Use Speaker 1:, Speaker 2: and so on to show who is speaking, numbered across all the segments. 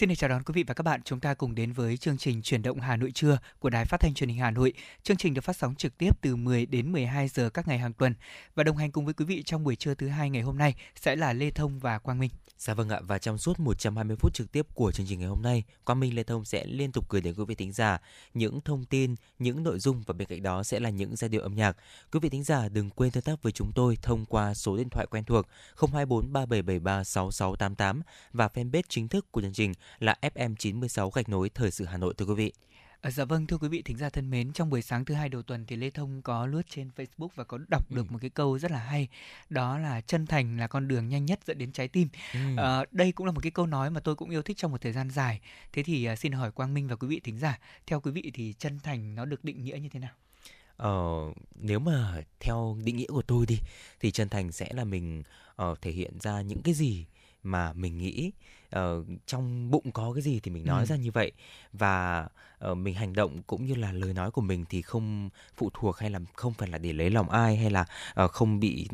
Speaker 1: Xin được chào đón quý vị và các bạn. Chúng ta cùng đến với chương trình Chuyển động Hà Nội trưa của Đài Phát thanh Truyền hình Hà Nội. Chương trình được phát sóng trực tiếp từ 10 đến 12 giờ các ngày hàng tuần và đồng hành cùng với quý vị trong buổi trưa thứ hai ngày hôm nay sẽ là Lê Thông và Quang Minh.
Speaker 2: Dạ vâng ạ và trong suốt 120 phút trực tiếp của chương trình ngày hôm nay, Quang Minh Lê Thông sẽ liên tục gửi đến quý vị thính giả những thông tin, những nội dung và bên cạnh đó sẽ là những giai điệu âm nhạc. Quý vị thính giả đừng quên tương tác với chúng tôi thông qua số điện thoại quen thuộc 024 3773 6688 và fanpage chính thức của chương trình là FM96 gạch nối thời sự Hà Nội thưa quý vị.
Speaker 1: À, dạ vâng thưa quý vị thính giả thân mến trong buổi sáng thứ hai đầu tuần thì Lê Thông có lướt trên Facebook và có đọc ừ. được một cái câu rất là hay đó là chân thành là con đường nhanh nhất dẫn đến trái tim ừ. à, đây cũng là một cái câu nói mà tôi cũng yêu thích trong một thời gian dài thế thì à, xin hỏi Quang Minh và quý vị thính giả theo quý vị thì chân thành nó được định nghĩa như thế nào
Speaker 2: Ờ, nếu mà theo định nghĩa của tôi đi thì chân thành sẽ là mình uh, thể hiện ra những cái gì mà mình nghĩ uh, trong bụng có cái gì thì mình nói ừ. ra như vậy và uh, mình hành động cũng như là lời nói của mình thì không phụ thuộc hay là không phải là để lấy lòng ai hay là uh, không bị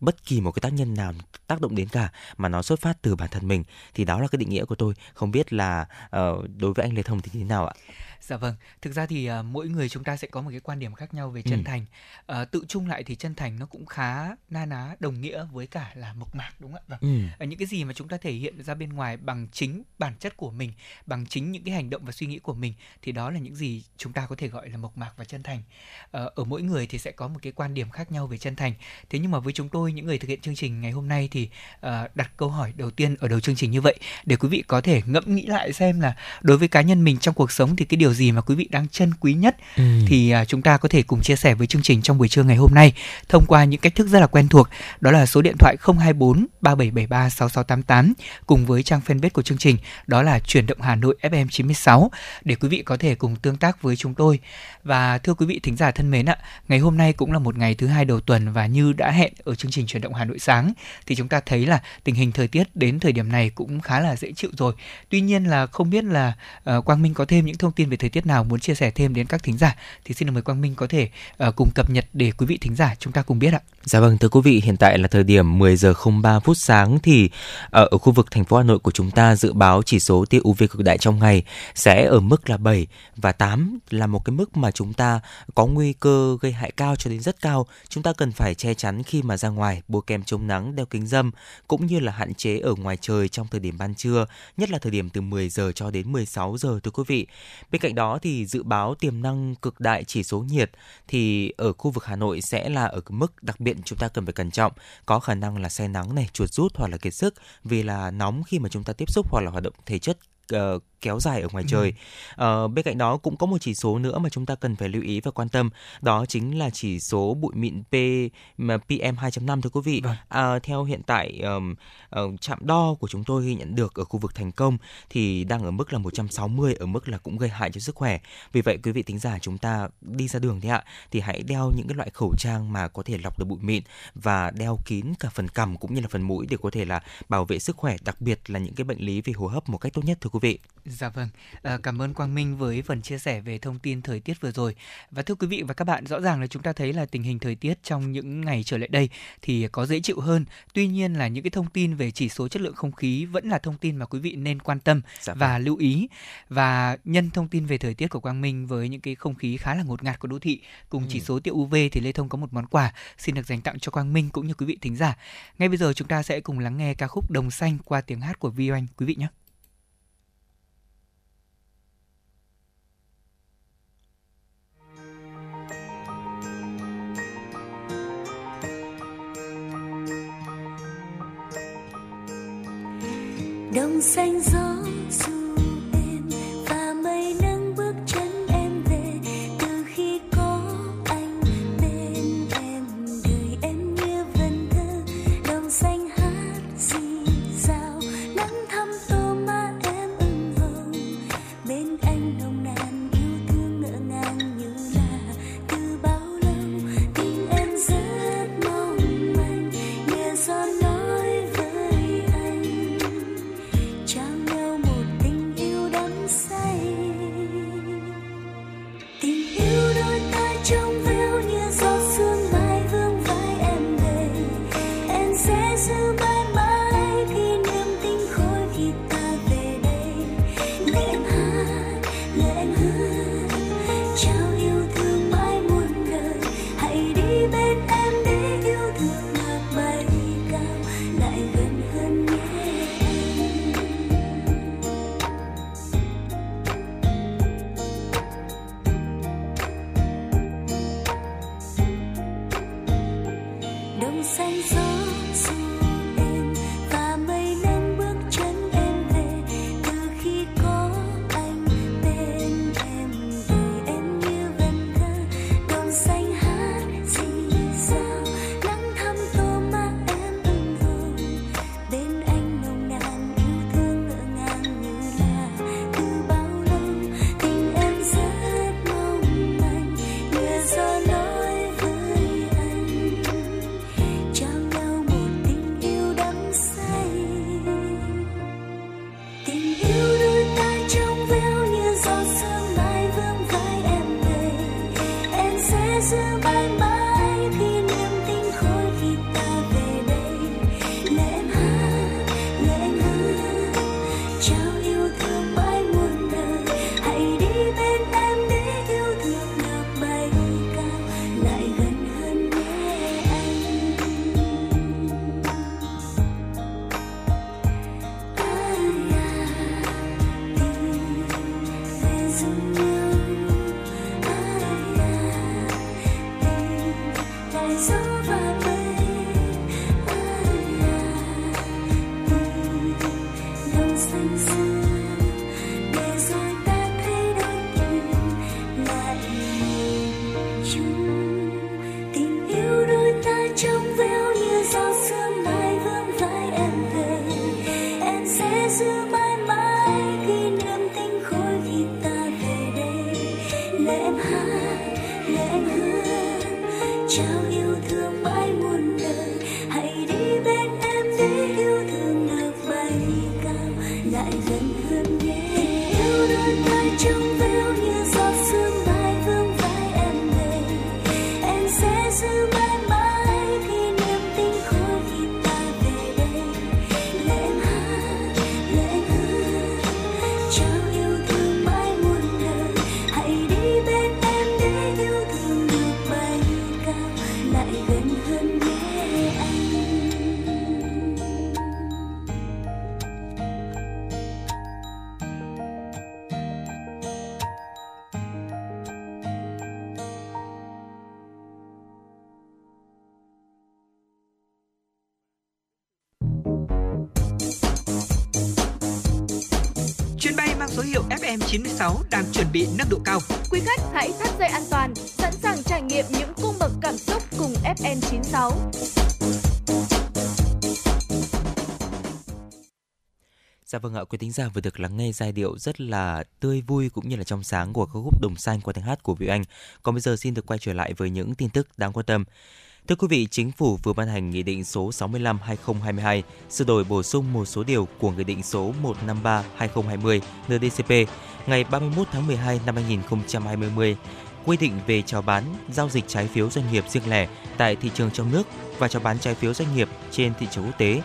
Speaker 2: bất kỳ một cái tác nhân nào tác động đến cả mà nó xuất phát từ bản thân mình thì đó là cái định nghĩa của tôi không biết là uh, đối với anh lê thông thì thế nào ạ
Speaker 1: Dạ vâng, thực ra thì uh, mỗi người chúng ta sẽ có một cái quan điểm khác nhau về chân ừ. thành. Uh, tự chung lại thì chân thành nó cũng khá na ná đồng nghĩa với cả là mộc mạc đúng không ạ? Vâng. Ừ. Uh, những cái gì mà chúng ta thể hiện ra bên ngoài bằng chính bản chất của mình, bằng chính những cái hành động và suy nghĩ của mình thì đó là những gì chúng ta có thể gọi là mộc mạc và chân thành. Uh, ở mỗi người thì sẽ có một cái quan điểm khác nhau về chân thành. Thế nhưng mà với chúng tôi những người thực hiện chương trình ngày hôm nay thì uh, đặt câu hỏi đầu tiên ở đầu chương trình như vậy để quý vị có thể ngẫm nghĩ lại xem là đối với cá nhân mình trong cuộc sống thì cái điều gì mà quý vị đang trân quý nhất ừ. thì uh, chúng ta có thể cùng chia sẻ với chương trình trong buổi trưa ngày hôm nay thông qua những cách thức rất là quen thuộc đó là số điện thoại 024 3773 6688 cùng với trang fanpage của chương trình đó là chuyển động Hà Nội FM 96 để quý vị có thể cùng tương tác với chúng tôi và thưa quý vị thính giả thân mến ạ ngày hôm nay cũng là một ngày thứ hai đầu tuần và như đã hẹn ở chương trình chuyển động Hà Nội sáng thì chúng ta thấy là tình hình thời tiết đến thời điểm này cũng khá là dễ chịu rồi tuy nhiên là không biết là uh, Quang Minh có thêm những thông tin về thời tiết nào muốn chia sẻ thêm đến các thính giả thì xin được mời Quang Minh có thể uh, cùng cập nhật để quý vị thính giả chúng ta cùng biết ạ.
Speaker 2: Dạ vâng thưa quý vị, hiện tại là thời điểm 10 giờ 03 phút sáng thì ở, ở khu vực thành phố Hà Nội của chúng ta dự báo chỉ số tia UV cực đại trong ngày sẽ ở mức là 7 và 8 là một cái mức mà chúng ta có nguy cơ gây hại cao cho đến rất cao. Chúng ta cần phải che chắn khi mà ra ngoài, bôi kem chống nắng, đeo kính dâm cũng như là hạn chế ở ngoài trời trong thời điểm ban trưa, nhất là thời điểm từ 10 giờ cho đến 16 giờ thưa quý vị. Bên cạnh đó thì dự báo tiềm năng cực đại chỉ số nhiệt thì ở khu vực Hà Nội sẽ là ở cái mức đặc biệt chúng ta cần phải cẩn trọng, có khả năng là say nắng này, chuột rút hoặc là kiệt sức vì là nóng khi mà chúng ta tiếp xúc hoặc là hoạt động thể chất uh, kéo dài ở ngoài ừ. trời. Uh, bên cạnh đó cũng có một chỉ số nữa mà chúng ta cần phải lưu ý và quan tâm, đó chính là chỉ số bụi mịn P PM 2.5 thưa quý vị. Vâng. Uh, theo hiện tại um, uh, trạm đo của chúng tôi ghi nhận được ở khu vực thành công thì đang ở mức là 160 ở mức là cũng gây hại cho sức khỏe. Vì vậy quý vị tính giả chúng ta đi ra đường thì ạ thì hãy đeo những cái loại khẩu trang mà có thể lọc được bụi mịn và đeo kín cả phần cằm cũng như là phần mũi để có thể là bảo vệ sức khỏe, đặc biệt là những cái bệnh lý về hô hấp một cách tốt nhất thưa quý vị.
Speaker 1: Dạ vâng, à, cảm ơn Quang Minh với phần chia sẻ về thông tin thời tiết vừa rồi. Và thưa quý vị và các bạn, rõ ràng là chúng ta thấy là tình hình thời tiết trong những ngày trở lại đây thì có dễ chịu hơn. Tuy nhiên là những cái thông tin về chỉ số chất lượng không khí vẫn là thông tin mà quý vị nên quan tâm dạ và vâng. lưu ý. Và nhân thông tin về thời tiết của Quang Minh với những cái không khí khá là ngột ngạt của đô thị cùng ừ. chỉ số tia UV thì Lê Thông có một món quà xin được dành tặng cho Quang Minh cũng như quý vị thính giả. Ngay bây giờ chúng ta sẽ cùng lắng nghe ca khúc Đồng xanh qua tiếng hát của Vi Oanh quý vị nhé.
Speaker 3: Đồng
Speaker 1: FM96
Speaker 2: vâng ạ, quý thính giả vừa được lắng nghe giai điệu rất là tươi vui cũng như là trong sáng của ca khúc Đồng Xanh qua tiếng hát của Vị Anh. Còn bây giờ xin được quay trở lại với những tin tức đáng quan tâm. Thưa quý vị, Chính phủ vừa ban hành Nghị định số 65-2022 sửa đổi bổ sung một số điều của Nghị định số 153-2020 NDCP ngày 31 tháng 12 năm 2020 quy định về chào bán, giao dịch trái phiếu doanh nghiệp riêng lẻ tại thị trường trong nước và chào bán trái phiếu doanh nghiệp trên thị trường quốc tế.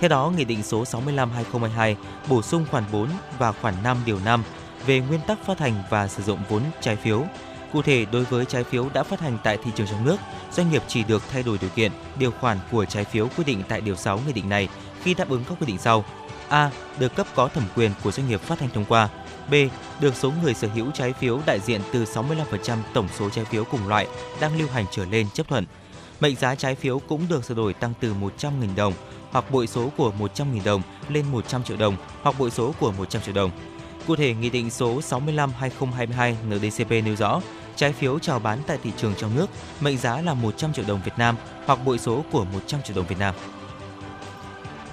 Speaker 2: Theo đó, Nghị định số 65-2022 bổ sung khoản 4 và khoản 5 điều 5 về nguyên tắc phát hành và sử dụng vốn trái phiếu, Cụ thể, đối với trái phiếu đã phát hành tại thị trường trong nước, doanh nghiệp chỉ được thay đổi điều kiện, điều khoản của trái phiếu quy định tại điều 6 nghị định này khi đáp ứng các quy định sau. A. Được cấp có thẩm quyền của doanh nghiệp phát hành thông qua. B. Được số người sở hữu trái phiếu đại diện từ 65% tổng số trái phiếu cùng loại đang lưu hành trở lên chấp thuận. Mệnh giá trái phiếu cũng được sửa đổi tăng từ 100.000 đồng hoặc bội số của 100.000 đồng lên 100 triệu đồng hoặc bội số của 100 triệu đồng. Cụ thể, Nghị định số 65-2022 NDCP nêu rõ, trái phiếu chào bán tại thị trường trong nước, mệnh giá là 100 triệu đồng Việt Nam hoặc bội số của 100 triệu đồng Việt Nam.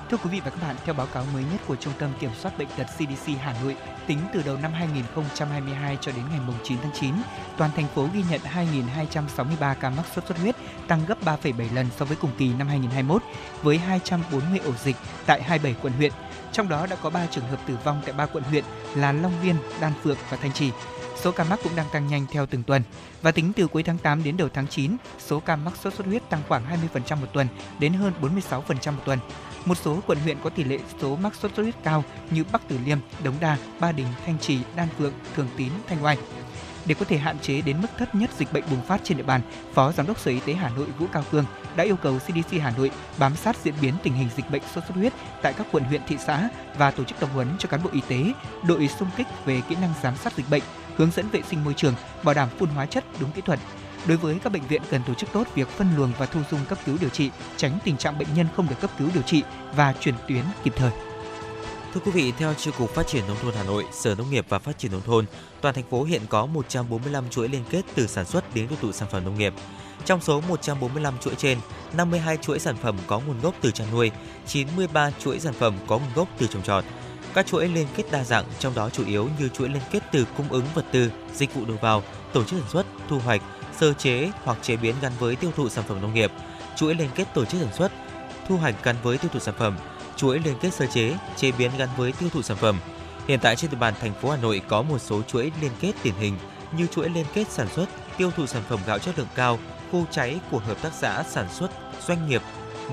Speaker 1: Thưa quý vị và các bạn, theo báo cáo mới nhất của Trung tâm Kiểm soát Bệnh tật CDC Hà Nội, tính từ đầu năm 2022 cho đến ngày 9 tháng 9, toàn thành phố ghi nhận 2.263 ca mắc sốt xuất huyết, tăng gấp 3,7 lần so với cùng kỳ năm 2021, với 240 ổ dịch tại 27 quận huyện. Trong đó đã có 3 trường hợp tử vong tại 3 quận huyện là Long Biên, Đan Phượng và Thanh Trì số ca mắc cũng đang tăng nhanh theo từng tuần. Và tính từ cuối tháng 8 đến đầu tháng 9, số ca mắc sốt xuất huyết tăng khoảng 20% một tuần đến hơn 46% một tuần. Một số quận huyện có tỷ lệ số mắc sốt xuất huyết cao như Bắc Từ Liêm, Đống Đa, Ba Đình, Thanh Trì, Đan Phượng, Thường Tín, Thanh Oai. Để có thể hạn chế đến mức thấp nhất dịch bệnh bùng phát trên địa bàn, Phó Giám đốc Sở Y tế Hà Nội Vũ Cao Cương đã yêu cầu CDC Hà Nội bám sát diễn biến tình hình dịch bệnh sốt xuất huyết tại các quận huyện thị xã và tổ chức tập huấn cho cán bộ y tế, đội xung kích về kỹ năng giám sát dịch bệnh, hướng dẫn vệ sinh môi trường, bảo đảm phun hóa chất đúng kỹ thuật. Đối với các bệnh viện cần tổ chức tốt việc phân luồng và thu dung cấp cứu điều trị, tránh tình trạng bệnh nhân không được cấp cứu điều trị và chuyển tuyến kịp thời.
Speaker 2: Thưa quý vị, theo Chi cục Phát triển nông thôn Hà Nội, Sở Nông nghiệp và Phát triển nông thôn, toàn thành phố hiện có 145 chuỗi liên kết từ sản xuất đến tiêu thụ sản phẩm nông nghiệp. Trong số 145 chuỗi trên, 52 chuỗi sản phẩm có nguồn gốc từ chăn nuôi, 93 chuỗi sản phẩm có nguồn gốc từ trồng trọt. Các chuỗi liên kết đa dạng, trong đó chủ yếu như chuỗi liên kết từ cung ứng vật tư, dịch vụ đầu vào, tổ chức sản xuất, thu hoạch, sơ chế hoặc chế biến gắn với tiêu thụ sản phẩm nông nghiệp, chuỗi liên kết tổ chức sản xuất, thu hoạch gắn với tiêu thụ sản phẩm, chuỗi liên kết sơ chế, chế biến gắn với tiêu thụ sản phẩm. Hiện tại trên địa bàn thành phố Hà Nội có một số chuỗi liên kết điển hình như chuỗi liên kết sản xuất, tiêu thụ sản phẩm gạo chất lượng cao, khu cháy của hợp tác xã sản xuất doanh nghiệp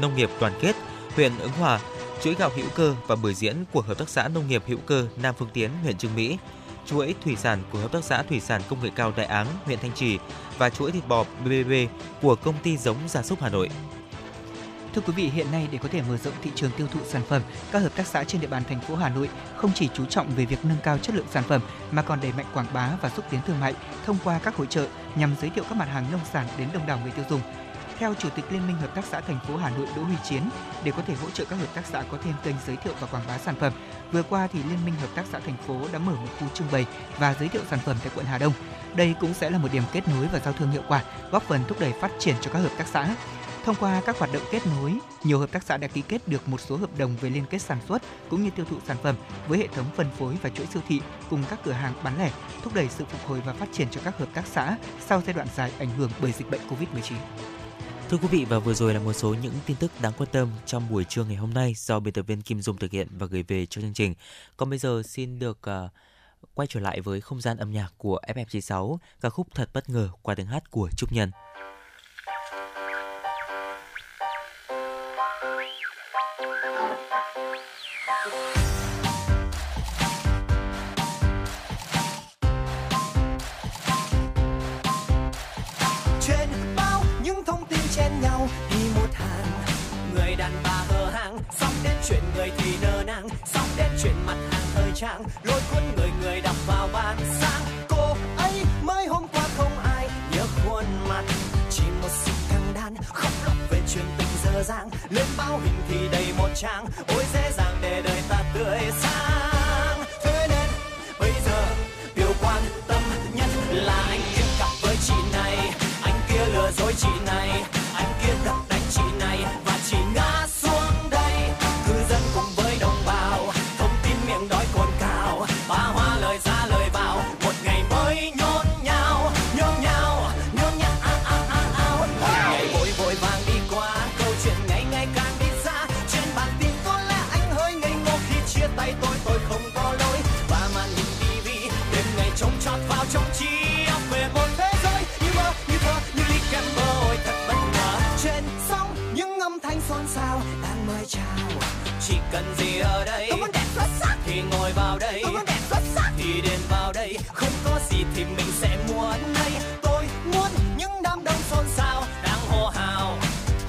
Speaker 2: nông nghiệp đoàn kết huyện Ứng Hòa, chuỗi gạo hữu cơ và bưởi diễn của Hợp tác xã Nông nghiệp hữu cơ Nam Phương Tiến, huyện Trương Mỹ, chuỗi thủy sản của Hợp tác xã Thủy sản Công nghệ cao Đại Áng, huyện Thanh Trì và chuỗi thịt bò BBB của công ty giống gia súc Hà Nội.
Speaker 1: Thưa quý vị, hiện nay để có thể mở rộng thị trường tiêu thụ sản phẩm, các hợp tác xã trên địa bàn thành phố Hà Nội không chỉ chú trọng về việc nâng cao chất lượng sản phẩm mà còn đẩy mạnh quảng bá và xúc tiến thương mại thông qua các hội trợ nhằm giới thiệu các mặt hàng nông sản đến đông đảo người tiêu dùng. Theo Chủ tịch Liên minh Hợp tác xã thành phố Hà Nội Đỗ Huy Chiến, để có thể hỗ trợ các hợp tác xã có thêm kênh giới thiệu và quảng bá sản phẩm, vừa qua thì Liên minh Hợp tác xã thành phố đã mở một khu trưng bày và giới thiệu sản phẩm tại quận Hà Đông. Đây cũng sẽ là một điểm kết nối và giao thương hiệu quả, góp phần thúc đẩy phát triển cho các hợp tác xã. Thông qua các hoạt động kết nối, nhiều hợp tác xã đã ký kết được một số hợp đồng về liên kết sản xuất cũng như tiêu thụ sản phẩm với hệ thống phân phối và chuỗi siêu thị cùng các cửa hàng bán lẻ, thúc đẩy sự phục hồi và phát triển cho các hợp tác xã sau giai đoạn dài ảnh hưởng bởi dịch bệnh Covid-19.
Speaker 2: Thưa quý vị và vừa rồi là một số những tin tức đáng quan tâm trong buổi trưa ngày hôm nay do biên tập viên Kim Dung thực hiện và gửi về cho chương trình. Còn bây giờ xin được uh, quay trở lại với không gian âm nhạc của FM96, ca khúc thật bất ngờ qua tiếng hát của Trúc Nhân.
Speaker 4: Trên bao những thông tin chen nhau thì một hàng. Người đàn bà hờ hàng Xong đến chuyện người thì nơ nàng Xong đến chuyện mặt hàng thời trang, Lôi cuốn người người đọc vào bàn sáng. Dạng lên bao hình thì đầy một trang ôi, dễ dàng để đời ta tươi sáng. Mời chào chỉ cần gì ở đây có vấn đề xuất sắc. thì ngồi vào đây. Có vấn đề xuất sắc. Thì đến vào đây không có gì thì mình sẽ muốn đây tôi muốn những đám đông xôn xao đang hô hào.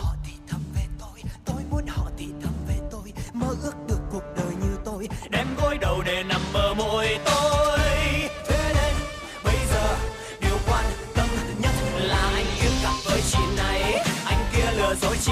Speaker 4: Họ thì thầm về tôi tôi muốn họ thì thầm về tôi. Mơ ước được cuộc đời như tôi đem gối đầu để nằm bờ môi tôi. Thế nên bây giờ điều quan tâm nhất là anh kiếm cặp với chị này. Anh kia lừa dối chị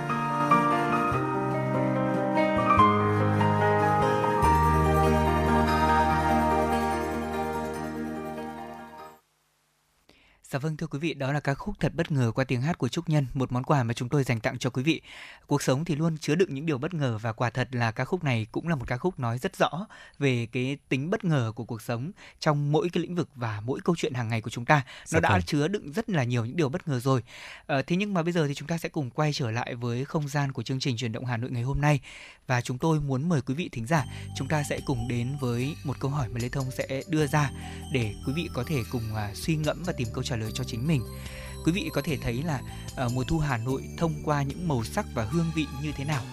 Speaker 1: Dạ vâng thưa quý vị, đó là ca khúc thật bất ngờ qua tiếng hát của Trúc Nhân, một món quà mà chúng tôi dành tặng cho quý vị. Cuộc sống thì luôn chứa đựng những điều bất ngờ và quả thật là ca khúc này cũng là một ca khúc nói rất rõ về cái tính bất ngờ của cuộc sống trong mỗi cái lĩnh vực và mỗi câu chuyện hàng ngày của chúng ta. Nó dạ đã vâng. chứa đựng rất là nhiều những điều bất ngờ rồi. À, thế nhưng mà bây giờ thì chúng ta sẽ cùng quay trở lại với không gian của chương trình truyền động Hà Nội ngày hôm nay và chúng tôi muốn mời quý vị thính giả chúng ta sẽ cùng đến với một câu hỏi mà Lê Thông sẽ đưa ra để quý vị có thể cùng uh, suy ngẫm và tìm câu trả lời cho chính mình. Quý vị có thể thấy là uh, mùa thu Hà Nội thông qua những màu sắc và hương vị như thế nào.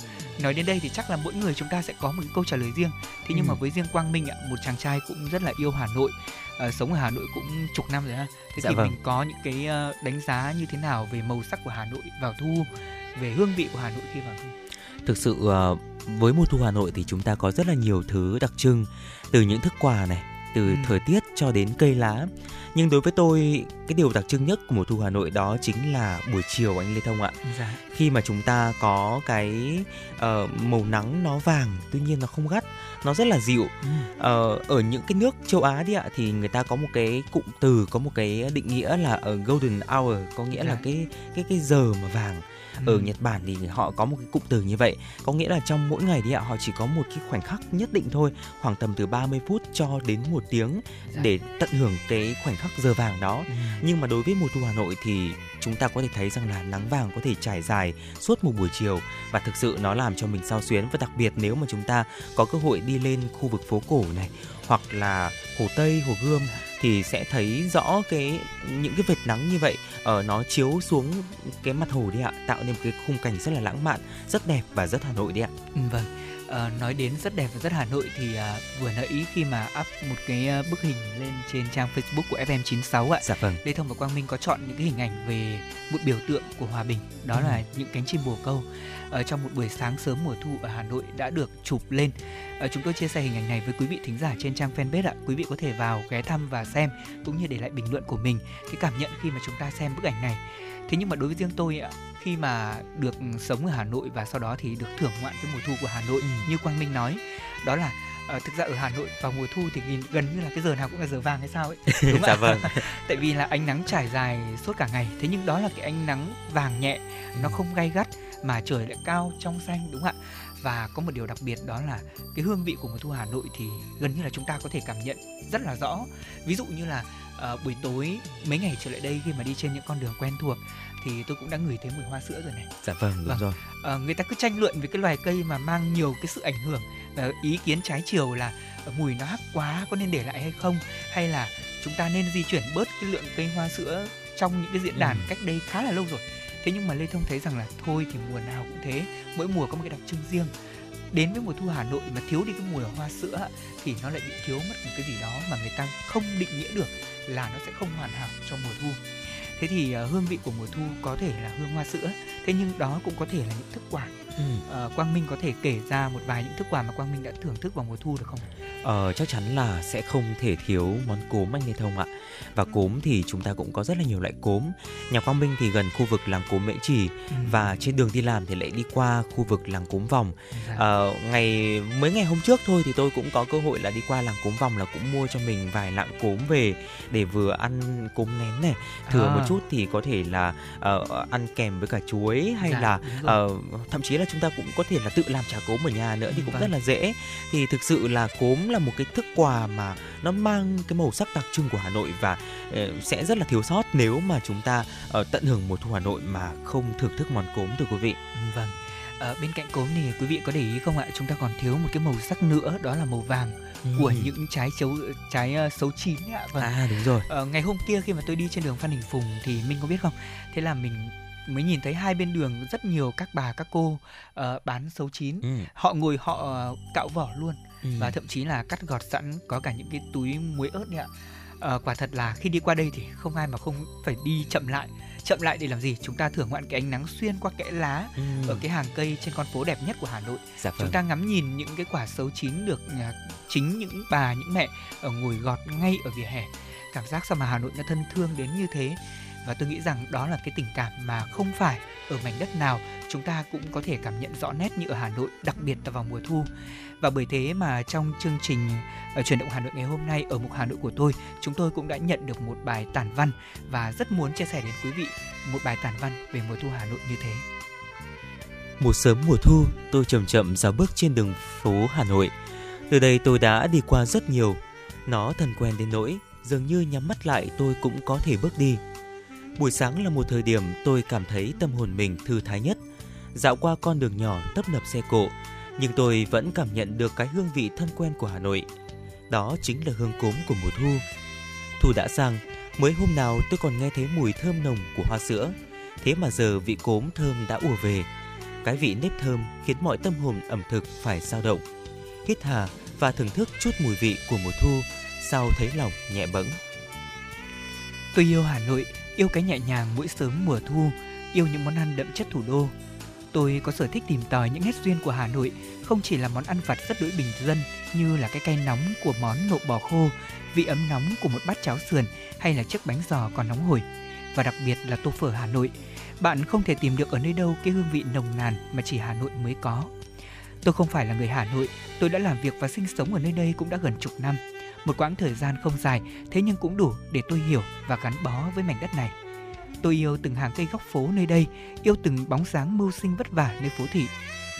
Speaker 1: Nói đến đây thì chắc là mỗi người chúng ta sẽ có một cái câu trả lời riêng. Thế nhưng ừ. mà với riêng Quang Minh ạ một chàng trai cũng rất là yêu Hà Nội uh, sống ở Hà Nội cũng chục năm rồi ha. Thế dạ thì vâng. mình có những cái uh, đánh giá như thế nào về màu sắc của Hà Nội vào thu về hương vị của Hà Nội khi vào thu?
Speaker 2: Thực sự uh, với mùa thu Hà Nội thì chúng ta có rất là nhiều thứ đặc trưng từ những thức quà này từ ừ. thời tiết cho đến cây lá nhưng đối với tôi cái điều đặc trưng nhất của mùa thu Hà Nội đó chính là buổi chiều anh Lê Thông ạ. Dạ. Khi mà chúng ta có cái uh, màu nắng nó vàng, tuy nhiên nó không gắt, nó rất là dịu. Ừ. Uh, ở những cái nước châu Á đi ạ thì người ta có một cái cụm từ, có một cái định nghĩa là ở golden hour, có nghĩa dạ. là cái cái cái giờ mà vàng ở ừ. Nhật Bản thì họ có một cái cụm từ như vậy có nghĩa là trong mỗi ngày đi ạ họ chỉ có một cái khoảnh khắc nhất định thôi khoảng tầm từ 30 phút cho đến một tiếng dạ. để tận hưởng cái khoảnh khắc giờ vàng đó ừ. nhưng mà đối với mùa thu Hà Nội thì chúng ta có thể thấy rằng là nắng vàng có thể trải dài suốt một buổi chiều và thực sự nó làm cho mình sao xuyến và đặc biệt nếu mà chúng ta có cơ hội đi lên khu vực phố cổ này hoặc là hồ Tây, hồ Gươm thì sẽ thấy rõ cái những cái vệt nắng như vậy ở uh, nó chiếu xuống cái mặt hồ đi ạ, tạo nên một cái khung cảnh rất là lãng mạn, rất đẹp và rất Hà Nội đi ạ.
Speaker 1: Ừ, vâng. À, nói đến rất đẹp và rất Hà Nội thì à, vừa nãy khi mà up một cái à, bức hình lên trên trang Facebook của FM96 ạ.
Speaker 2: Dạ vâng.
Speaker 1: Lê Thông và Quang Minh có chọn những cái hình ảnh về một biểu tượng của hòa bình, đó ừ. là những cánh chim bồ câu ở trong một buổi sáng sớm mùa thu ở Hà Nội đã được chụp lên. À, chúng tôi chia sẻ hình ảnh này với quý vị thính giả trên trang fanpage ạ. Quý vị có thể vào ghé thăm và xem cũng như để lại bình luận của mình cái cảm nhận khi mà chúng ta xem bức ảnh này. Thế nhưng mà đối với riêng tôi ạ, khi mà được sống ở Hà Nội và sau đó thì được thưởng ngoạn cái mùa thu của Hà Nội ừ. như Quang Minh nói, đó là uh, thực ra ở Hà Nội vào mùa thu thì gần như là cái giờ nào cũng là giờ vàng hay sao ấy
Speaker 2: đúng dạ vâng
Speaker 1: tại vì là ánh nắng trải dài suốt cả ngày thế nhưng đó là cái ánh nắng vàng nhẹ nó ừ. không gay gắt mà trời lại cao trong xanh đúng không ạ và có một điều đặc biệt đó là cái hương vị của mùa thu Hà Nội thì gần như là chúng ta có thể cảm nhận rất là rõ ví dụ như là uh, buổi tối mấy ngày trở lại đây khi mà đi trên những con đường quen thuộc thì tôi cũng đã ngửi thấy mùi hoa sữa rồi này.
Speaker 2: Dạ vâng, đúng vâng. rồi.
Speaker 1: À, người ta cứ tranh luận về cái loài cây mà mang nhiều cái sự ảnh hưởng và ý kiến trái chiều là mùi nó hắc quá có nên để lại hay không hay là chúng ta nên di chuyển bớt cái lượng cây hoa sữa trong những cái diễn đàn ừ. cách đây khá là lâu rồi thế nhưng mà lê thông thấy rằng là thôi thì mùa nào cũng thế mỗi mùa có một cái đặc trưng riêng đến với mùa thu Hà Nội mà thiếu đi cái mùi hoa sữa thì nó lại bị thiếu mất một cái gì đó mà người ta không định nghĩa được là nó sẽ không hoàn hảo trong mùa thu thế thì ờ, hương vị của mùa thu có thể là hương hoa sữa, thế nhưng đó cũng có thể là những thức quả ừ. uh, quang minh có thể kể ra một vài những thức quà mà quang minh đã thưởng thức vào mùa thu được không
Speaker 2: ờ, chắc chắn là sẽ không thể thiếu món cốm anh Lê Thông ạ và cốm thì chúng ta cũng có rất là nhiều loại cốm nhà quang minh thì gần khu vực làng cốm mễ trì ừ. và trên đường đi làm thì lại đi qua khu vực làng cốm vòng dạ. ờ, ngày mấy ngày hôm trước thôi thì tôi cũng có cơ hội là đi qua làng cốm vòng là cũng mua cho mình vài lạng cốm về để vừa ăn cốm nén này thừa à. một chút thì có thể là uh, ăn kèm với cả chuối hay dạ, là uh, thậm chí là chúng ta cũng có thể là tự làm chả cốm ở nhà nữa thì cũng vâng. rất là dễ thì thực sự là cốm là một cái thức quà mà nó mang cái màu sắc đặc trưng của Hà Nội và uh, sẽ rất là thiếu sót nếu mà chúng ta uh, tận hưởng mùa thu Hà Nội mà không thưởng thức món cốm thưa quý vị.
Speaker 1: Vâng. À, bên cạnh cốm thì quý vị có để ý không ạ? Chúng ta còn thiếu một cái màu sắc nữa đó là màu vàng ừ. của những trái chấu trái uh, xấu chín ạ.
Speaker 2: Vâng. À đúng rồi.
Speaker 1: À, ngày hôm kia khi mà tôi đi trên đường Phan Đình Phùng thì mình có biết không? Thế là mình mới nhìn thấy hai bên đường rất nhiều các bà các cô uh, bán xấu chín ừ. họ ngồi họ uh, cạo vỏ luôn ừ. và thậm chí là cắt gọt sẵn có cả những cái túi muối ớt đấy ạ uh, quả thật là khi đi qua đây thì không ai mà không phải đi chậm lại chậm lại để làm gì chúng ta thưởng ngoạn cái ánh nắng xuyên qua kẽ lá ừ. ở cái hàng cây trên con phố đẹp nhất của Hà Nội dạ vâng. chúng ta ngắm nhìn những cái quả xấu chín được uh, chính những bà những mẹ ở ngồi gọt ngay ở vỉa hè cảm giác sao mà Hà Nội nó thân thương đến như thế và tôi nghĩ rằng đó là cái tình cảm mà không phải ở mảnh đất nào chúng ta cũng có thể cảm nhận rõ nét như ở Hà Nội, đặc biệt là vào mùa thu. Và bởi thế mà trong chương trình ờ, ở truyền động Hà Nội ngày hôm nay ở mục Hà Nội của tôi, chúng tôi cũng đã nhận được một bài tản văn và rất muốn chia sẻ đến quý vị một bài tản văn về mùa thu Hà Nội như thế.
Speaker 2: Một sớm mùa thu, tôi chậm chậm dạo bước trên đường phố Hà Nội. Từ đây tôi đã đi qua rất nhiều. Nó thân quen đến nỗi, dường như nhắm mắt lại tôi cũng có thể bước đi. Buổi sáng là một thời điểm tôi cảm thấy tâm hồn mình thư thái nhất. Dạo qua con đường nhỏ tấp nập xe cộ, nhưng tôi vẫn cảm nhận được cái hương vị thân quen của Hà Nội. Đó chính là hương cốm của mùa thu. Thu đã sang, mới hôm nào tôi còn nghe thấy mùi thơm nồng của hoa sữa. Thế mà giờ vị cốm thơm đã ùa về. Cái vị nếp thơm khiến mọi tâm hồn ẩm thực phải dao động. Hít hà và thưởng thức chút mùi vị của mùa thu, sau thấy lòng nhẹ bẫng.
Speaker 1: Tôi yêu Hà Nội, yêu cái nhẹ nhàng mỗi sớm mùa thu, yêu những món ăn đậm chất thủ đô. Tôi có sở thích tìm tòi những nét duyên của Hà Nội, không chỉ là món ăn vặt rất đối bình dân như là cái cay nóng của món nộm bò khô, vị ấm nóng của một bát cháo sườn hay là chiếc bánh giò còn nóng hổi. Và đặc biệt là tô phở Hà Nội, bạn không thể tìm được ở nơi đâu cái hương vị nồng nàn mà chỉ Hà Nội mới có. Tôi không phải là người Hà Nội, tôi đã làm việc và sinh sống ở nơi đây cũng đã gần chục năm. Một quãng thời gian không dài, thế nhưng cũng đủ để tôi hiểu và gắn bó với mảnh đất này. Tôi yêu từng hàng cây góc phố nơi đây, yêu từng bóng dáng mưu sinh vất vả nơi phố thị,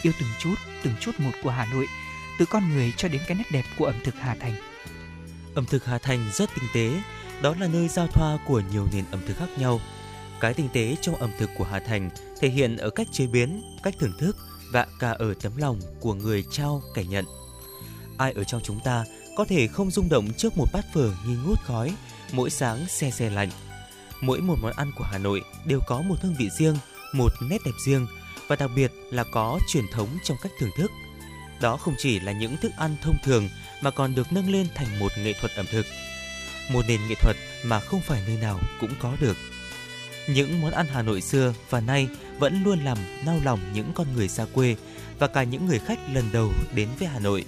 Speaker 1: yêu từng chút, từng chút một của Hà Nội, từ con người cho đến cái nét đẹp của ẩm thực Hà Thành.
Speaker 2: Ẩm thực Hà Thành rất tinh tế, đó là nơi giao thoa của nhiều nền ẩm thực khác nhau. Cái tinh tế trong ẩm thực của Hà Thành thể hiện ở cách chế biến, cách thưởng thức và cả ở tấm lòng của người trao kẻ nhận. Ai ở trong chúng ta có thể không rung động trước một bát phở nghi ngút khói, mỗi sáng xe xe lạnh. Mỗi một món ăn của Hà Nội đều có một hương vị riêng, một nét đẹp riêng và đặc biệt là có truyền thống trong cách thưởng thức. Đó không chỉ là những thức ăn thông thường mà còn được nâng lên thành một nghệ thuật ẩm thực. Một nền nghệ thuật mà không phải nơi nào cũng có được. Những món ăn Hà Nội xưa và nay vẫn luôn làm nao lòng những con người xa quê và cả những người khách lần đầu đến với Hà Nội.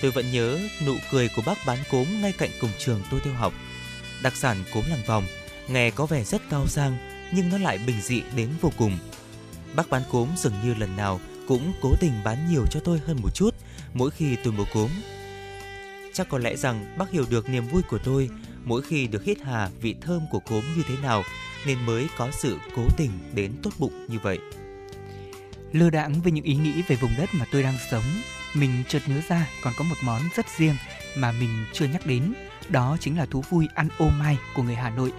Speaker 2: Tôi vẫn nhớ nụ cười của bác bán cốm ngay cạnh cổng trường tôi theo học. Đặc sản cốm làng vòng, nghe có vẻ rất cao sang nhưng nó lại bình dị đến vô cùng. Bác bán cốm dường như lần nào cũng cố tình bán nhiều cho tôi hơn một chút mỗi khi tôi mua cốm. Chắc có lẽ rằng bác hiểu được niềm vui của tôi mỗi khi được hít hà vị thơm của cốm như thế nào nên mới có sự cố tình đến tốt bụng như vậy.
Speaker 1: Lơ đãng với những ý nghĩ về vùng đất mà tôi đang sống, mình chợt nhớ ra còn có một món rất riêng mà mình chưa nhắc đến, đó chính là thú vui ăn ô mai của người Hà Nội.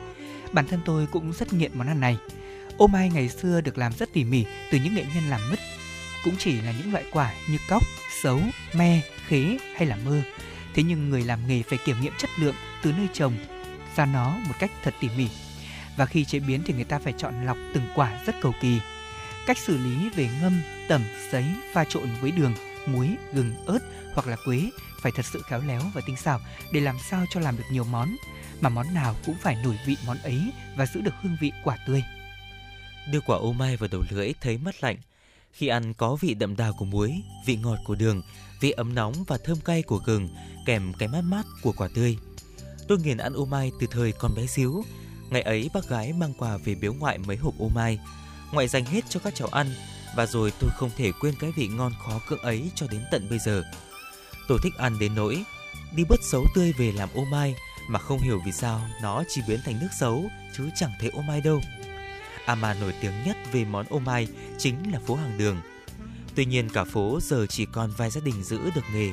Speaker 1: Bản thân tôi cũng rất nghiện món ăn này. Ô mai ngày xưa được làm rất tỉ mỉ từ những nghệ nhân làm mứt, cũng chỉ là những loại quả như cóc, sấu, me, khế hay là mơ. Thế nhưng người làm nghề phải kiểm nghiệm chất lượng từ nơi trồng ra nó một cách thật tỉ mỉ. Và khi chế biến thì người ta phải chọn lọc từng quả rất cầu kỳ. Cách xử lý về ngâm, tẩm, sấy, pha trộn với đường, muối, gừng, ớt hoặc là quế phải thật sự khéo léo và tinh xảo để làm sao cho làm được nhiều món, mà món nào cũng phải nổi vị món ấy và giữ được hương vị quả tươi.
Speaker 2: Đưa quả ô mai vào đầu lưỡi thấy mất lạnh. Khi ăn có vị đậm đà của muối, vị ngọt của đường, vị ấm nóng và thơm cay của gừng, kèm cái mát mát của quả tươi. Tôi nghiền ăn ô mai từ thời còn bé xíu. Ngày ấy bác gái mang quà về biếu ngoại mấy hộp ô mai. Ngoại dành hết cho các cháu ăn và rồi tôi không thể quên cái vị ngon khó cưỡng ấy cho đến tận bây giờ. Tôi thích ăn đến nỗi đi bớt xấu tươi về làm ô mai mà không hiểu vì sao nó chỉ biến thành nước xấu chứ chẳng thấy ô mai đâu. À mà nổi tiếng nhất về món ô mai chính là phố hàng đường. Tuy nhiên cả phố giờ chỉ còn vài gia đình giữ được nghề,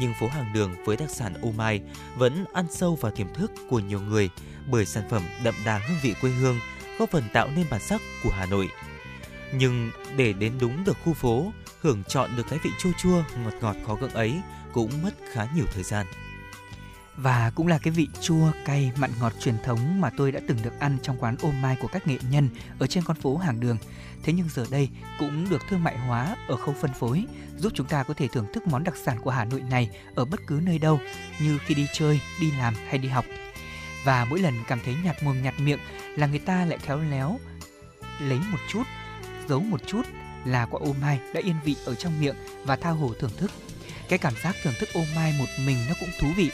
Speaker 2: nhưng phố hàng đường với đặc sản ô mai vẫn ăn sâu vào tiềm thức của nhiều người bởi sản phẩm đậm đà hương vị quê hương, góp phần tạo nên bản sắc của Hà Nội. Nhưng để đến đúng được khu phố, hưởng chọn được cái vị chua chua, ngọt ngọt khó gượng ấy cũng mất khá nhiều thời gian.
Speaker 1: Và cũng là cái vị chua, cay, mặn ngọt truyền thống mà tôi đã từng được ăn trong quán ô mai của các nghệ nhân ở trên con phố hàng đường. Thế nhưng giờ đây cũng được thương mại hóa ở khâu phân phối, giúp chúng ta có thể thưởng thức món đặc sản của Hà Nội này ở bất cứ nơi đâu, như khi đi chơi, đi làm hay đi học. Và mỗi lần cảm thấy nhạt mồm nhạt miệng là người ta lại khéo léo lấy một chút giấu một chút là quả ô mai đã yên vị ở trong miệng và tha hồ thưởng thức. Cái cảm giác thưởng thức ô mai một mình nó cũng thú vị.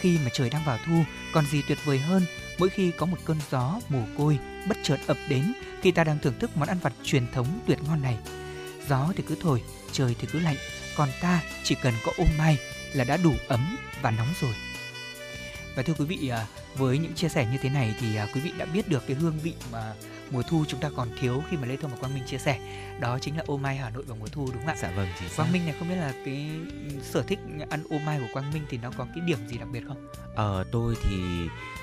Speaker 1: khi mà trời đang vào thu còn gì tuyệt vời hơn mỗi khi có một cơn gió mồ côi bất chợt ập đến khi ta đang thưởng thức món ăn vặt truyền thống tuyệt ngon này. Gió thì cứ thổi, trời thì cứ lạnh, còn ta chỉ cần có ô mai là đã đủ ấm và nóng rồi. Và thưa quý vị, à, với những chia sẻ như thế này thì à, quý vị đã biết được cái hương vị mà mùa thu chúng ta còn thiếu khi mà Lê Thông và Quang Minh chia sẻ đó chính là ô mai Hà Nội vào mùa thu đúng không ạ?
Speaker 2: Dạ vâng, chính
Speaker 1: xác. Quang Minh này không biết là cái sở thích ăn ô mai của Quang Minh thì nó có cái điểm gì đặc biệt không?
Speaker 2: Ờ tôi thì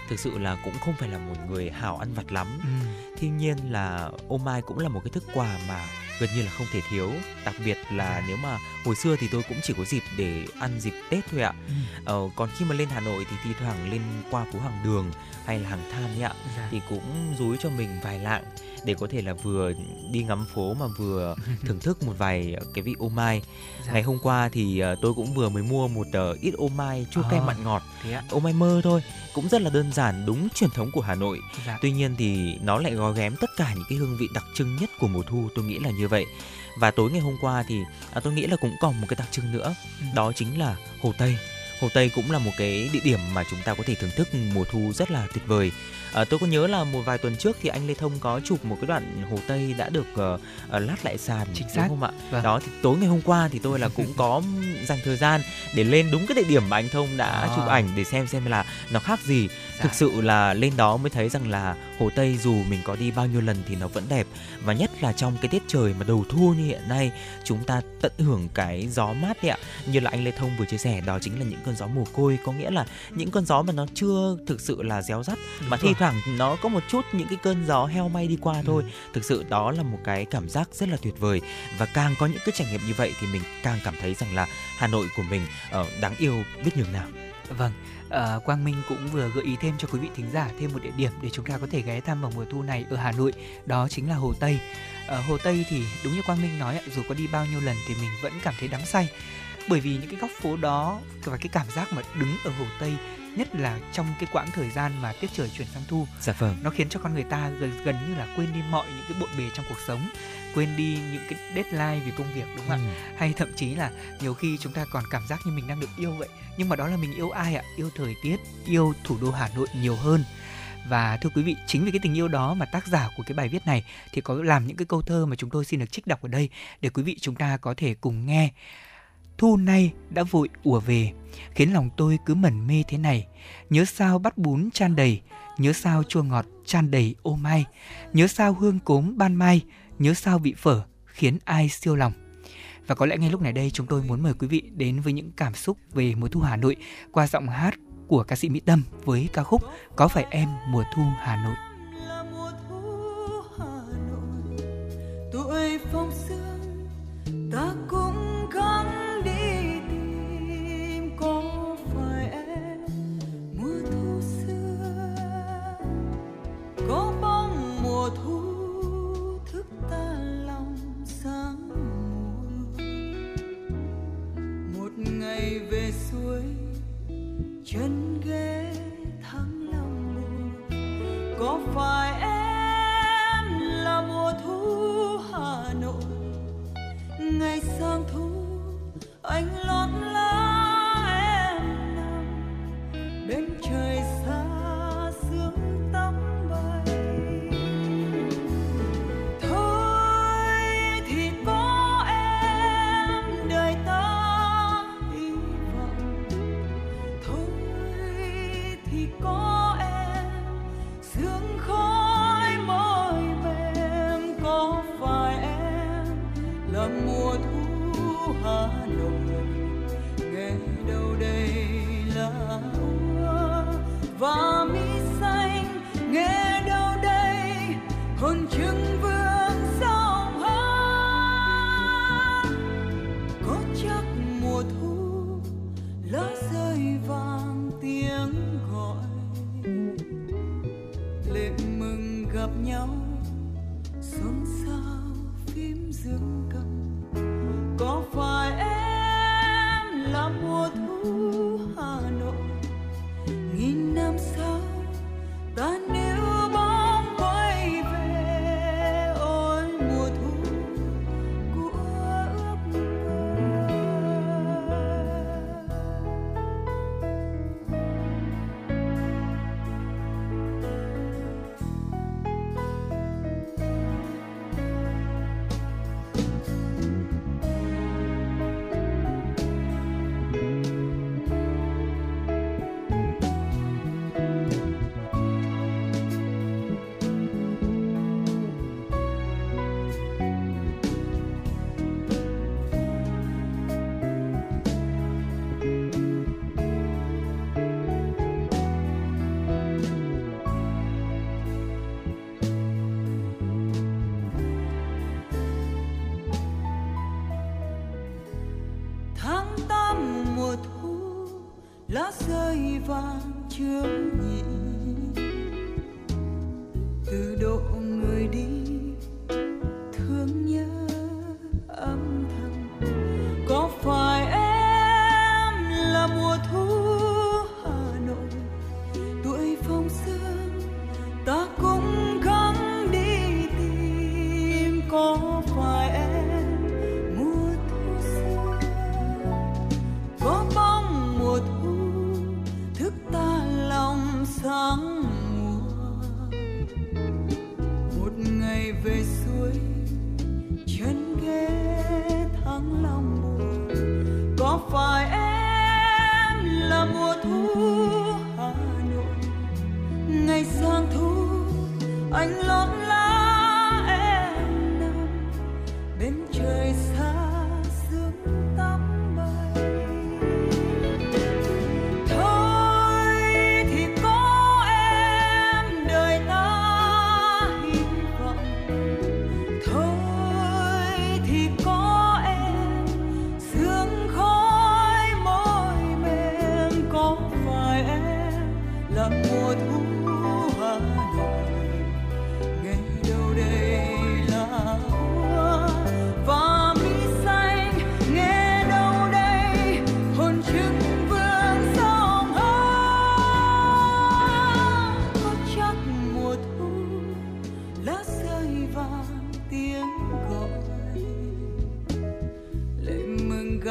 Speaker 2: thực sự là cũng không phải là một người hào ăn vặt lắm. Ừ. Tuy nhiên là ô mai cũng là một cái thức quà mà gần như là không thể thiếu đặc biệt là nếu mà hồi xưa thì tôi cũng chỉ có dịp để ăn dịp tết thôi ạ ừ. ờ, còn khi mà lên hà nội thì thi thoảng lên qua phố hàng đường hay là hàng than ấy ạ dạ. thì cũng dúi cho mình vài lạng để có thể là vừa đi ngắm phố mà vừa thưởng thức một vài cái vị ô mai. Dạ. ngày hôm qua thì uh, tôi cũng vừa mới mua một uh, ít ô mai chua cay ờ, mặn ngọt ô mai mơ thôi cũng rất là đơn giản đúng truyền thống của hà nội. Dạ. tuy nhiên thì nó lại gói ghém tất cả những cái hương vị đặc trưng nhất của mùa thu tôi nghĩ là như vậy. Và tối ngày hôm qua thì à, tôi nghĩ là cũng còn một cái đặc trưng nữa ừ. đó chính là hồ tây. Hồ tây cũng là một cái địa điểm mà chúng ta có thể thưởng thức mùa thu rất là tuyệt vời À, tôi có nhớ là một vài tuần trước thì anh Lê Thông có chụp một cái đoạn hồ Tây đã được uh, lát lại sàn
Speaker 1: chính xác
Speaker 2: đúng không ạ? Vâng. Đó thì tối ngày hôm qua thì tôi là cũng có dành thời gian để lên đúng cái địa điểm mà anh Thông đã à. chụp ảnh để xem xem là nó khác gì. Dạ. Thực sự là lên đó mới thấy rằng là hồ Tây dù mình có đi bao nhiêu lần thì nó vẫn đẹp. Và nhất là trong cái tiết trời mà đầu thu như hiện nay chúng ta tận hưởng cái gió mát đấy ạ. Như là anh Lê Thông vừa chia sẻ đó chính là những cơn gió mồ côi. Có nghĩa là những cơn gió mà nó chưa thực sự là réo rắt mà thi thoảng nó có một chút những cái cơn gió heo may đi qua ừ. thôi. Thực sự đó là một cái cảm giác rất là tuyệt vời. Và càng có những cái trải nghiệm như vậy thì mình càng cảm thấy rằng là Hà Nội của mình uh, đáng yêu biết nhường nào.
Speaker 1: Vâng uh, Quang Minh cũng vừa gợi ý thêm cho quý vị thính giả thêm một địa điểm để chúng ta có thể ghé thăm vào mùa thu này ở Hà Nội đó chính là Hồ Tây. Uh, Hồ Tây thì đúng như Quang Minh nói dù có đi bao nhiêu lần thì mình vẫn cảm thấy đắm say. Bởi vì những cái góc phố đó và cái cảm giác mà đứng ở Hồ Tây nhất là trong cái quãng thời gian mà tiết trời chuyển sang thu
Speaker 2: dạ vâng.
Speaker 1: nó khiến cho con người ta gần, gần như là quên đi mọi những cái bộn bề trong cuộc sống quên đi những cái deadline vì công việc đúng không ừ. ạ hay thậm chí là nhiều khi chúng ta còn cảm giác như mình đang được yêu vậy. Nhưng mà đó là mình yêu ai ạ? Yêu thời tiết yêu thủ đô hà nội nhiều hơn. Và thưa quý vị, chính vì cái tình yêu đó mà tác giả của cái bài viết này thì có làm những cái câu thơ mà chúng tôi xin được trích đọc ở đây để quý vị chúng ta có thể cùng nghe. Thu nay đã vội ùa về khiến lòng tôi cứ mẩn mê thế này. Nhớ sao bắt bún chan đầy nhớ sao chua ngọt chan đầy ô mai. Nhớ sao hương cốm ban mai nhớ sao vị phở khiến ai siêu lòng và có lẽ ngay lúc này đây chúng tôi muốn mời quý vị đến với những cảm xúc về mùa thu Hà Nội qua giọng hát của ca sĩ Mỹ Tâm với ca khúc Có phải em mùa thu Hà Nội.
Speaker 3: tuổi phong sương ta cũng về suối chân ghé thắng lòng mùa. Có phải em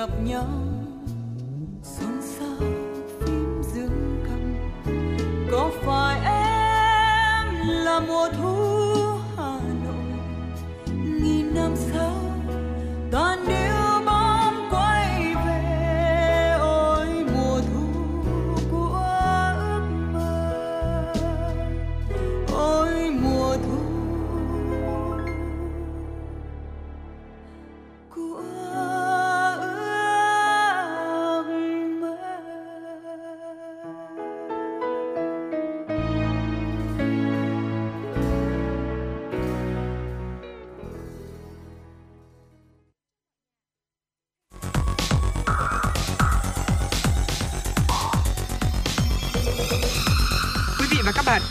Speaker 3: gặp nhau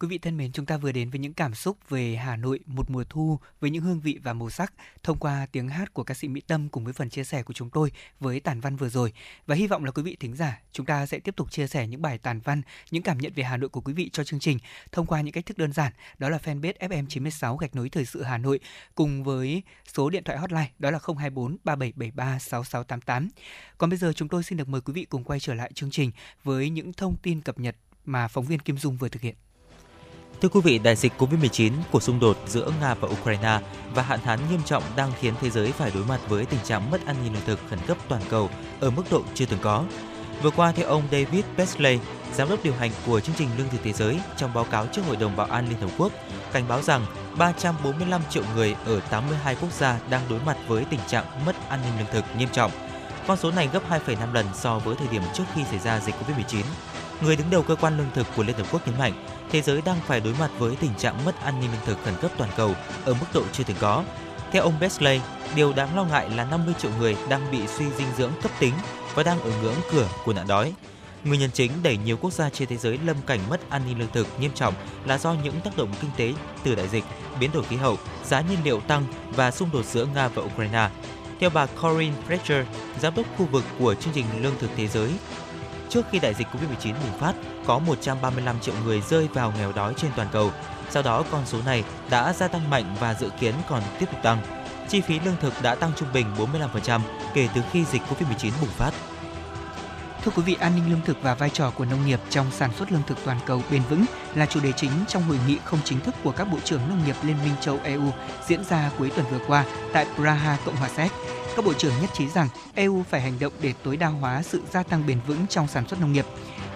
Speaker 1: Quý vị thân mến, chúng ta vừa đến với những cảm xúc về Hà Nội một mùa thu với những hương vị và màu sắc thông qua tiếng hát của ca sĩ Mỹ Tâm cùng với phần chia sẻ của chúng tôi với tản văn vừa rồi. Và hy vọng là quý vị thính giả, chúng ta sẽ tiếp tục chia sẻ những bài tản văn, những cảm nhận về Hà Nội của quý vị cho chương trình thông qua những cách thức đơn giản, đó là fanpage FM96 gạch nối thời sự Hà Nội cùng với số điện thoại hotline đó là 024 3773 6688. Còn bây giờ chúng tôi xin được mời quý vị cùng quay trở lại chương trình với những thông tin cập nhật mà phóng viên Kim Dung vừa thực hiện.
Speaker 2: Thưa quý vị, đại dịch Covid-19, cuộc xung đột giữa Nga và Ukraine và hạn hán nghiêm trọng đang khiến thế giới phải đối mặt với tình trạng mất an ninh lương thực khẩn cấp toàn cầu ở mức độ chưa từng có. Vừa qua, theo ông David Beasley, giám đốc điều hành của chương trình Lương thực Thế giới trong báo cáo trước Hội đồng Bảo an Liên Hợp Quốc, cảnh báo rằng 345 triệu người ở 82 quốc gia đang đối mặt với tình trạng mất an ninh lương thực nghiêm trọng. Con số này gấp 2,5 lần so với thời điểm trước khi xảy ra dịch Covid-19. Người đứng đầu cơ quan lương thực của Liên Hợp Quốc nhấn mạnh, thế giới đang phải đối mặt với tình trạng mất an ninh lương thực khẩn cấp toàn cầu ở mức độ chưa từng có. Theo ông Beasley, điều đáng lo ngại là 50 triệu người đang bị suy dinh dưỡng cấp tính và đang ở ngưỡng cửa của nạn đói. Nguyên nhân chính đẩy nhiều quốc gia trên thế giới lâm cảnh mất an ninh lương thực nghiêm trọng là do những tác động kinh tế từ đại dịch, biến đổi khí hậu, giá nhiên liệu tăng và xung đột giữa Nga và Ukraine. Theo bà Corinne Fletcher, giám đốc khu vực của chương trình Lương thực Thế giới, trước khi đại dịch Covid-19 bùng phát, có 135 triệu người rơi vào nghèo đói trên toàn cầu. Sau đó, con số này đã gia tăng mạnh và dự kiến còn tiếp tục tăng. Chi phí lương thực đã tăng trung bình 45% kể từ khi dịch Covid-19 bùng phát.
Speaker 1: Thưa quý vị, an ninh lương thực và vai trò của nông nghiệp trong sản xuất lương thực toàn cầu bền vững là chủ đề chính trong hội nghị không chính thức của các bộ trưởng nông nghiệp Liên minh châu EU diễn ra cuối tuần vừa qua tại Praha, Cộng hòa Séc. Các bộ trưởng nhất trí rằng EU phải hành động để tối đa hóa sự gia tăng bền vững trong sản xuất nông nghiệp.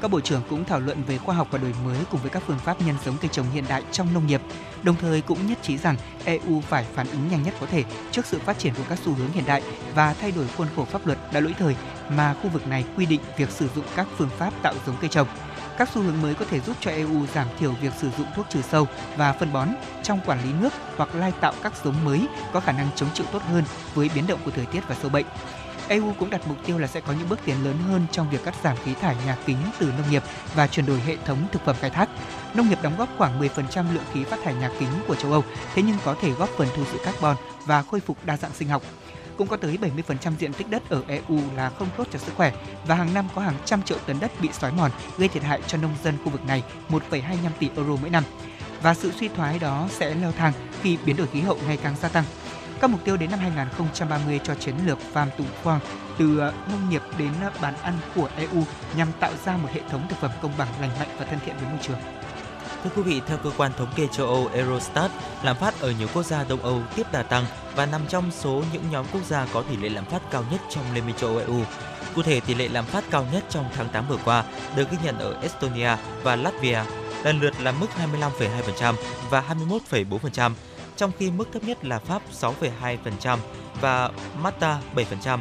Speaker 1: Các bộ trưởng cũng thảo luận về khoa học và đổi mới cùng với các phương pháp nhân giống cây trồng hiện đại trong nông nghiệp. Đồng thời cũng nhất trí rằng EU phải phản ứng nhanh nhất có thể trước sự phát triển của các xu hướng hiện đại và thay đổi khuôn khổ pháp luật đã lỗi thời mà khu vực này quy định việc sử dụng các phương pháp tạo giống cây trồng. Các xu hướng mới có thể giúp cho EU giảm thiểu việc sử dụng thuốc trừ sâu và phân bón trong quản lý nước hoặc lai tạo các giống mới có khả năng chống chịu tốt hơn với biến động của thời tiết và sâu bệnh. EU cũng đặt mục tiêu là sẽ có những bước tiến lớn hơn trong việc cắt giảm khí thải nhà kính từ nông nghiệp và chuyển đổi hệ thống thực phẩm khai thác. Nông nghiệp đóng góp khoảng 10% lượng khí phát thải nhà kính của châu Âu, thế nhưng có thể góp phần thu giữ carbon và khôi phục đa dạng sinh học cũng có tới 70% diện tích đất ở EU là không tốt cho sức khỏe và hàng năm có hàng trăm triệu tấn đất bị xói mòn, gây thiệt hại cho nông dân khu vực này 1,25 tỷ euro mỗi năm. Và sự suy thoái đó sẽ leo thang khi biến đổi khí hậu ngày càng gia tăng. Các mục tiêu đến năm 2030 cho chiến lược farm to fork từ ờ, nông nghiệp đến ờ, bán ăn của EU nhằm tạo ra một hệ thống thực phẩm công bằng, lành mạnh và thân thiện với môi trường.
Speaker 2: Thưa quý vị, theo cơ quan thống kê châu Âu Eurostat, lạm phát ở nhiều quốc gia Đông Âu tiếp đà tăng và nằm trong số những nhóm quốc gia có tỷ lệ lạm phát cao nhất trong Liên minh châu Âu EU. Cụ thể, tỷ lệ lạm phát cao nhất trong tháng 8 vừa qua được ghi nhận ở Estonia và Latvia, lần lượt là mức 25,2% và 21,4%, trong khi mức thấp nhất là Pháp 6,2% và Malta 7%.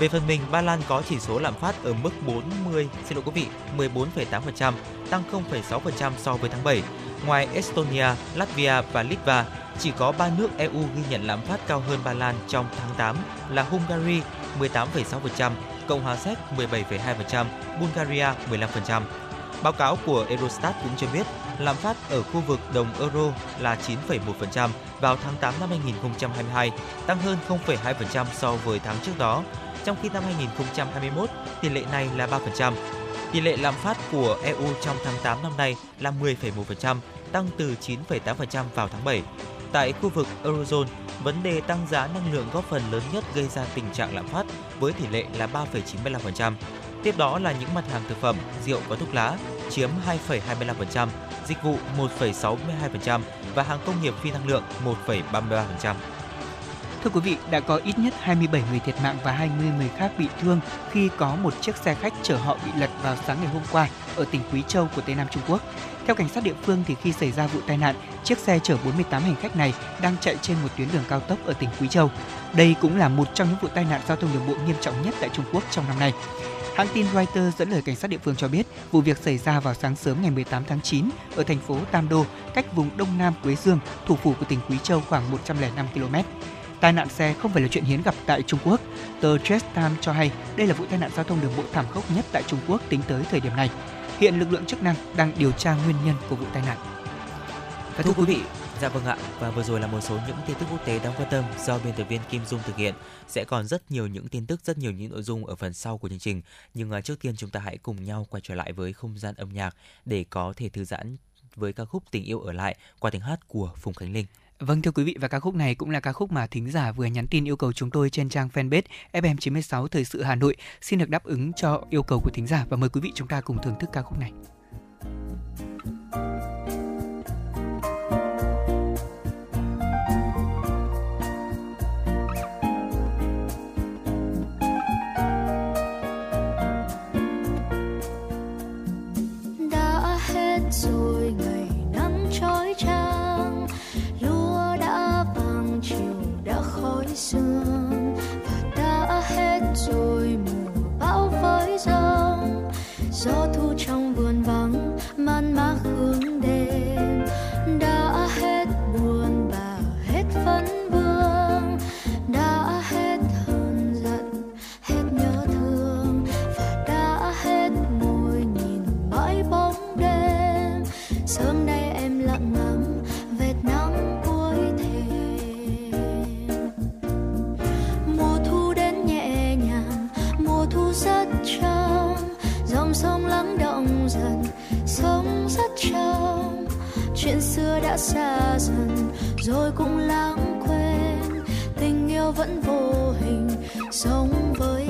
Speaker 2: Về phần mình, Ba Lan có chỉ số lạm phát ở mức 40, xin lỗi quý vị, 14,8%, tăng 0,6% so với tháng 7. Ngoài Estonia, Latvia và Litva, chỉ có 3 nước EU ghi nhận lạm phát cao hơn Ba Lan trong tháng 8 là Hungary 18,6%, Cộng hòa Séc 17,2%, Bulgaria 15%. Báo cáo của Eurostat cũng cho biết, lạm phát ở khu vực đồng euro là 9,1% vào tháng 8 năm 2022, tăng hơn 0,2% so với tháng trước đó trong khi năm 2021 tỷ lệ này là 3%. Tỷ lệ lạm phát của EU trong tháng 8 năm nay là 10,1%, tăng từ 9,8% vào tháng 7. Tại khu vực Eurozone, vấn đề tăng giá năng lượng góp phần lớn nhất gây ra tình trạng lạm phát với tỷ lệ là 3,95%. Tiếp đó là những mặt hàng thực phẩm, rượu và thuốc lá chiếm 2,25%, dịch vụ 1,62% và hàng công nghiệp phi năng lượng 1,33%.
Speaker 1: Thưa quý vị, đã có ít nhất 27 người thiệt mạng và 20 người khác bị thương khi có một chiếc xe khách chở họ bị lật vào sáng ngày hôm qua ở tỉnh Quý Châu của Tây Nam Trung Quốc. Theo cảnh sát địa phương thì khi xảy ra vụ tai nạn, chiếc xe chở 48 hành khách này đang chạy trên một tuyến đường cao tốc ở tỉnh Quý Châu. Đây cũng là một trong những vụ tai nạn giao thông đường bộ nghiêm trọng nhất tại Trung Quốc trong năm nay. Hãng tin Reuters dẫn lời cảnh sát địa phương cho biết, vụ việc xảy ra vào sáng sớm ngày 18 tháng 9 ở thành phố Tam Đô, cách vùng đông nam Quế Dương, thủ phủ của tỉnh Quý Châu khoảng 105 km. Tai nạn xe không phải là chuyện hiếm gặp tại Trung Quốc. Tờ Straits Times cho hay đây là vụ tai nạn giao thông đường bộ thảm khốc nhất tại Trung Quốc tính tới thời điểm này. Hiện lực lượng chức năng đang điều tra nguyên nhân của vụ tai nạn.
Speaker 2: Và thưa quý vị, Dạ vâng ạ, và vừa rồi là một số những tin tức quốc tế đáng quan tâm do biên tập viên Kim Dung thực hiện. Sẽ còn rất nhiều những tin tức, rất nhiều những nội dung ở phần sau của chương trình. Nhưng uh, trước tiên chúng ta hãy cùng nhau quay trở lại với không gian âm nhạc để có thể thư giãn với ca khúc Tình yêu ở lại qua tiếng hát của Phùng Khánh Linh.
Speaker 1: Vâng thưa quý vị, và ca khúc này cũng là ca khúc mà thính giả vừa nhắn tin yêu cầu chúng tôi trên trang fanpage FM96 Thời sự Hà Nội xin được đáp ứng cho yêu cầu của thính giả và mời quý vị chúng ta cùng thưởng thức ca khúc này.
Speaker 5: đã hết rồi. sương và đã hết rồi, mùa bão với giông gió thu trong vườn vắng, man mác hương đã xa dần rồi cũng lãng quên. Tình yêu vẫn vô hình sống với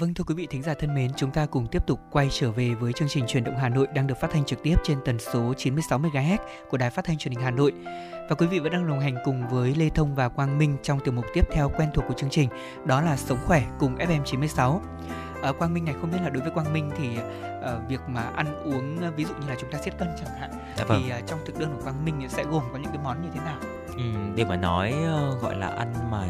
Speaker 1: Vâng thưa quý vị thính giả thân mến, chúng ta cùng tiếp tục quay trở về với chương trình truyền động Hà Nội đang được phát thanh trực tiếp trên tần số 96 MHz của Đài Phát thanh Truyền hình Hà Nội. Và quý vị vẫn đang đồng hành cùng với Lê Thông và Quang Minh trong tiểu mục tiếp theo quen thuộc của chương trình, đó là Sống khỏe cùng FM 96. À, Quang Minh này không biết là đối với Quang Minh thì uh, việc mà ăn uống ví dụ như là chúng ta siết cân chẳng hạn dạ vâng. thì uh, trong thực đơn của Quang Minh sẽ gồm có những cái món như thế nào?
Speaker 2: Ừ, để mà nói uh, gọi là ăn mà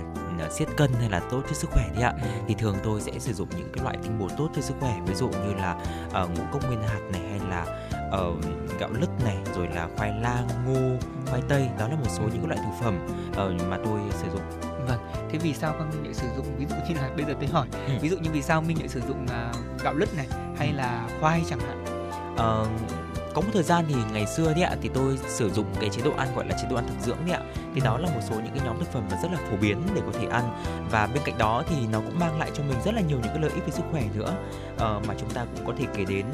Speaker 2: siết cân hay là tốt cho sức khỏe thì ạ ừ. thì thường tôi sẽ sử dụng những cái loại tinh bột tốt cho sức khỏe ví dụ như là uh, ngũ cốc nguyên hạt này hay là uh, gạo lứt này rồi là khoai lang ngô khoai tây đó là một số những loại thực phẩm uh, mà tôi sử dụng
Speaker 1: vâng thế vì sao con minh lại sử dụng ví dụ như là bây giờ tôi hỏi ừ. ví dụ như vì sao minh lại sử dụng uh, gạo lứt này hay ừ. là khoai chẳng hạn
Speaker 2: uh, có một thời gian thì ngày xưa đấy ạ, thì tôi sử dụng cái chế độ ăn gọi là chế độ ăn thực dưỡng đấy ạ thì đó là một số những cái nhóm thực phẩm mà rất là phổ biến để có thể ăn và bên cạnh đó thì nó cũng mang lại cho mình rất là nhiều những cái lợi ích về sức khỏe nữa uh, mà chúng ta cũng có thể kể đến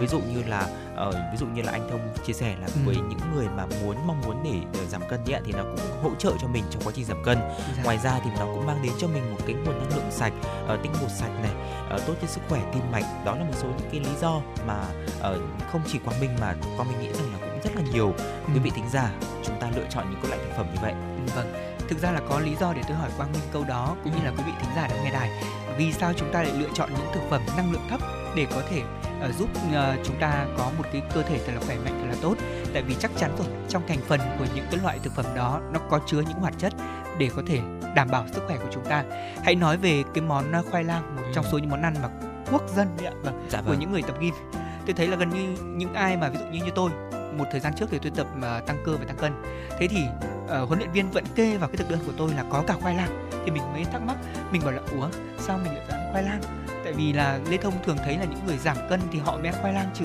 Speaker 2: ví dụ như là uh, ví dụ như là anh thông chia sẻ là ừ. với những người mà muốn mong muốn để giảm cân ạ thì nó cũng hỗ trợ cho mình trong quá trình giảm cân dạ. ngoài ra thì nó cũng mang đến cho mình một cái nguồn năng lượng sạch uh, tinh bột sạch này uh, tốt cho sức khỏe tim mạch đó là một số những cái lý do mà uh, không chỉ quang minh mà quang minh nghĩ rằng là cũng rất là nhiều. Ừ. quý vị thính giả chúng ta lựa chọn những cái loại thực phẩm như vậy.
Speaker 1: Vâng. Thực ra là có lý do để tôi hỏi quang minh câu đó cũng như là quý vị thính giả đang nghe đài. Vì sao chúng ta lại lựa chọn những thực phẩm năng lượng thấp để có thể uh, giúp uh, chúng ta có một cái cơ thể thật là khỏe mạnh thật là tốt? Tại vì chắc chắn rồi trong thành phần của những cái loại thực phẩm đó nó có chứa những hoạt chất để có thể đảm bảo sức khỏe của chúng ta. Hãy nói về cái món khoai lang một ừ. trong số những món ăn mà quốc dân đấy ạ. Vâng, dạ vâng. của những người tập gym tôi thấy là gần như những ai mà ví dụ như như tôi một thời gian trước thì tôi tập mà tăng cơ và tăng cân. Thế thì uh, huấn luyện viên vẫn kê vào cái thực đơn của tôi là có cả khoai lang. Thì mình mới thắc mắc mình bảo là ủa sao mình lại ăn khoai lang? Tại vì là lê thông thường thấy là những người giảm cân thì họ mới ăn khoai lang chứ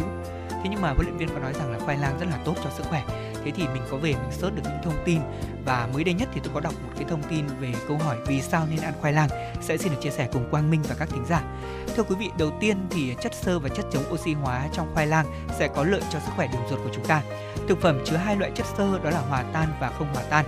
Speaker 1: thế nhưng mà huấn luyện viên có nói rằng là khoai lang rất là tốt cho sức khỏe thế thì mình có về mình search được những thông tin và mới đây nhất thì tôi có đọc một cái thông tin về câu hỏi vì sao nên ăn khoai lang sẽ xin được chia sẻ cùng Quang Minh và các thính giả. Thưa quý vị, đầu tiên thì chất xơ và chất chống oxy hóa trong khoai lang sẽ có lợi cho sức khỏe đường ruột của chúng ta. Thực phẩm chứa hai loại chất xơ đó là hòa tan và không hòa tan.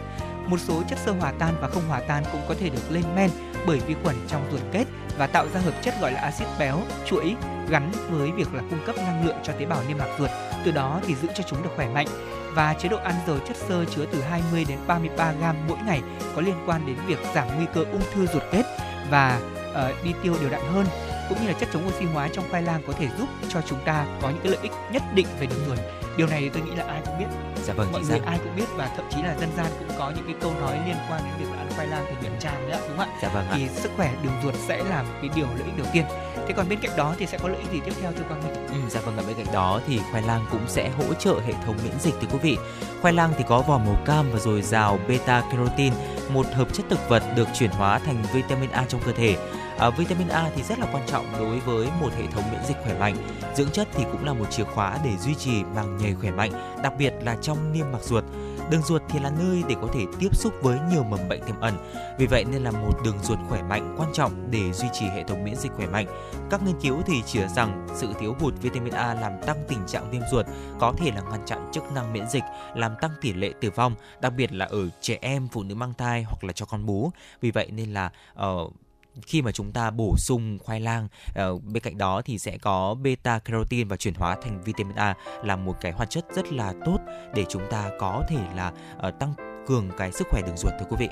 Speaker 1: Một số chất xơ hòa tan và không hòa tan cũng có thể được lên men bởi vi khuẩn trong ruột kết và tạo ra hợp chất gọi là axit béo chuỗi gắn với việc là cung cấp năng lượng cho tế bào niêm mạc ruột, từ đó thì giữ cho chúng được khỏe mạnh. Và chế độ ăn giàu chất xơ chứa từ 20 đến 33 gram mỗi ngày có liên quan đến việc giảm nguy cơ ung thư ruột kết và uh, đi tiêu đều đặn hơn cũng như là chất chống oxy hóa trong khoai lang có thể giúp cho chúng ta có những cái lợi ích nhất định về đường ruột điều này tôi nghĩ là ai cũng biết.
Speaker 2: Dạ vâng
Speaker 1: mọi người ai cũng biết và thậm chí là dân gian cũng có những cái câu nói liên quan đến việc là khoai lang thì nhuận tràng đấy đúng không ạ?
Speaker 2: Dạ vâng
Speaker 1: thì sức khỏe đường ruột sẽ là cái điều lợi ích đầu tiên. Thế còn bên cạnh đó thì sẽ có lợi ích gì tiếp theo thưa quang minh?
Speaker 2: Ừ, dạ vâng ở bên cạnh đó thì khoai lang cũng sẽ hỗ trợ hệ thống miễn dịch thưa quý vị. Khoai lang thì có vỏ màu cam và dồi dào beta carotene một hợp chất thực vật được chuyển hóa thành vitamin A trong cơ thể. À, vitamin A thì rất là quan trọng đối với một hệ thống miễn dịch khỏe mạnh. Dưỡng chất thì cũng là một chìa khóa để duy trì màng nhầy khỏe mạnh, đặc biệt là trong niêm mạc ruột. Đường ruột thì là nơi để có thể tiếp xúc với nhiều mầm bệnh tiềm ẩn. Vì vậy nên là một đường ruột khỏe mạnh quan trọng để duy trì hệ thống miễn dịch khỏe mạnh. Các nghiên cứu thì chỉ rằng sự thiếu hụt vitamin A làm tăng tình trạng viêm ruột, có thể là ngăn chặn chức năng miễn dịch, làm tăng tỷ lệ tử vong, đặc biệt là ở trẻ em, phụ nữ mang thai hoặc là cho con bú. Vì vậy nên là uh, khi mà chúng ta bổ sung khoai lang uh, bên cạnh đó thì sẽ có beta carotene và chuyển hóa thành vitamin A là một cái hoạt chất rất là tốt để chúng ta có thể là uh, tăng cường cái sức khỏe đường ruột thưa quý vị.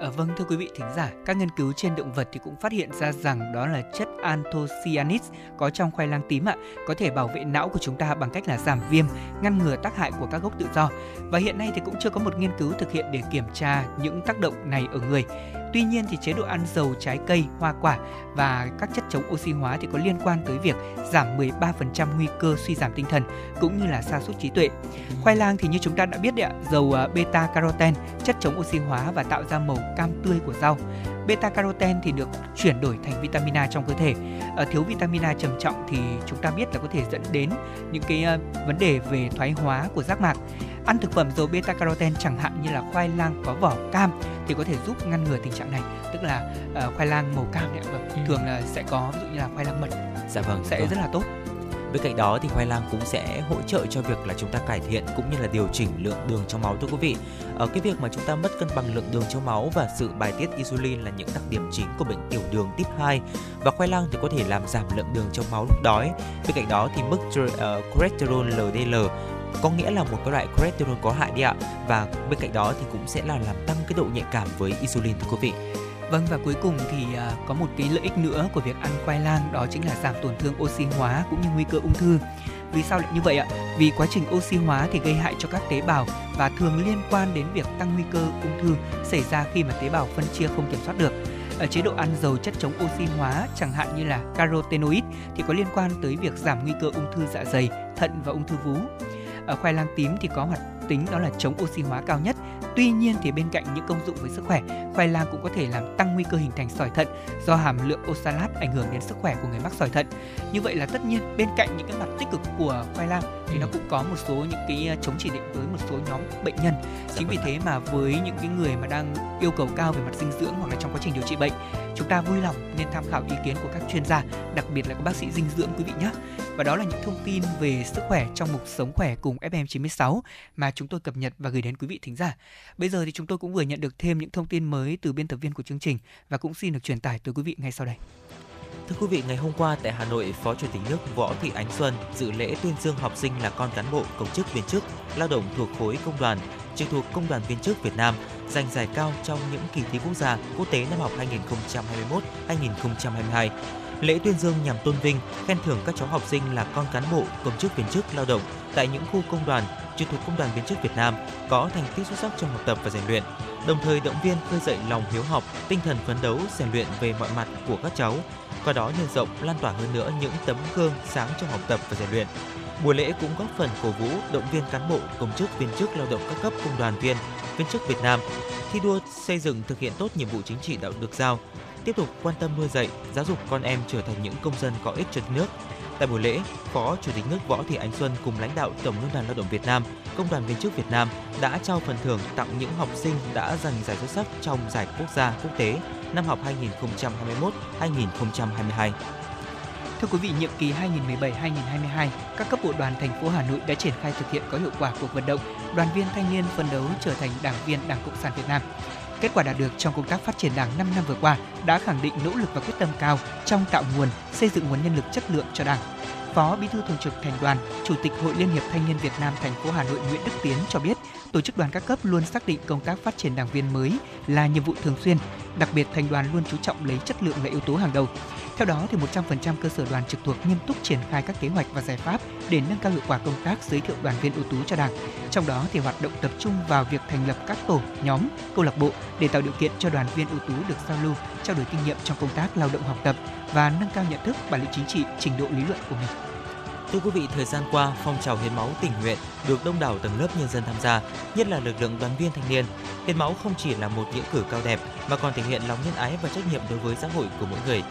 Speaker 1: À, vâng thưa quý vị thính giả, các nghiên cứu trên động vật thì cũng phát hiện ra rằng đó là chất anthocyanins có trong khoai lang tím ạ, có thể bảo vệ não của chúng ta bằng cách là giảm viêm, ngăn ngừa tác hại của các gốc tự do. Và hiện nay thì cũng chưa có một nghiên cứu thực hiện để kiểm tra những tác động này ở người. Tuy nhiên thì chế độ ăn dầu trái cây, hoa quả và các chất chống oxy hóa thì có liên quan tới việc giảm 13% nguy cơ suy giảm tinh thần cũng như là sa sút trí tuệ. Khoai lang thì như chúng ta đã biết đấy ạ, dầu à, beta carotene, chất chống oxy hóa và tạo ra màu cam tươi của rau. Beta carotene thì được chuyển đổi thành vitamin A trong cơ thể. Ở thiếu vitamin A trầm trọng thì chúng ta biết là có thể dẫn đến những cái uh, vấn đề về thoái hóa của giác mạc. Ăn thực phẩm dầu beta carotene chẳng hạn như là khoai lang có vỏ cam thì có thể giúp ngăn ngừa tình trạng này, tức là uh, khoai lang màu cam đấy vâng. Ừ. Thường là sẽ có ví dụ như là khoai lang mật.
Speaker 2: Dạ vâng.
Speaker 1: Sẽ
Speaker 2: vâng.
Speaker 1: rất là tốt.
Speaker 2: Bên cạnh đó thì khoai lang cũng sẽ hỗ trợ cho việc là chúng ta cải thiện cũng như là điều chỉnh lượng đường trong máu thưa quý vị. Ở cái việc mà chúng ta mất cân bằng lượng đường trong máu và sự bài tiết insulin là những đặc điểm chính của bệnh tiểu đường tiếp 2 và khoai lang thì có thể làm giảm lượng đường trong máu lúc đói. Bên cạnh đó thì mức ờ, cholesterol LDL có nghĩa là một cái loại cholesterol có hại đi ạ và bên cạnh đó thì cũng sẽ là làm tăng cái độ nhạy cảm với insulin thưa quý vị.
Speaker 1: Vâng và cuối cùng thì uh, có một cái lợi ích nữa của việc ăn khoai lang đó chính là giảm tổn thương oxy hóa cũng như nguy cơ ung thư. Vì sao lại như vậy ạ? Vì quá trình oxy hóa thì gây hại cho các tế bào và thường liên quan đến việc tăng nguy cơ ung thư xảy ra khi mà tế bào phân chia không kiểm soát được. Ở chế độ ăn giàu chất chống oxy hóa chẳng hạn như là carotenoid thì có liên quan tới việc giảm nguy cơ ung thư dạ dày, thận và ung thư vú. Ở khoai lang tím thì có hoạt tính đó là chống oxy hóa cao nhất. Tuy nhiên thì bên cạnh những công dụng với sức khỏe, khoai lang cũng có thể làm tăng nguy cơ hình thành sỏi thận do hàm lượng oxalat ảnh hưởng đến sức khỏe của người mắc sỏi thận. Như vậy là tất nhiên bên cạnh những cái mặt tích cực của khoai lang thì nó cũng có một số những cái à, chống chỉ định với một số nhóm bệnh nhân. Chính vì thế mà với những cái người mà đang yêu cầu cao về mặt dinh dưỡng hoặc là trong quá trình điều trị bệnh, chúng ta vui lòng nên tham khảo ý kiến của các chuyên gia, đặc biệt là các bác sĩ dinh dưỡng quý vị nhé. Và đó là những thông tin về sức khỏe trong mục sống khỏe cùng FM96 mà chúng tôi cập nhật và gửi đến quý vị thính giả. Bây giờ thì chúng tôi cũng vừa nhận được thêm những thông tin mới từ biên tập viên của chương trình và cũng xin được truyền tải tới quý vị ngay sau đây.
Speaker 2: Thưa quý vị, ngày hôm qua tại Hà Nội, Phó Chủ tịch nước Võ Thị Ánh Xuân dự lễ tuyên dương học sinh là con cán bộ, công chức viên chức, lao động thuộc khối công đoàn, trực thuộc Công đoàn viên chức Việt Nam giành giải cao trong những kỳ thi quốc gia, quốc tế năm học 2021-2022. Lễ tuyên dương nhằm tôn vinh, khen thưởng các cháu học sinh là con cán bộ, công chức viên chức lao động tại những khu công đoàn, trực thuộc Công đoàn viên chức Việt Nam có thành tích xuất sắc trong học tập và rèn luyện, đồng thời động viên khơi dậy lòng hiếu học, tinh thần phấn đấu rèn luyện về mọi mặt của các cháu, qua đó nhân rộng lan tỏa hơn nữa những tấm gương sáng trong học tập và rèn luyện. Buổi lễ cũng góp phần cổ vũ, động viên cán bộ, công chức, viên chức lao động các cấp công đoàn viên, viên chức Việt Nam thi đua xây dựng thực hiện tốt nhiệm vụ chính trị đạo được giao, tiếp tục quan tâm nuôi dạy, giáo dục con em trở thành những công dân có ích cho đất nước. Tại buổi lễ, Phó Chủ tịch nước Võ Thị Ánh Xuân cùng lãnh đạo Tổng Liên đoàn Lao động Việt Nam, Công đoàn viên chức Việt Nam đã trao phần thưởng tặng những học sinh đã giành giải xuất sắc trong giải quốc gia quốc tế năm học 2021-2022.
Speaker 1: Thưa quý vị, nhiệm kỳ 2017-2022, các cấp bộ đoàn thành phố Hà Nội đã triển khai thực hiện có hiệu quả cuộc vận động đoàn viên thanh niên phấn đấu trở thành đảng viên Đảng Cộng sản Việt Nam. Kết quả đạt được trong công tác phát triển Đảng 5 năm vừa qua đã khẳng định nỗ lực và quyết tâm cao trong tạo nguồn, xây dựng nguồn nhân lực chất lượng cho Đảng. Phó Bí thư Thường trực Thành đoàn, Chủ tịch Hội Liên hiệp Thanh niên Việt Nam thành phố Hà Nội Nguyễn Đức Tiến cho biết, tổ chức đoàn các cấp luôn xác định công tác phát triển đảng viên mới là nhiệm vụ thường xuyên, đặc biệt thành đoàn luôn chú trọng lấy chất lượng là yếu tố hàng đầu. Theo đó thì 100% cơ sở đoàn trực thuộc nghiêm túc triển khai các kế hoạch và giải pháp để nâng cao hiệu quả công tác giới thiệu đoàn viên ưu tú cho Đảng. Trong đó thì hoạt động tập trung vào việc thành lập các tổ, nhóm, câu lạc bộ để tạo điều kiện cho đoàn viên ưu tú được giao lưu, trao đổi kinh nghiệm trong công tác lao động học tập và nâng cao nhận thức, bản lĩnh chính trị, trình độ lý luận của mình.
Speaker 2: Thưa quý vị, thời gian qua, phong trào hiến máu tình nguyện được đông đảo tầng lớp nhân dân tham gia, nhất là lực lượng đoàn viên thanh niên. Hiến máu không chỉ là một nghĩa cử cao đẹp mà còn thể hiện lòng nhân ái và trách nhiệm đối với xã hội của mỗi người.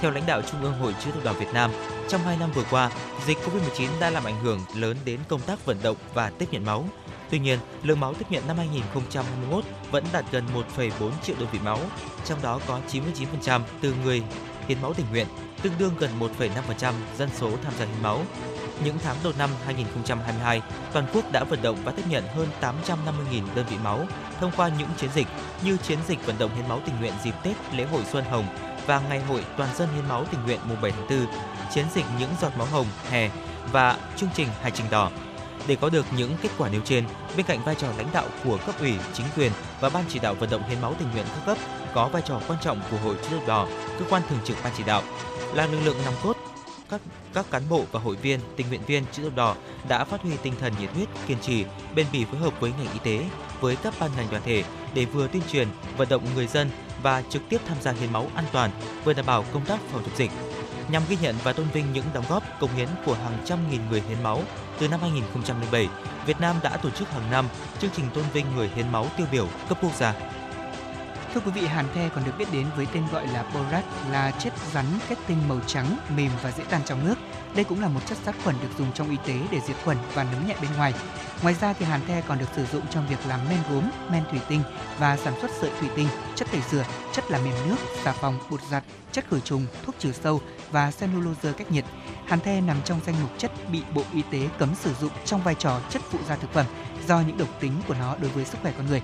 Speaker 2: Theo lãnh đạo Trung ương Hội Chữ thập đỏ Việt Nam, trong 2 năm vừa qua, dịch Covid-19 đã làm ảnh hưởng lớn đến công tác vận động và tiếp nhận máu. Tuy nhiên, lượng máu tiếp nhận năm 2021 vẫn đạt gần 1,4 triệu đơn vị máu, trong đó có 99% từ người hiến máu tình nguyện, tương đương gần 1,5% dân số tham gia hiến máu. Những tháng đầu năm 2022, toàn quốc đã vận động và tiếp nhận hơn 850.000 đơn vị máu thông qua những chiến dịch như chiến dịch vận động hiến máu tình nguyện dịp Tết, lễ hội Xuân Hồng và Ngày hội Toàn dân hiến máu tình nguyện mùng 7 tháng 4, chiến dịch những giọt máu hồng hè và chương trình Hành trình đỏ. Để có được những kết quả nêu trên, bên cạnh vai trò lãnh đạo của cấp ủy, chính quyền và ban chỉ đạo vận động hiến máu tình nguyện các cấp có vai trò quan trọng của Hội chữ thập đỏ, cơ quan thường trực ban chỉ đạo, là lực lượng nòng cốt các các cán bộ và hội viên, tình nguyện viên chữ thập đỏ đã phát huy tinh thần nhiệt huyết, kiên trì, bền bỉ phối hợp với ngành y tế, với các ban ngành đoàn thể để vừa tuyên truyền, vận động người dân và trực tiếp tham gia hiến máu an toàn, vừa đảm bảo công tác phòng chống dịch. Nhằm ghi nhận và tôn vinh những đóng góp, công hiến của hàng trăm nghìn người hiến máu, từ năm 2007, Việt Nam đã tổ chức hàng năm chương trình tôn vinh người hiến máu tiêu biểu cấp quốc gia.
Speaker 1: Thưa quý vị, hàn the còn được biết đến với tên gọi là borax là chất rắn kết tinh màu trắng, mềm và dễ tan trong nước. Đây cũng là một chất sát khuẩn được dùng trong y tế để diệt khuẩn và nấm nhẹ bên ngoài. Ngoài ra thì hàn the còn được sử dụng trong việc làm men gốm, men thủy tinh và sản xuất sợi thủy tinh, chất tẩy rửa, chất làm mềm nước, xà phòng, bột giặt, chất khử trùng, thuốc trừ sâu và cellulose cách nhiệt. Hàn the nằm trong danh mục chất bị Bộ Y tế cấm sử dụng trong vai trò chất phụ gia thực phẩm do những độc tính của nó đối với sức khỏe con người.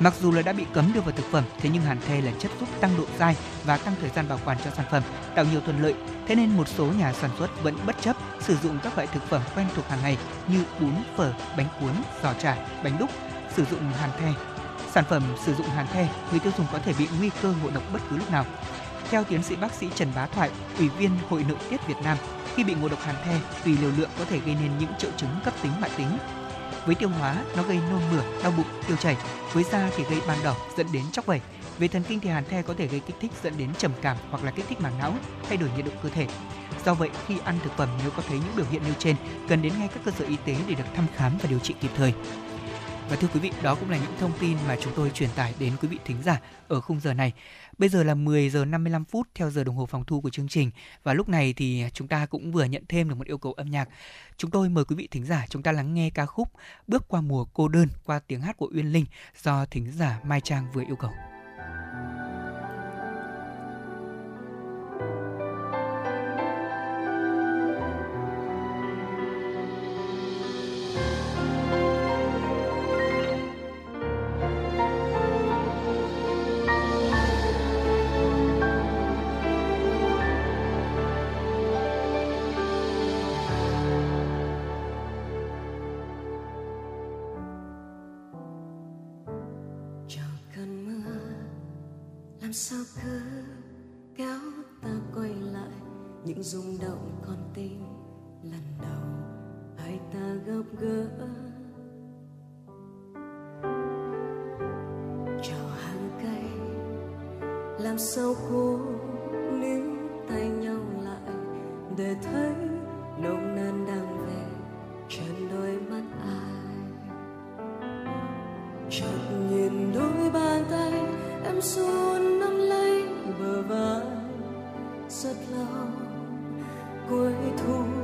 Speaker 1: Mặc dù là đã bị cấm đưa vào thực phẩm, thế nhưng hàn the là chất giúp tăng độ dai và tăng thời gian bảo quản cho sản phẩm, tạo nhiều thuận lợi. Thế nên một số nhà sản xuất vẫn bất chấp sử dụng các loại thực phẩm quen thuộc hàng ngày như bún, phở, bánh cuốn, giò chả, bánh đúc sử dụng hàn the. Sản phẩm sử dụng hàn the, người tiêu dùng có thể bị nguy cơ ngộ độc bất cứ lúc nào. Theo tiến sĩ bác sĩ Trần Bá Thoại, Ủy viên Hội Nội tiết Việt Nam, khi bị ngộ độc hàn the, tùy liều lượng có thể gây nên những triệu chứng cấp tính mãn tính với tiêu hóa, nó gây nôn mửa, đau bụng, tiêu chảy. Với da thì gây ban đỏ dẫn đến chóc vẩy. Về thần kinh thì hàn the có thể gây kích thích dẫn đến trầm cảm hoặc là kích thích màng não, thay đổi nhiệt độ cơ thể. Do vậy, khi ăn thực phẩm nếu có thấy những biểu hiện nêu trên, cần đến ngay các cơ sở y tế để được thăm khám và điều trị kịp thời. Và thưa quý vị, đó cũng là những thông tin mà chúng tôi truyền tải đến quý vị thính giả ở khung giờ này. Bây giờ là 10 giờ 55 phút theo giờ đồng hồ phòng thu của chương trình và lúc này thì chúng ta cũng vừa nhận thêm được một yêu cầu âm nhạc. Chúng tôi mời quý vị thính giả chúng ta lắng nghe ca khúc Bước qua mùa cô đơn qua tiếng hát của Uyên Linh do thính giả Mai Trang vừa yêu cầu.
Speaker 6: Làm sao cố níu tay nhau lại để thấy nồng nàn đang về trên đôi mắt ai? Chợt nhìn đôi bàn tay em run bờ vai. Rất lâu cuối thu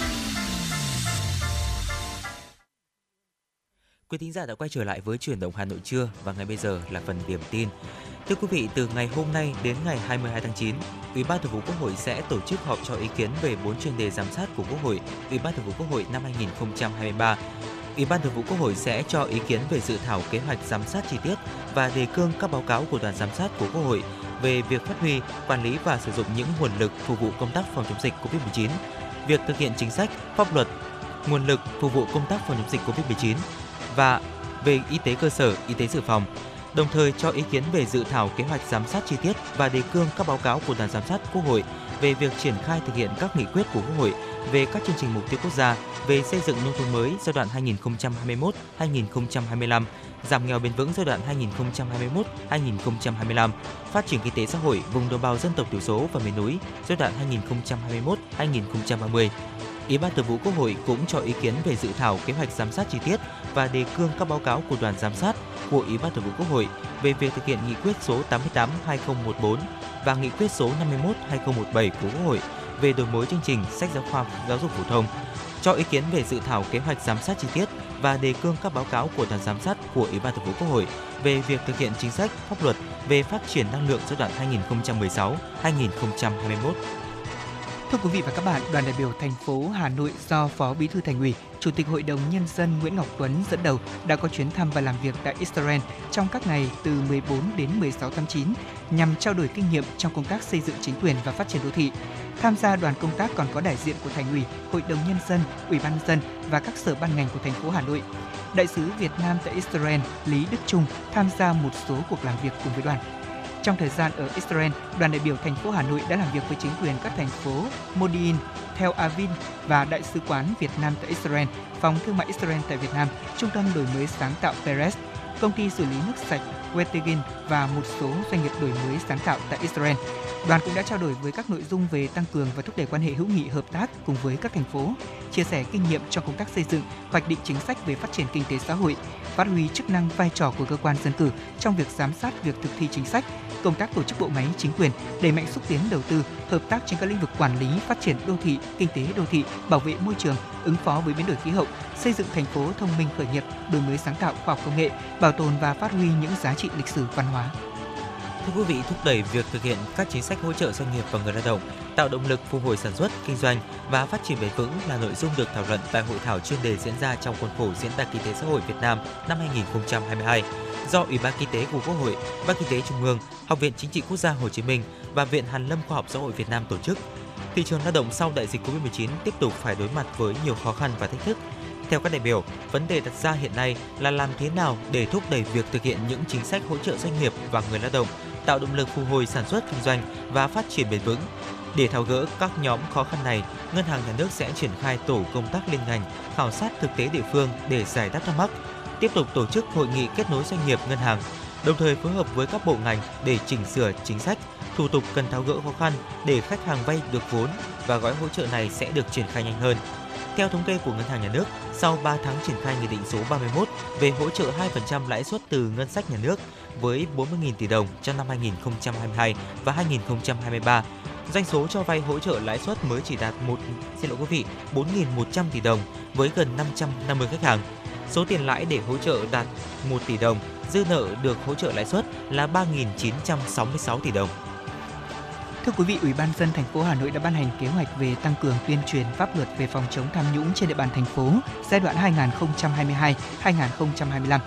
Speaker 2: Quý thính giả đã quay trở lại với chuyển động Hà Nội trưa và ngay bây giờ là phần điểm tin. Thưa quý vị, từ ngày hôm nay đến ngày 22 tháng 9, Ủy ban Thường vụ Quốc hội sẽ tổ chức họp cho ý kiến về 4 chuyên đề giám sát của Quốc hội, Ủy ban Thường vụ Quốc hội năm 2023. Ủy ban Thường vụ Quốc hội sẽ cho ý kiến về dự thảo kế hoạch giám sát chi tiết và đề cương các báo cáo của đoàn giám sát của Quốc hội về việc phát huy, quản lý và sử dụng những nguồn lực phục vụ công tác phòng chống dịch COVID-19, việc thực hiện chính sách, pháp luật, nguồn lực phục vụ công tác phòng chống dịch COVID-19 và về y tế cơ sở, y tế dự phòng, đồng thời cho ý kiến về dự thảo kế hoạch giám sát chi tiết và đề cương các báo cáo của đoàn giám sát Quốc hội về việc triển khai thực hiện các nghị quyết của Quốc hội về các chương trình mục tiêu quốc gia về xây dựng nông thôn mới giai đoạn 2021-2025, giảm nghèo bền vững giai đoạn 2021-2025, phát triển kinh tế xã hội vùng đồng bào dân tộc thiểu số và miền núi giai đoạn 2021-2030. Ủy ban Thường vụ Quốc hội cũng cho ý kiến về dự thảo kế hoạch giám sát chi tiết và đề cương các báo cáo của đoàn giám sát của Ủy ban Thường vụ Quốc hội về việc thực hiện nghị quyết số 88/2014 và nghị quyết số 51/2017 của Quốc hội về đổi mới chương trình sách giáo khoa giáo dục phổ thông, cho ý kiến về dự thảo kế hoạch giám sát chi tiết và đề cương các báo cáo của đoàn giám sát của Ủy ban Thường vụ Quốc hội về việc thực hiện chính sách pháp luật về phát triển năng lượng giai đoạn 2016-2021.
Speaker 1: Thưa quý vị và các bạn, đoàn đại biểu thành phố Hà Nội do Phó Bí thư Thành ủy, Chủ tịch Hội đồng Nhân dân Nguyễn Ngọc Tuấn dẫn đầu đã có chuyến thăm và làm việc tại Israel trong các ngày từ 14 đến 16 tháng 9 nhằm trao đổi kinh nghiệm trong công tác xây dựng chính quyền và phát triển đô thị. Tham gia đoàn công tác còn có đại diện của Thành ủy, Hội đồng Nhân dân, Ủy ban nhân dân và các sở ban ngành của thành phố Hà Nội. Đại sứ Việt Nam tại Israel Lý Đức Trung tham gia một số cuộc làm việc cùng với đoàn. Trong thời gian ở Israel, đoàn đại biểu thành phố Hà Nội đã làm việc với chính quyền các thành phố Modi'in, Tel Aviv và Đại sứ quán Việt Nam tại Israel, Phòng Thương mại Israel tại Việt Nam, Trung tâm Đổi mới sáng tạo Perez, Công ty xử lý nước sạch Wetegin và một số doanh nghiệp đổi mới sáng tạo tại Israel. Đoàn cũng đã trao đổi với các nội dung về tăng cường và thúc đẩy quan hệ hữu nghị hợp tác cùng với các thành phố, chia sẻ kinh nghiệm trong công tác xây dựng, hoạch định chính sách về phát triển kinh tế xã hội, phát huy chức năng vai trò của cơ quan dân cử trong việc giám sát việc thực thi chính sách, công tác tổ chức bộ máy chính quyền, đẩy mạnh xúc tiến đầu tư, hợp tác trên các lĩnh vực quản lý, phát triển đô thị, kinh tế đô thị, bảo vệ môi trường, ứng phó với biến đổi khí hậu, xây dựng thành phố thông minh khởi nghiệp, đổi mới sáng tạo khoa học công nghệ, bảo tồn và phát huy những giá trị lịch sử văn hóa.
Speaker 2: Thưa quý vị, thúc đẩy việc thực hiện các chính sách hỗ trợ doanh nghiệp và người lao động, tạo động lực phục hồi sản xuất, kinh doanh và phát triển bền vững là nội dung được thảo luận tại hội thảo chuyên đề diễn ra trong khuôn khổ Diễn đàn Kinh tế xã hội Việt Nam năm 2022 do Ủy ban Kinh tế của Quốc hội, Ban Kinh tế Trung ương, Học viện Chính trị Quốc gia Hồ Chí Minh và Viện Hàn lâm Khoa học Xã hội Việt Nam tổ chức. Thị trường lao động sau đại dịch Covid-19 tiếp tục phải đối mặt với nhiều khó khăn và thách thức. Theo các đại biểu, vấn đề đặt ra hiện nay là làm thế nào để thúc đẩy việc thực hiện những chính sách hỗ trợ doanh nghiệp và người lao động, tạo động lực phục hồi sản xuất kinh doanh và phát triển bền vững. Để tháo gỡ các nhóm khó khăn này, Ngân hàng Nhà nước sẽ triển khai tổ công tác liên ngành khảo sát thực tế địa phương để giải đáp thắc mắc, tiếp tục tổ chức hội nghị kết nối doanh nghiệp ngân hàng, đồng thời phối hợp với các bộ ngành để chỉnh sửa chính sách, thủ tục cần tháo gỡ khó khăn để khách hàng vay được vốn và gói hỗ trợ này sẽ được triển khai nhanh hơn. Theo thống kê của Ngân hàng Nhà nước, sau 3 tháng triển khai Nghị định số 31 về hỗ trợ 2% lãi suất từ ngân sách nhà nước với 40.000 tỷ đồng trong năm 2022 và 2023, doanh số cho vay hỗ trợ lãi suất mới chỉ đạt một xin lỗi quý vị 4.100 tỷ đồng với gần 550 khách hàng. Số tiền lãi để hỗ trợ đạt 1 tỷ đồng, dư nợ được hỗ trợ lãi suất là 3.966 tỷ đồng.
Speaker 1: Thưa quý vị, Ủy ban dân thành phố Hà Nội đã ban hành kế hoạch về tăng cường tuyên truyền pháp luật về phòng chống tham nhũng trên địa bàn thành phố giai đoạn 2022-2025.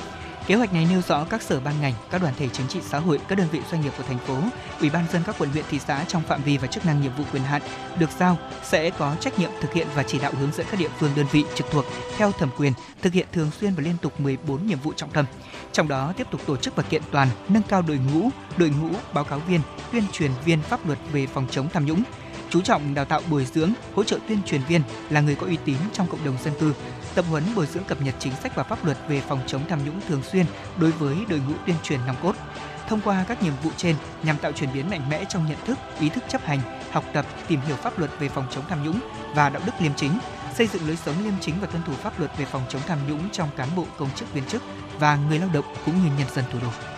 Speaker 1: Kế hoạch này nêu rõ các sở ban ngành, các đoàn thể chính trị xã hội, các đơn vị doanh nghiệp của thành phố, ủy ban dân các quận huyện thị xã trong phạm vi và chức năng nhiệm vụ quyền hạn được giao sẽ có trách nhiệm thực hiện và chỉ đạo hướng dẫn các địa phương đơn vị trực thuộc theo thẩm quyền thực hiện thường xuyên và liên tục 14 nhiệm vụ trọng tâm. Trong đó tiếp tục tổ chức và kiện toàn, nâng cao đội ngũ, đội ngũ báo cáo viên, tuyên truyền viên pháp luật về phòng chống tham nhũng, chú trọng đào tạo bồi dưỡng, hỗ trợ tuyên truyền viên là người có uy tín trong cộng đồng dân cư, tập huấn bồi dưỡng cập nhật chính sách và pháp luật về phòng chống tham nhũng thường xuyên đối với đội ngũ tuyên truyền nòng cốt. Thông qua các nhiệm vụ trên nhằm tạo chuyển biến mạnh mẽ trong nhận thức, ý thức chấp hành, học tập, tìm hiểu pháp luật về phòng chống tham nhũng và đạo đức liêm chính, xây dựng lối sống liêm chính và tuân thủ pháp luật về phòng chống tham nhũng trong cán bộ công chức viên chức và người lao động cũng như nhân dân thủ đô.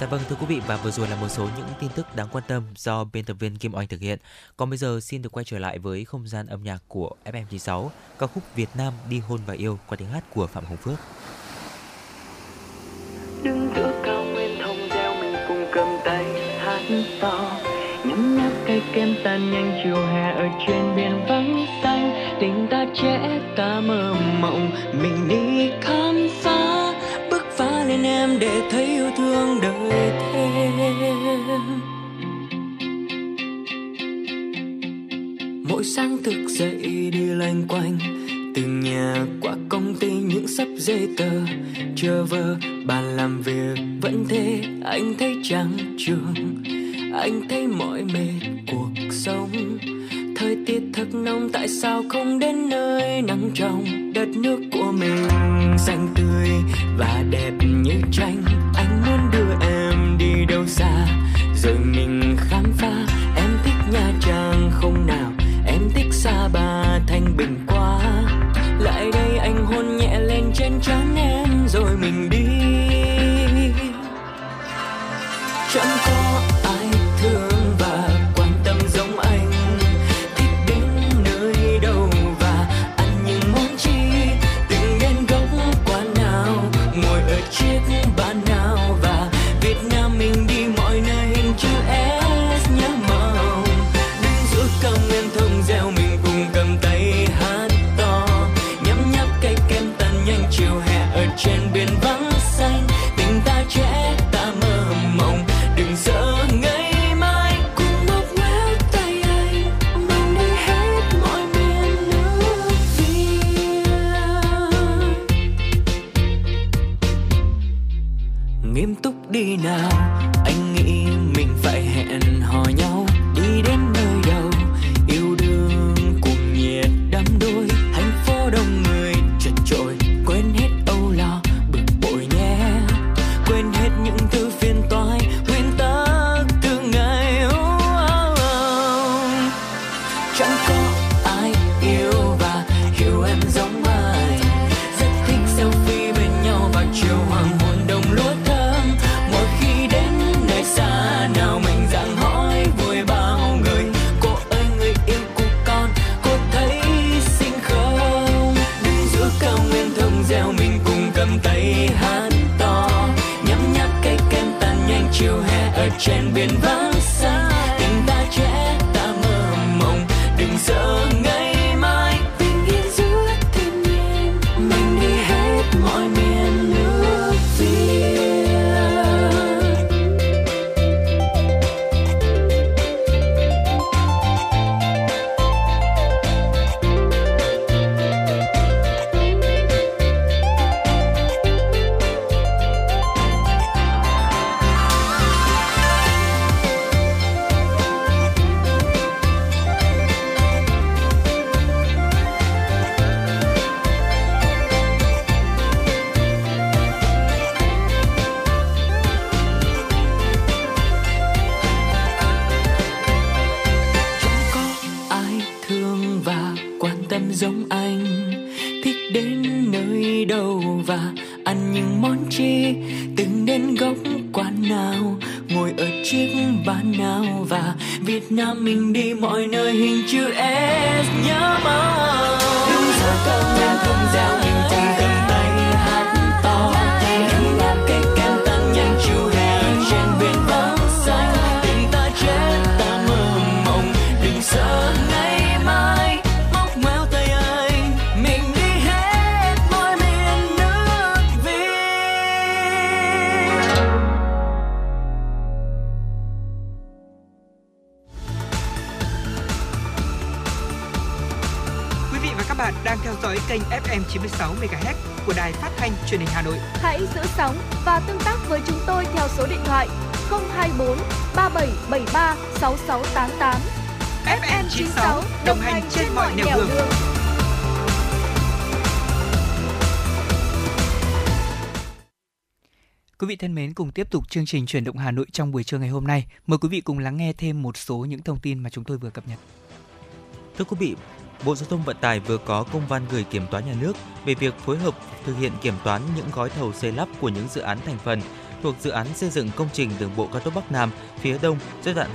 Speaker 2: Dạ vâng thưa quý vị và vừa rồi là một số những tin tức đáng quan tâm do biên tập viên Kim Oanh thực hiện. Còn bây giờ xin được quay trở lại với không gian âm nhạc của FM96, ca khúc Việt Nam đi hôn và yêu qua tiếng hát của Phạm Hồng Phước.
Speaker 7: Đứng giữa cao nguyên thông gieo mình cùng cầm tay hát to nhấm nháp cây kem tan nhanh chiều hè ở trên biển vắng xanh tình ta trẻ ta mơ mộng mình đi khắp nên lên em để thấy yêu thương đời thêm. Mỗi sáng thức dậy đi loanh quanh, từ nhà qua công ty những sắp giấy tờ. Chờ vơ bàn làm việc vẫn thế, anh thấy chẳng trường anh thấy mỏi mệt cuộc sống. Thời tiết thật nóng, tại sao không đến nơi nắng trong đất nước của mình? Xanh tươi và đẹp như tranh, anh muốn đưa em đi đâu xa? Rồi mình cùng
Speaker 1: tiếp tục chương trình chuyển động Hà Nội trong buổi trưa ngày hôm nay. Mời quý vị cùng lắng nghe thêm một số những thông tin mà chúng tôi vừa cập nhật.
Speaker 2: Thưa quý vị, Bộ Giao thông Vận tải vừa có công văn gửi Kiểm toán Nhà nước về việc phối hợp thực hiện kiểm toán những gói thầu xây lắp của những dự án thành phần thuộc dự án xây dựng công trình đường bộ cao tốc Bắc Nam phía Đông giai đoạn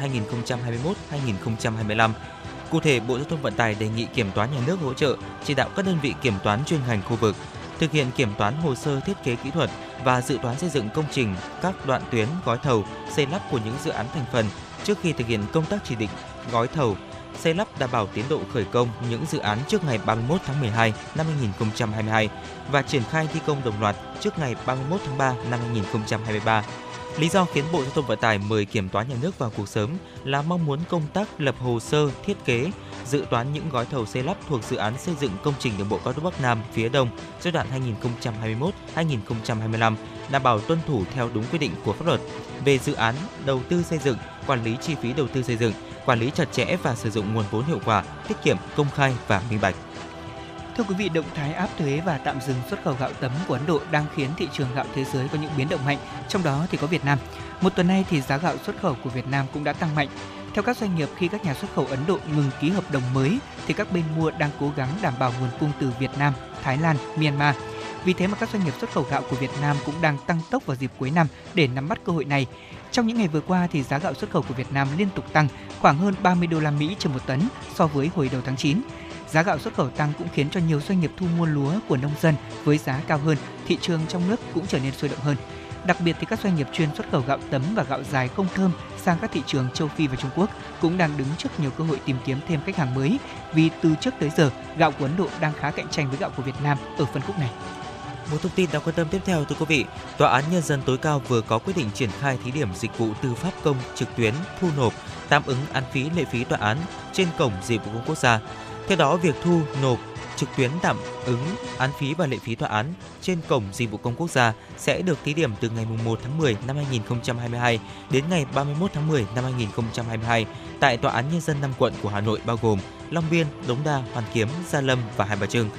Speaker 2: 2021-2025. Cụ thể, Bộ Giao thông Vận tải đề nghị Kiểm toán Nhà nước hỗ trợ chỉ đạo các đơn vị kiểm toán chuyên ngành khu vực thực hiện kiểm toán hồ sơ thiết kế kỹ thuật và dự toán xây dựng công trình, các đoạn tuyến, gói thầu, xây lắp của những dự án thành phần trước khi thực hiện công tác chỉ định, gói thầu, xây lắp đảm bảo tiến độ khởi công những dự án trước ngày 31 tháng 12 năm 2022 và triển khai thi công đồng loạt trước ngày 31 tháng 3 năm 2023. Lý do khiến Bộ Giao thông Vận tải mời kiểm toán nhà nước vào cuộc sớm là mong muốn công tác lập hồ sơ, thiết kế, dự toán những gói thầu xây lắp thuộc dự án xây dựng công trình đường bộ cao tốc Bắc Nam phía Đông giai đoạn 2021-2025 đảm bảo tuân thủ theo đúng quy định của pháp luật về dự án đầu tư xây dựng, quản lý chi phí đầu tư xây dựng, quản lý chặt chẽ và sử dụng nguồn vốn hiệu quả, tiết kiệm, công khai và minh bạch.
Speaker 1: Thưa quý vị, động thái áp thuế và tạm dừng xuất khẩu gạo tấm của Ấn Độ đang khiến thị trường gạo thế giới có những biến động mạnh, trong đó thì có Việt Nam. Một tuần nay thì giá gạo xuất khẩu của Việt Nam cũng đã tăng mạnh. Theo các doanh nghiệp, khi các nhà xuất khẩu Ấn Độ ngừng ký hợp đồng mới thì các bên mua đang cố gắng đảm bảo nguồn cung từ Việt Nam, Thái Lan, Myanmar. Vì thế mà các doanh nghiệp xuất khẩu gạo của Việt Nam cũng đang tăng tốc vào dịp cuối năm để nắm bắt cơ hội này. Trong những ngày vừa qua thì giá gạo xuất khẩu của Việt Nam liên tục tăng khoảng hơn 30 đô la Mỹ trên một tấn so với hồi đầu tháng 9. Giá gạo xuất khẩu tăng cũng khiến cho nhiều doanh nghiệp thu mua lúa của nông dân với giá cao hơn, thị trường trong nước cũng trở nên sôi động hơn. Đặc biệt thì các doanh nghiệp chuyên xuất khẩu gạo tấm và gạo dài không thơm sang các thị trường châu Phi và Trung Quốc cũng đang đứng trước nhiều cơ hội tìm kiếm thêm khách hàng mới vì từ trước tới giờ gạo của Ấn Độ đang khá cạnh tranh với gạo của Việt Nam ở phân khúc này.
Speaker 2: Một thông tin đáng quan tâm tiếp theo thưa quý vị, Tòa án Nhân dân tối cao vừa có quyết định triển khai thí điểm dịch vụ tư pháp công trực tuyến thu nộp, tạm ứng án phí lệ phí tòa án trên cổng dịch vụ công quốc gia. Theo đó, việc thu nộp trực tuyến tạm ứng án phí và lệ phí tòa án trên cổng dịch vụ công quốc gia sẽ được thí điểm từ ngày 1 tháng 10 năm 2022 đến ngày 31 tháng 10 năm 2022 tại Tòa án Nhân dân 5 quận của Hà Nội bao gồm Long Biên, Đống Đa, Hoàn Kiếm, Gia Lâm và Hai Bà Trưng.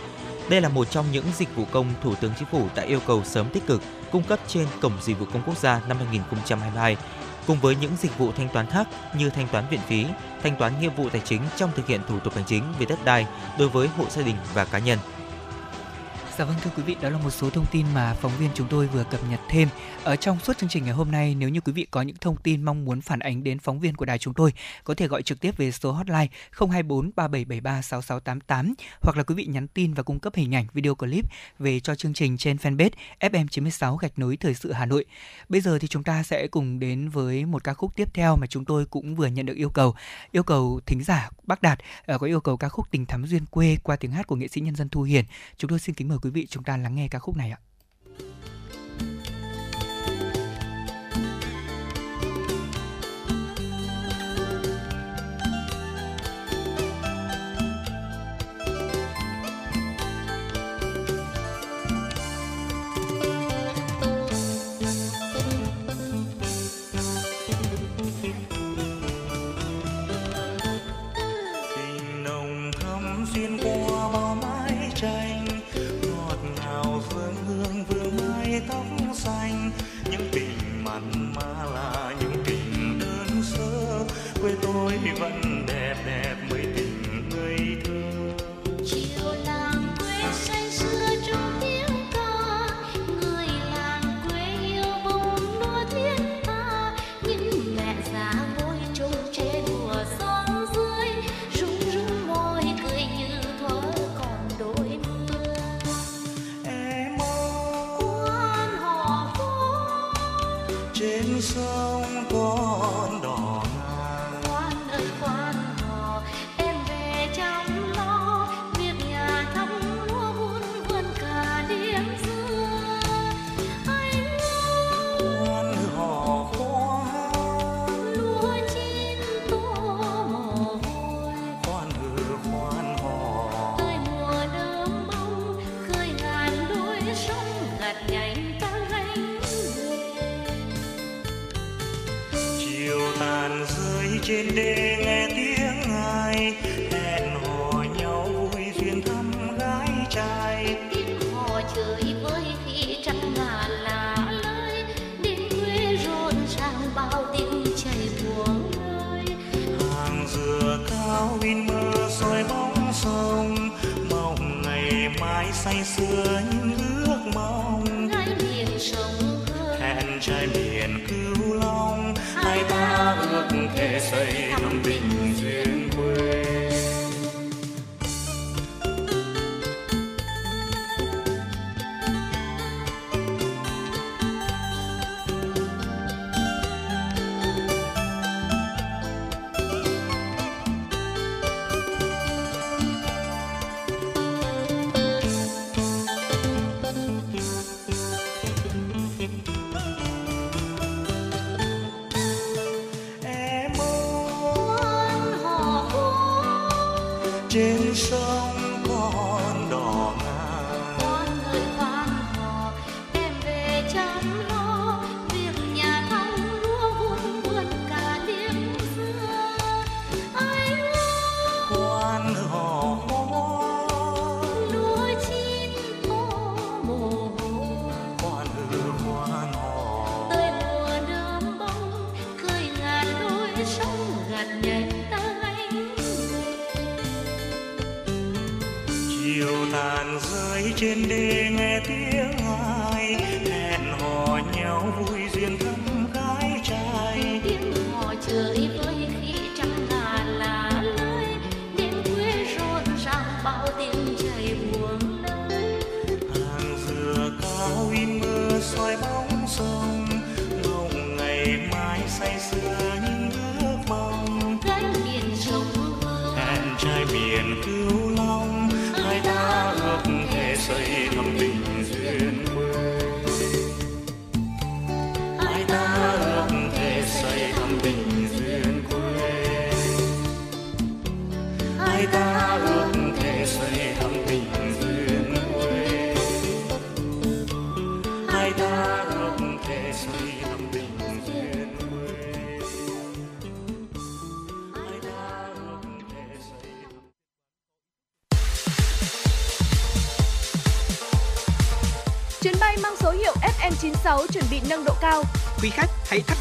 Speaker 2: Đây là một trong những dịch vụ công Thủ tướng Chính phủ đã yêu cầu sớm tích cực cung cấp trên cổng dịch vụ công quốc gia năm 2022 cùng với những dịch vụ thanh toán khác như thanh toán viện phí, thanh toán nghĩa vụ tài chính trong thực hiện thủ tục hành chính về đất đai đối với hộ gia đình và cá nhân.
Speaker 1: Dạ vâng thưa quý vị, đó là một số thông tin mà phóng viên chúng tôi vừa cập nhật thêm ở trong suốt chương trình ngày hôm nay. Nếu như quý vị có những thông tin mong muốn phản ánh đến phóng viên của đài chúng tôi, có thể gọi trực tiếp về số hotline 024 3773 6688 hoặc là quý vị nhắn tin và cung cấp hình ảnh video clip về cho chương trình trên fanpage FM96 gạch nối thời sự Hà Nội. Bây giờ thì chúng ta sẽ cùng đến với một ca khúc tiếp theo mà chúng tôi cũng vừa nhận được yêu cầu. Yêu cầu thính giả Bắc Đạt ờ, có yêu cầu ca khúc Tình thắm duyên quê qua tiếng hát của nghệ sĩ nhân dân Thu Hiền. Chúng tôi xin kính mời quý quý vị chúng ta lắng nghe ca khúc này ạ.
Speaker 8: 6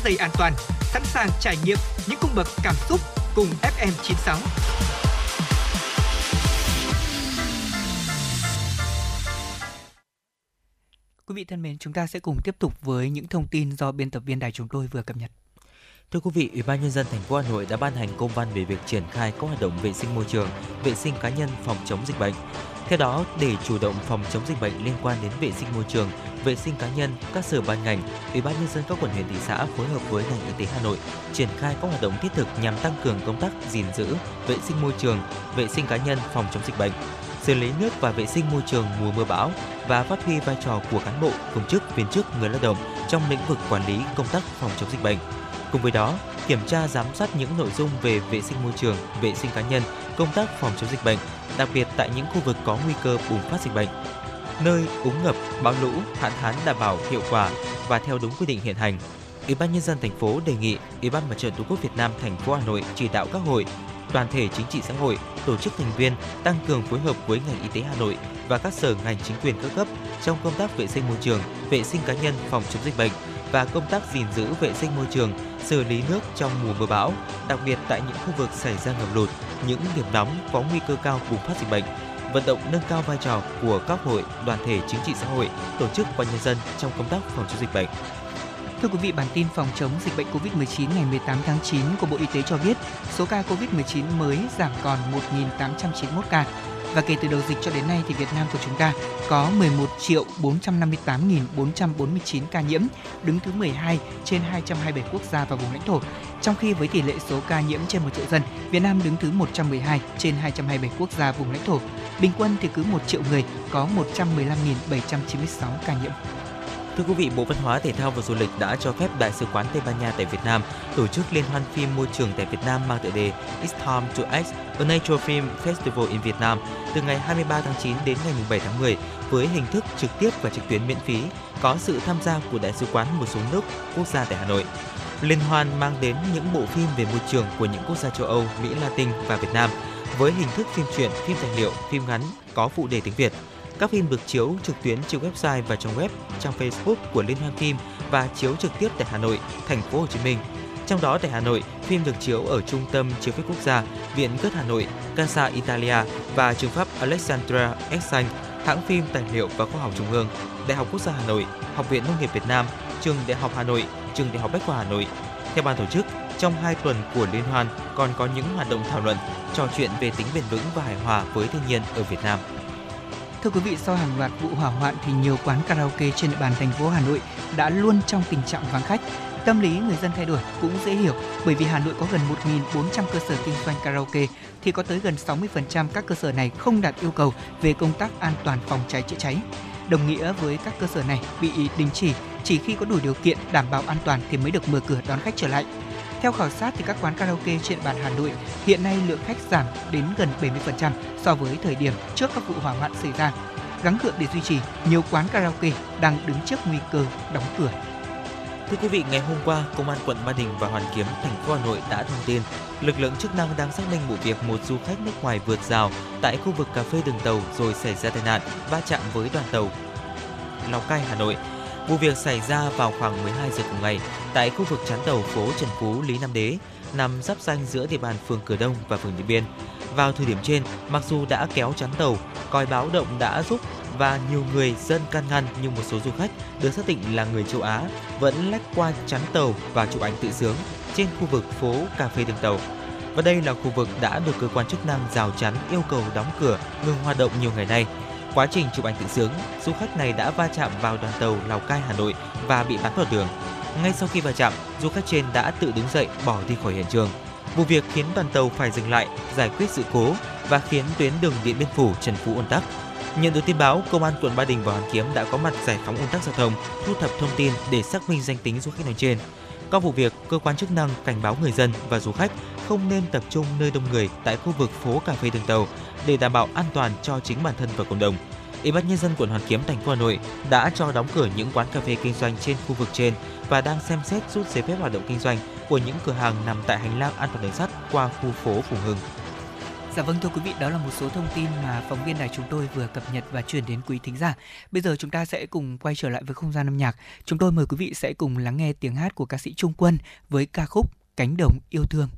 Speaker 1: dây an toàn, sẵn sàng trải nghiệm những cung bậc cảm xúc cùng FM 96. Quý vị thân mến, chúng ta sẽ cùng tiếp tục với những thông tin do biên tập viên đài chúng tôi vừa cập nhật.
Speaker 2: Thưa quý vị, Ủy ban nhân dân thành phố Hà Nội đã ban hành công văn về việc triển khai các hoạt động vệ sinh môi trường, vệ sinh cá nhân phòng chống dịch bệnh. Theo đó, để chủ động phòng chống dịch bệnh liên quan đến vệ sinh môi trường, vệ sinh cá nhân, các sở ban ngành, Ủy ban nhân dân các quận huyện thị xã phối hợp với ngành y tế Hà Nội triển khai các hoạt động thiết thực nhằm tăng cường công tác gìn giữ vệ sinh môi trường, vệ sinh cá nhân phòng chống dịch bệnh, xử lý nước và vệ sinh môi trường mùa mưa bão và phát huy vai trò của cán bộ, công chức, viên chức, người lao động trong lĩnh vực quản lý công tác phòng chống dịch bệnh. Cùng với đó, kiểm tra giám sát những nội dung về vệ sinh môi trường, vệ sinh cá nhân, công tác phòng chống dịch bệnh, đặc biệt tại những khu vực có nguy cơ bùng phát dịch bệnh, nơi úng ngập, bão lũ, hạn hán đảm bảo hiệu quả và theo đúng quy định hiện hành. Ủy ban nhân dân thành phố đề nghị Ủy ban Mặt trận Tổ quốc Việt Nam thành phố Hà Nội chỉ đạo các hội, đoàn thể chính trị xã hội, tổ chức thành viên tăng cường phối hợp với ngành y tế Hà Nội và các sở ngành chính quyền các cấp trong công tác vệ sinh môi trường, vệ sinh cá nhân phòng chống dịch bệnh và công tác gìn giữ vệ sinh môi trường, xử lý nước trong mùa mưa bão, đặc biệt tại những khu vực xảy ra ngập lụt, những điểm nóng có nguy cơ cao bùng phát dịch bệnh vận động nâng cao vai trò của các hội, đoàn thể chính trị xã hội, tổ chức và nhân dân trong công tác phòng chống dịch bệnh.
Speaker 1: Thưa quý vị, bản tin phòng chống dịch bệnh COVID-19 ngày 18 tháng 9 của Bộ Y tế cho biết, số ca COVID-19 mới giảm còn 1.891 ca. Và kể từ đầu dịch cho đến nay thì Việt Nam của chúng ta có 11 triệu 458.449 ca nhiễm, đứng thứ 12 trên 227 quốc gia và vùng lãnh thổ. Trong khi với tỷ lệ số ca nhiễm trên 1 triệu dân, Việt Nam đứng thứ 112 trên 227 quốc gia vùng lãnh thổ. Bình quân thì cứ 1 triệu người có 115.796 ca nhiễm.
Speaker 2: Thưa quý vị, Bộ Văn hóa, Thể thao và Du lịch đã cho phép Đại sứ quán Tây Ban Nha tại Việt Nam tổ chức liên hoan phim môi trường tại Việt Nam mang tựa đề It's Time to Act, a Nature Film Festival in Vietnam từ ngày 23 tháng 9 đến ngày 7 tháng 10 với hình thức trực tiếp và trực tuyến miễn phí, có sự tham gia của Đại sứ quán một số nước, quốc gia tại Hà Nội. Liên hoan mang đến những bộ phim về môi trường của những quốc gia châu Âu, Mỹ Latin và Việt Nam với hình thức phim truyện, phim tài liệu, phim ngắn có phụ đề tiếng Việt – các phim được chiếu trực tuyến trên website và trong web, trang Facebook của Liên hoan phim và chiếu trực tiếp tại Hà Nội, thành phố Hồ Chí Minh. Trong đó tại Hà Nội, phim được chiếu ở Trung tâm Chiếu phim Quốc gia, Viện Cất Hà Nội, Casa Italia và trường pháp Alexandra Exxon, hãng phim tài liệu và khoa học Trung ương, Đại học Quốc gia Hà Nội, Học viện Nông nghiệp Việt Nam, Trường Đại học Hà Nội, Trường Đại học Bách khoa Hà Nội. Theo ban tổ chức, trong hai tuần của liên hoan còn có những hoạt động thảo luận, trò chuyện về tính bền vững và hài hòa với thiên nhiên ở Việt Nam.
Speaker 1: Thưa quý vị, sau hàng loạt vụ hỏa hoạn thì nhiều quán karaoke trên địa bàn thành phố Hà Nội đã luôn trong tình trạng vắng khách. Tâm lý người dân thay đổi cũng dễ hiểu bởi vì Hà Nội có gần 1.400 cơ sở kinh doanh karaoke thì có tới gần 60% các cơ sở này không đạt yêu cầu về công tác an toàn phòng cháy chữa cháy. Đồng nghĩa với các cơ sở này bị đình chỉ chỉ khi có đủ điều kiện đảm bảo an toàn thì mới được mở cửa đón khách trở lại. Theo khảo sát thì các quán karaoke trên bàn Hà Nội hiện nay lượng khách giảm đến gần 70% so với thời điểm trước các vụ hỏa hoạn xảy ra. Gắng gượng để duy trì, nhiều quán karaoke đang đứng trước nguy cơ đóng cửa.
Speaker 2: Thưa quý vị, ngày hôm qua, Công an quận Ba Đình và Hoàn Kiếm, thành phố Hà Nội đã thông tin lực lượng chức năng đang xác minh vụ việc một du khách nước ngoài vượt rào tại khu vực cà phê đường tàu rồi xảy ra tai nạn va chạm với đoàn tàu Lào Cai Hà Nội Vụ việc xảy ra vào khoảng 12 giờ cùng ngày tại khu vực chắn tàu phố Trần Phú, Lý Nam Đế, nằm giáp danh giữa địa bàn phường Cửa Đông và phường Điện Biên. Vào thời điểm trên, mặc dù đã kéo chắn tàu, còi báo động đã giúp và nhiều người dân can ngăn nhưng một số du khách được xác định là người châu Á vẫn lách qua chắn tàu và chụp ảnh tự sướng trên khu vực phố cà phê đường tàu. Và đây là khu vực đã được cơ quan chức năng rào chắn yêu cầu đóng cửa, ngừng hoạt động nhiều ngày nay Quá trình chụp ảnh tự sướng, du khách này đã va chạm vào đoàn tàu Lào Cai Hà Nội và bị bắn vào đường. Ngay sau khi va chạm, du khách trên đã tự đứng dậy bỏ đi khỏi hiện trường. Vụ việc khiến đoàn tàu phải dừng lại giải quyết sự cố và khiến tuyến đường Điện Biên Phủ Trần Phú ùn tắc. Nhận được tin báo, công an quận Ba Đình và Hoàn Kiếm đã có mặt giải phóng ùn tắc giao thông, thu thập thông tin để xác minh danh tính du khách nói trên. Các vụ việc, cơ quan chức năng cảnh báo người dân và du khách không nên tập trung nơi đông người tại khu vực phố cà phê đường tàu để đảm bảo an toàn cho chính bản thân và cộng đồng. Ủy ban nhân dân quận Hoàn Kiếm thành phố Hà Nội đã cho đóng cửa những quán cà phê kinh doanh trên khu vực trên và đang xem xét rút giấy phép hoạt động kinh doanh của những cửa hàng nằm tại hành lang an toàn đường sắt qua khu phố Phùng Hưng.
Speaker 1: Dạ vâng thưa quý vị, đó là một số thông tin mà phóng viên đài chúng tôi vừa cập nhật và truyền đến quý thính giả. Bây giờ chúng ta sẽ cùng quay trở lại với không gian âm nhạc. Chúng tôi mời quý vị sẽ cùng lắng nghe tiếng hát của ca sĩ Trung Quân với ca khúc Cánh đồng yêu thương.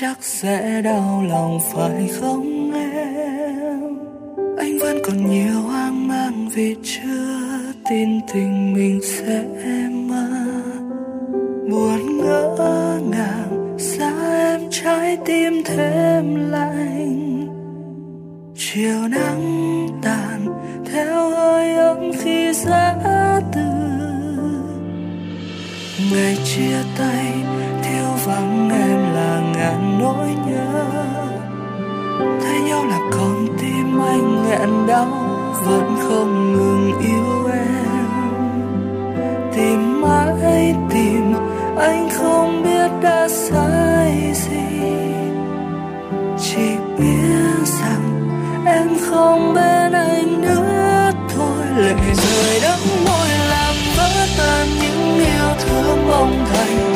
Speaker 9: Chắc sẽ đau lòng, phải không em? Anh vẫn còn nhiều hoang mang vì chưa tin tình mình sẽ mơ. Buồn ngỡ ngàng, xa em trái tim thêm lạnh. Chiều nắng tàn, theo hơi ấm khi giá từ. Ngày chia tay ngàn nỗi nhớ. Thấy nhau là con tim anh nghẹn đau, vẫn không ngừng yêu em. Tìm mãi, tìm, anh không biết đã sai gì. Chỉ biết rằng em không bên anh nữa thôi. Lệ rơi đắng môi làm vỡ tan những yêu thương mong thành.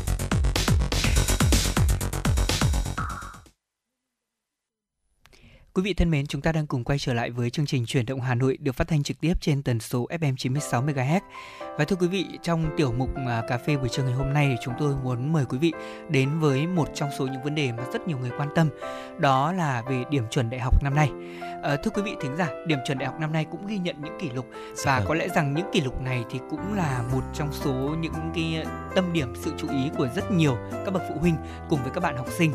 Speaker 1: Quý vị thân mến, chúng ta đang cùng quay trở lại với chương trình Chuyển động Hà Nội được phát thanh trực tiếp trên tần số FM 96 MHz. Và thưa quý vị, trong tiểu mục à, cà phê buổi trưa ngày hôm nay thì chúng tôi muốn mời quý vị đến với một trong số những vấn đề mà rất nhiều người quan tâm, đó là về điểm chuẩn đại học năm nay. À, thưa quý vị thính giả, điểm chuẩn đại học năm nay cũng ghi nhận những kỷ lục và
Speaker 2: vâng.
Speaker 1: có lẽ rằng những kỷ lục này thì cũng là một trong số những cái tâm điểm sự chú ý của rất nhiều các bậc phụ huynh cùng với các bạn học sinh.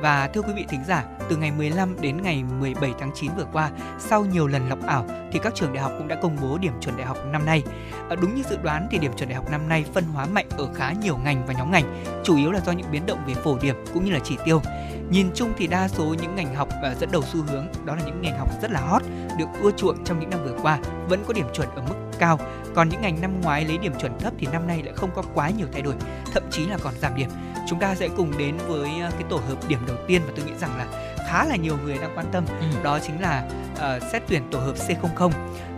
Speaker 1: Và thưa quý vị thính giả, từ ngày 15 đến ngày 17 tháng 9 vừa qua, sau nhiều lần lọc ảo thì các trường đại học cũng đã công bố điểm chuẩn đại học năm nay. À, đúng như dự đoán thì điểm chuẩn đại học năm nay phân hóa mạnh ở khá nhiều ngành và nhóm ngành, chủ yếu là do những biến động về phổ điểm cũng như là chỉ tiêu. Nhìn chung thì đa số những ngành học à, dẫn đầu xu hướng đó là những ngành học rất là hot, được ưa chuộng trong những năm vừa qua, vẫn có điểm chuẩn ở mức cao. Còn những ngành năm ngoái lấy điểm chuẩn thấp thì năm nay lại không có quá nhiều thay đổi, thậm chí là còn giảm điểm. Chúng ta sẽ cùng đến với uh, cái tổ hợp điểm đầu tiên và tôi nghĩ rằng là khá là nhiều người đang quan tâm, ừ. đó chính là uh, xét tuyển tổ hợp C00.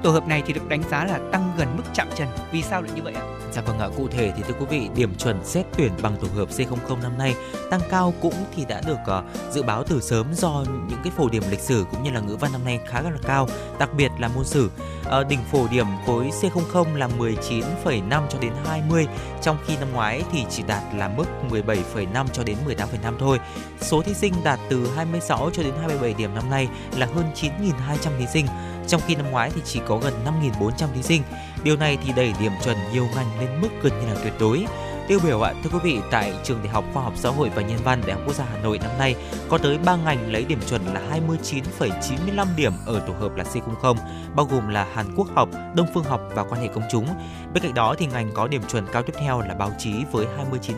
Speaker 1: Tổ hợp này thì được đánh giá là tăng gần mức chạm trần. Vì sao lại như vậy ạ?
Speaker 2: Dạ vâng ạ, cụ thể thì thưa quý vị, điểm chuẩn xét tuyển bằng tổ hợp C00 năm nay tăng cao cũng thì đã được uh, dự báo từ sớm do những cái phổ điểm lịch sử cũng như là ngữ văn năm nay khá là cao, đặc biệt là môn sử. Uh, đỉnh phổ điểm khối C00 là 19,5 cho đến 20, trong khi năm ngoái thì chỉ đạt là mức 17,5 cho đến 18,5 thôi. Số thí sinh đạt từ 26 cho đến 27 điểm năm nay là hơn 9.200 thí sinh trong khi năm ngoái thì chỉ có gần 5.400 thí sinh. Điều này thì đẩy điểm chuẩn nhiều ngành lên mức gần như là tuyệt đối. Tiêu biểu ạ, thưa quý vị, tại trường Đại học Khoa học Xã hội và Nhân văn Đại học Quốc gia Hà Nội năm nay có tới 3 ngành lấy điểm chuẩn là 29,95 điểm ở tổ hợp là C00, bao gồm là Hàn Quốc học, Đông phương học và quan hệ công chúng. Bên cạnh đó thì ngành có điểm chuẩn cao tiếp theo là báo chí với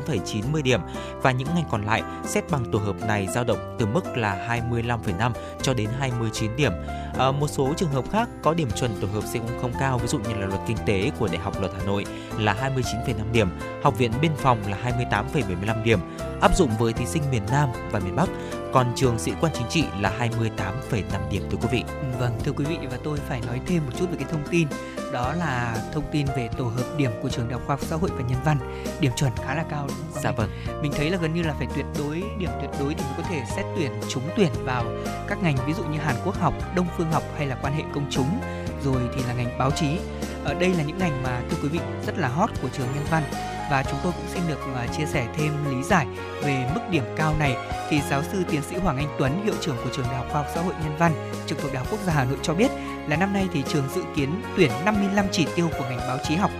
Speaker 2: 29,90 điểm và những ngành còn lại xét bằng tổ hợp này dao động từ mức là 25,5 cho đến 29 điểm. À, một số trường hợp khác có điểm chuẩn tổ hợp C00 cao ví dụ như là luật kinh tế của Đại học Luật Hà Nội là 29,5 điểm, Học viện Biên phòng là 28,75 điểm, áp dụng với thí sinh miền Nam và miền Bắc còn trường sĩ quan chính trị là 28,5 điểm thưa quý vị.
Speaker 1: Vâng thưa quý vị và tôi phải nói thêm một chút về cái thông tin đó là thông tin về tổ hợp điểm của trường đại học khoa học xã hội và nhân văn điểm chuẩn khá là cao đúng không?
Speaker 2: Dạ vâng.
Speaker 1: Mình thấy là gần như là phải tuyệt đối điểm tuyệt đối thì mới có thể xét tuyển trúng tuyển vào các ngành ví dụ như Hàn Quốc học, Đông phương học hay là quan hệ công chúng rồi thì là ngành báo chí. Ở đây là những ngành mà thưa quý vị rất là hot của trường nhân văn và chúng tôi cũng xin được uh, chia sẻ thêm lý giải về mức điểm cao này thì giáo sư tiến sĩ Hoàng Anh Tuấn hiệu trưởng của trường Đại học Khoa học Xã hội Nhân văn trực thuộc Đại học Quốc gia Hà Nội cho biết là năm nay thì trường dự kiến tuyển 55 chỉ tiêu của ngành báo chí học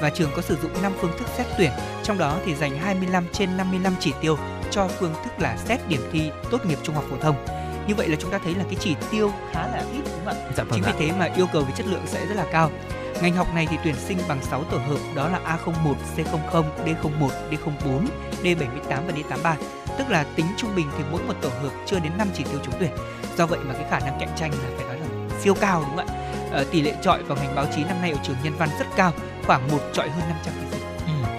Speaker 1: và trường có sử dụng 5 phương thức xét tuyển, trong đó thì dành 25 trên 55 chỉ tiêu cho phương thức là xét điểm thi tốt nghiệp trung học phổ thông. Như vậy là chúng ta thấy là cái chỉ tiêu khá là ít đúng không ạ?
Speaker 2: Dạ, vâng
Speaker 1: Chính
Speaker 2: ạ.
Speaker 1: vì thế mà yêu cầu về chất lượng sẽ rất là cao. Ngành học này thì tuyển sinh bằng 6 tổ hợp đó là A01, C00, D01, D04, D78 và D83. Tức là tính trung bình thì mỗi một tổ hợp chưa đến 5 chỉ tiêu trúng tuyển. Do vậy mà cái khả năng cạnh tranh là phải nói là siêu cao đúng không ạ? Ờ, tỷ lệ trọi vào ngành báo chí năm nay ở trường Nhân văn rất cao, khoảng một trọi hơn 500 thí sinh.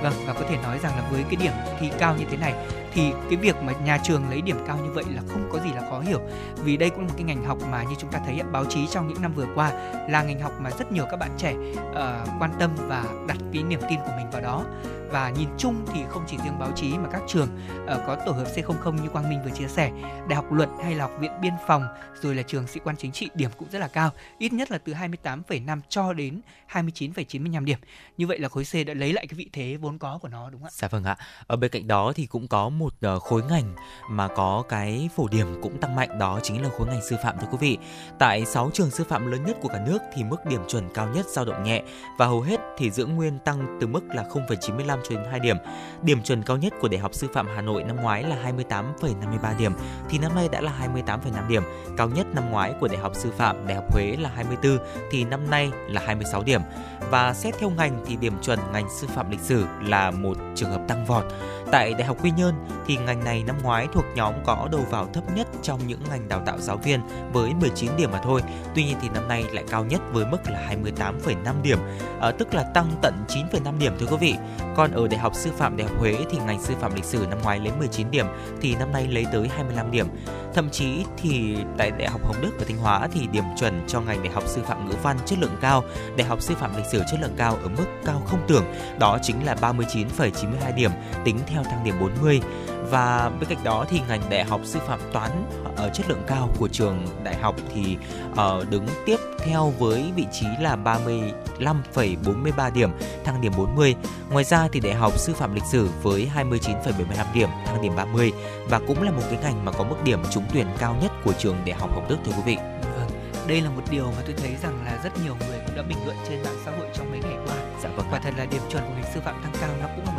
Speaker 1: Vâng và có thể nói rằng là với cái điểm thi cao như thế này thì cái việc mà nhà trường lấy điểm cao như vậy là không có gì là khó hiểu. Vì đây cũng là một cái ngành học mà như chúng ta thấy báo chí trong những năm vừa qua là ngành học mà rất nhiều các bạn trẻ uh, quan tâm và đặt cái niềm tin của mình vào đó và nhìn chung thì không chỉ riêng báo chí mà các trường uh, có tổ hợp C00 như Quang Minh vừa chia sẻ, Đại học Luật hay là Học viện Biên phòng rồi là trường sĩ quan chính trị điểm cũng rất là cao, ít nhất là từ 28,5 cho đến 29,95 điểm. Như vậy là khối C đã lấy lại cái vị thế vốn có của nó đúng không ạ?
Speaker 2: Dạ vâng ạ. Ở bên cạnh đó thì cũng có một ờ, khối ngành mà có cái phổ điểm cũng tăng mạnh đó chính là khối ngành sư phạm thưa quý vị. Tại 6 trường sư phạm lớn nhất của cả nước thì mức điểm chuẩn cao nhất dao động nhẹ và hầu hết thì giữ nguyên tăng từ mức là 0,95 cho đến 2 điểm. Điểm chuẩn cao nhất của Đại học Sư phạm Hà Nội năm ngoái là 28,53 điểm thì năm nay đã là 28,5 điểm. Cao nhất năm ngoái của Đại học Sư phạm Đại học Huế là 24 thì năm nay là 26 điểm. Và xét theo ngành thì điểm chuẩn ngành sư phạm lịch sử là một trường hợp tăng vọt. Tại Đại học Quy Nhơn thì ngành này năm ngoái thuộc nhóm có đầu vào thấp nhất trong những ngành đào tạo giáo viên với 19 điểm mà thôi. Tuy nhiên thì năm nay lại cao nhất với mức là 28,5 điểm, à, tức là tăng tận 9,5 điểm thưa quý vị. Còn ở Đại học Sư phạm Đại học Huế thì ngành sư phạm lịch sử năm ngoái lấy 19 điểm thì năm nay lấy tới 25 điểm. Thậm chí thì tại Đại học Hồng Đức và Thanh Hóa thì điểm chuẩn cho ngành Đại học Sư phạm ngữ văn chất lượng cao, Đại học Sư phạm lịch sử chất lượng cao ở mức cao không tưởng, đó chính là 39,92 điểm tính theo thang điểm 40 và bên cạnh đó thì ngành đại học sư phạm toán ở chất lượng cao của trường đại học thì uh, đứng tiếp theo với vị trí là 35,43 điểm thang điểm 40 ngoài ra thì đại học sư phạm lịch sử với 29,75 điểm thang điểm 30 và cũng là một cái ngành mà có mức điểm trúng tuyển cao nhất của trường đại học Hồng Đức thưa quý vị
Speaker 1: Vâng, đây là một điều mà tôi thấy rằng là rất nhiều người cũng đã bình luận trên mạng xã hội trong mấy ngày qua.
Speaker 2: Dạ vâng.
Speaker 1: Quả thật là điểm chuẩn của ngành sư phạm tăng cao nó cũng là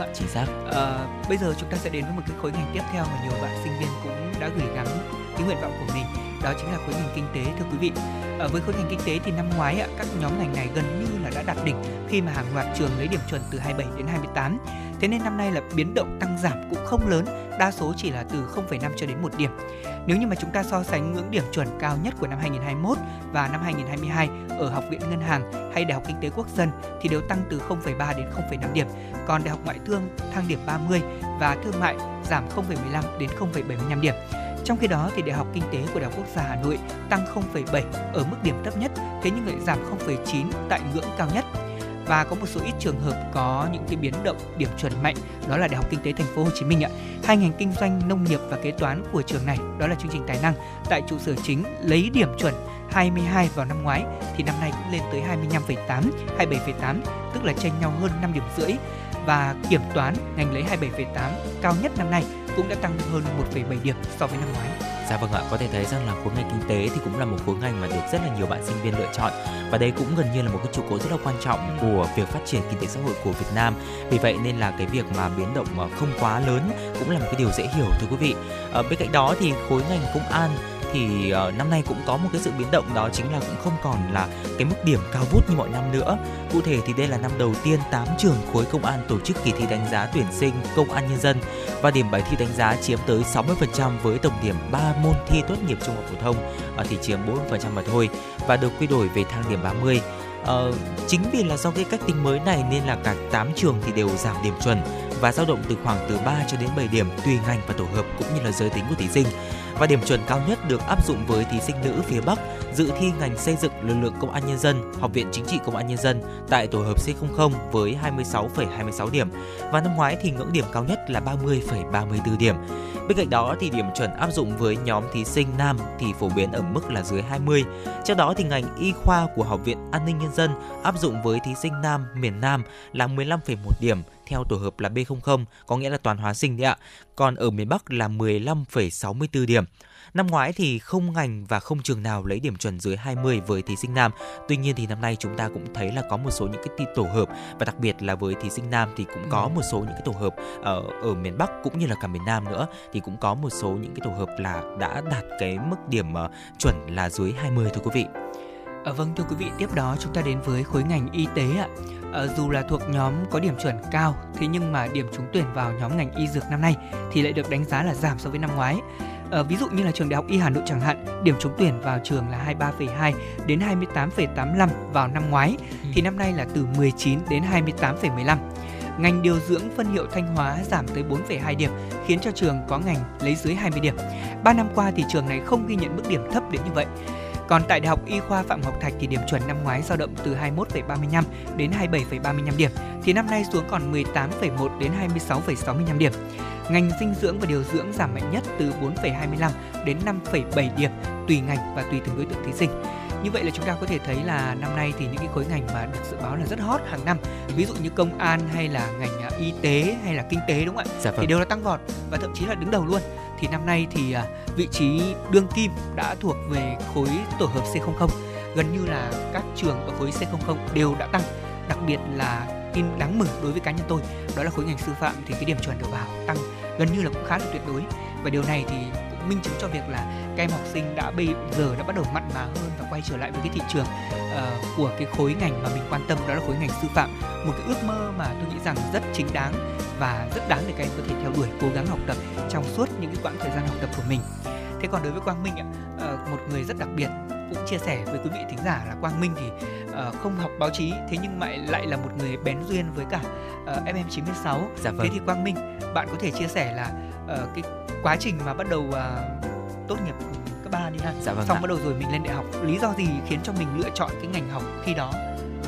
Speaker 1: đúng ạ?
Speaker 2: Chính xác.
Speaker 1: À, bây giờ chúng ta sẽ đến với một cái khối ngành tiếp theo mà nhiều bạn sinh viên cũng đã gửi gắm cái nguyện vọng của mình đó chính là khối ngành kinh tế thưa quý vị. À, với khối ngành kinh tế thì năm ngoái ạ, các nhóm ngành này gần như là đã đạt đỉnh khi mà hàng loạt trường lấy điểm chuẩn từ 27 đến 28. Thế nên năm nay là biến động tăng giảm cũng không lớn, đa số chỉ là từ 0,5 cho đến 1 điểm. Nếu như mà chúng ta so sánh ngưỡng điểm chuẩn cao nhất của năm 2021 và năm 2022 ở Học viện Ngân hàng hay Đại học Kinh tế Quốc dân thì đều tăng từ 0,3 đến 0,5 điểm. Còn Đại học Ngoại thương thăng điểm 30 và Thương mại giảm 0,15 đến 0,75 điểm. Trong khi đó thì Đại học Kinh tế của Đại học Quốc gia Hà Nội tăng 0,7 ở mức điểm thấp nhất, thế nhưng lại giảm 0,9 tại ngưỡng cao nhất và có một số ít trường hợp có những cái biến động điểm chuẩn mạnh đó là Đại học Kinh tế Thành phố Hồ Chí Minh ạ. Hai ngành kinh doanh, nông nghiệp và kế toán của trường này đó là chương trình tài năng tại trụ sở chính lấy điểm chuẩn 22 vào năm ngoái thì năm nay cũng lên tới 25,8, 27,8 tức là chênh nhau hơn 5 điểm rưỡi và kiểm toán ngành lấy 27,8 cao nhất năm nay cũng đã tăng hơn 1,7 điểm so với năm ngoái.
Speaker 2: Dạ vâng ạ, có thể thấy rằng là khối ngành kinh tế thì cũng là một khối ngành mà được rất là nhiều bạn sinh viên lựa chọn và đây cũng gần như là một cái trụ cột rất là quan trọng của việc phát triển kinh tế xã hội của Việt Nam. Vì vậy nên là cái việc mà biến động không quá lớn cũng là một cái điều dễ hiểu thưa quý vị. Ở bên cạnh đó thì khối ngành công an thì uh, năm nay cũng có một cái sự biến động đó chính là cũng không còn là cái mức điểm cao vút như mọi năm nữa. Cụ thể thì đây là năm đầu tiên 8 trường khối công an tổ chức kỳ thi đánh giá tuyển sinh công an nhân dân và điểm bài thi đánh giá chiếm tới 60% với tổng điểm 3 môn thi tốt nghiệp trung học phổ thông uh, thì chiếm 40% mà thôi và được quy đổi về thang điểm 30. Uh, ờ, chính vì là do cái cách tính mới này nên là cả 8 trường thì đều giảm điểm chuẩn và dao động từ khoảng từ 3 cho đến 7 điểm tùy ngành và tổ hợp cũng như là giới tính của thí sinh và điểm chuẩn cao nhất được áp dụng với thí sinh nữ phía Bắc dự thi ngành xây dựng lực lượng công an nhân dân, Học viện Chính trị Công an nhân dân tại tổ hợp C00 với 26,26 điểm và năm ngoái thì ngưỡng điểm cao nhất là 30,34 điểm. Bên cạnh đó thì điểm chuẩn áp dụng với nhóm thí sinh nam thì phổ biến ở mức là dưới 20. Trong đó thì ngành y khoa của Học viện An ninh Nhân dân áp dụng với thí sinh nam miền Nam là 15,1 điểm theo tổ hợp là B00, có nghĩa là toàn hóa sinh đấy ạ. Còn ở miền Bắc là 15,64 điểm. Năm ngoái thì không ngành và không trường nào lấy điểm chuẩn dưới 20 với thí sinh nam. Tuy nhiên thì năm nay chúng ta cũng thấy là có một số những cái tổ hợp và đặc biệt là với thí sinh nam thì cũng có một số những cái tổ hợp ở ở miền Bắc cũng như là cả miền Nam nữa thì cũng có một số những cái tổ hợp là đã đạt cái mức điểm uh, chuẩn là dưới 20 thưa quý vị.
Speaker 1: À, vâng thưa quý vị, tiếp đó chúng ta đến với khối ngành y tế ạ. À, dù là thuộc nhóm có điểm chuẩn cao, thế nhưng mà điểm trúng tuyển vào nhóm ngành y dược năm nay thì lại được đánh giá là giảm so với năm ngoái. À, ví dụ như là trường Đại học Y Hà Nội chẳng hạn, điểm trúng tuyển vào trường là 23,2 đến 28,85 vào năm ngoái, ừ. thì năm nay là từ 19 đến 28,15. Ngành điều dưỡng phân hiệu Thanh Hóa giảm tới 4,2 điểm, khiến cho trường có ngành lấy dưới 20 điểm. 3 năm qua thì trường này không ghi nhận mức điểm thấp đến như vậy. Còn tại Đại học Y khoa Phạm Ngọc Thạch thì điểm chuẩn năm ngoái dao động từ 21,35 đến 27,35 điểm, thì năm nay xuống còn 18,1 đến 26,65 điểm. Ngành dinh dưỡng và điều dưỡng giảm mạnh nhất từ 4,25 đến 5,7 điểm tùy ngành và tùy từng đối tượng thí sinh. Như vậy là chúng ta có thể thấy là năm nay thì những cái khối ngành mà được dự báo là rất hot hàng năm, ví dụ như công an hay là ngành à, y tế hay là kinh tế đúng không ạ? Dạ vâng. Thì đều là tăng vọt và thậm chí là đứng đầu luôn. Thì năm nay thì à, vị trí đương kim đã thuộc về khối tổ hợp C00. Gần như là các trường ở khối C00 đều đã tăng. Đặc biệt là tin đáng mừng đối với cá nhân tôi, đó là khối ngành sư phạm thì cái điểm chuẩn đầu vào tăng gần như là cũng khá là tuyệt đối và điều này thì minh chứng cho việc là các em học sinh đã bây giờ đã bắt đầu mặn mà hơn và quay trở lại với cái thị trường uh, của cái khối ngành mà mình quan tâm đó là khối ngành sư phạm một cái ước mơ mà tôi nghĩ rằng rất chính đáng và rất đáng để các em có thể theo đuổi cố gắng học tập trong suốt những cái quãng thời gian học tập của mình thế còn đối với quang minh ạ uh, một người rất đặc biệt cũng chia sẻ với quý vị thính giả là Quang Minh thì uh, không học báo chí thế nhưng lại lại là một người bén duyên với cả uh, FM96. Dạ vâng. Thế thì Quang Minh, bạn có thể chia sẻ là uh, cái quá trình mà bắt đầu uh, tốt nghiệp cấp ba đi ha. Dạ vâng Xong ạ. bắt đầu rồi mình lên đại học, lý do gì khiến cho mình lựa chọn cái ngành học khi đó?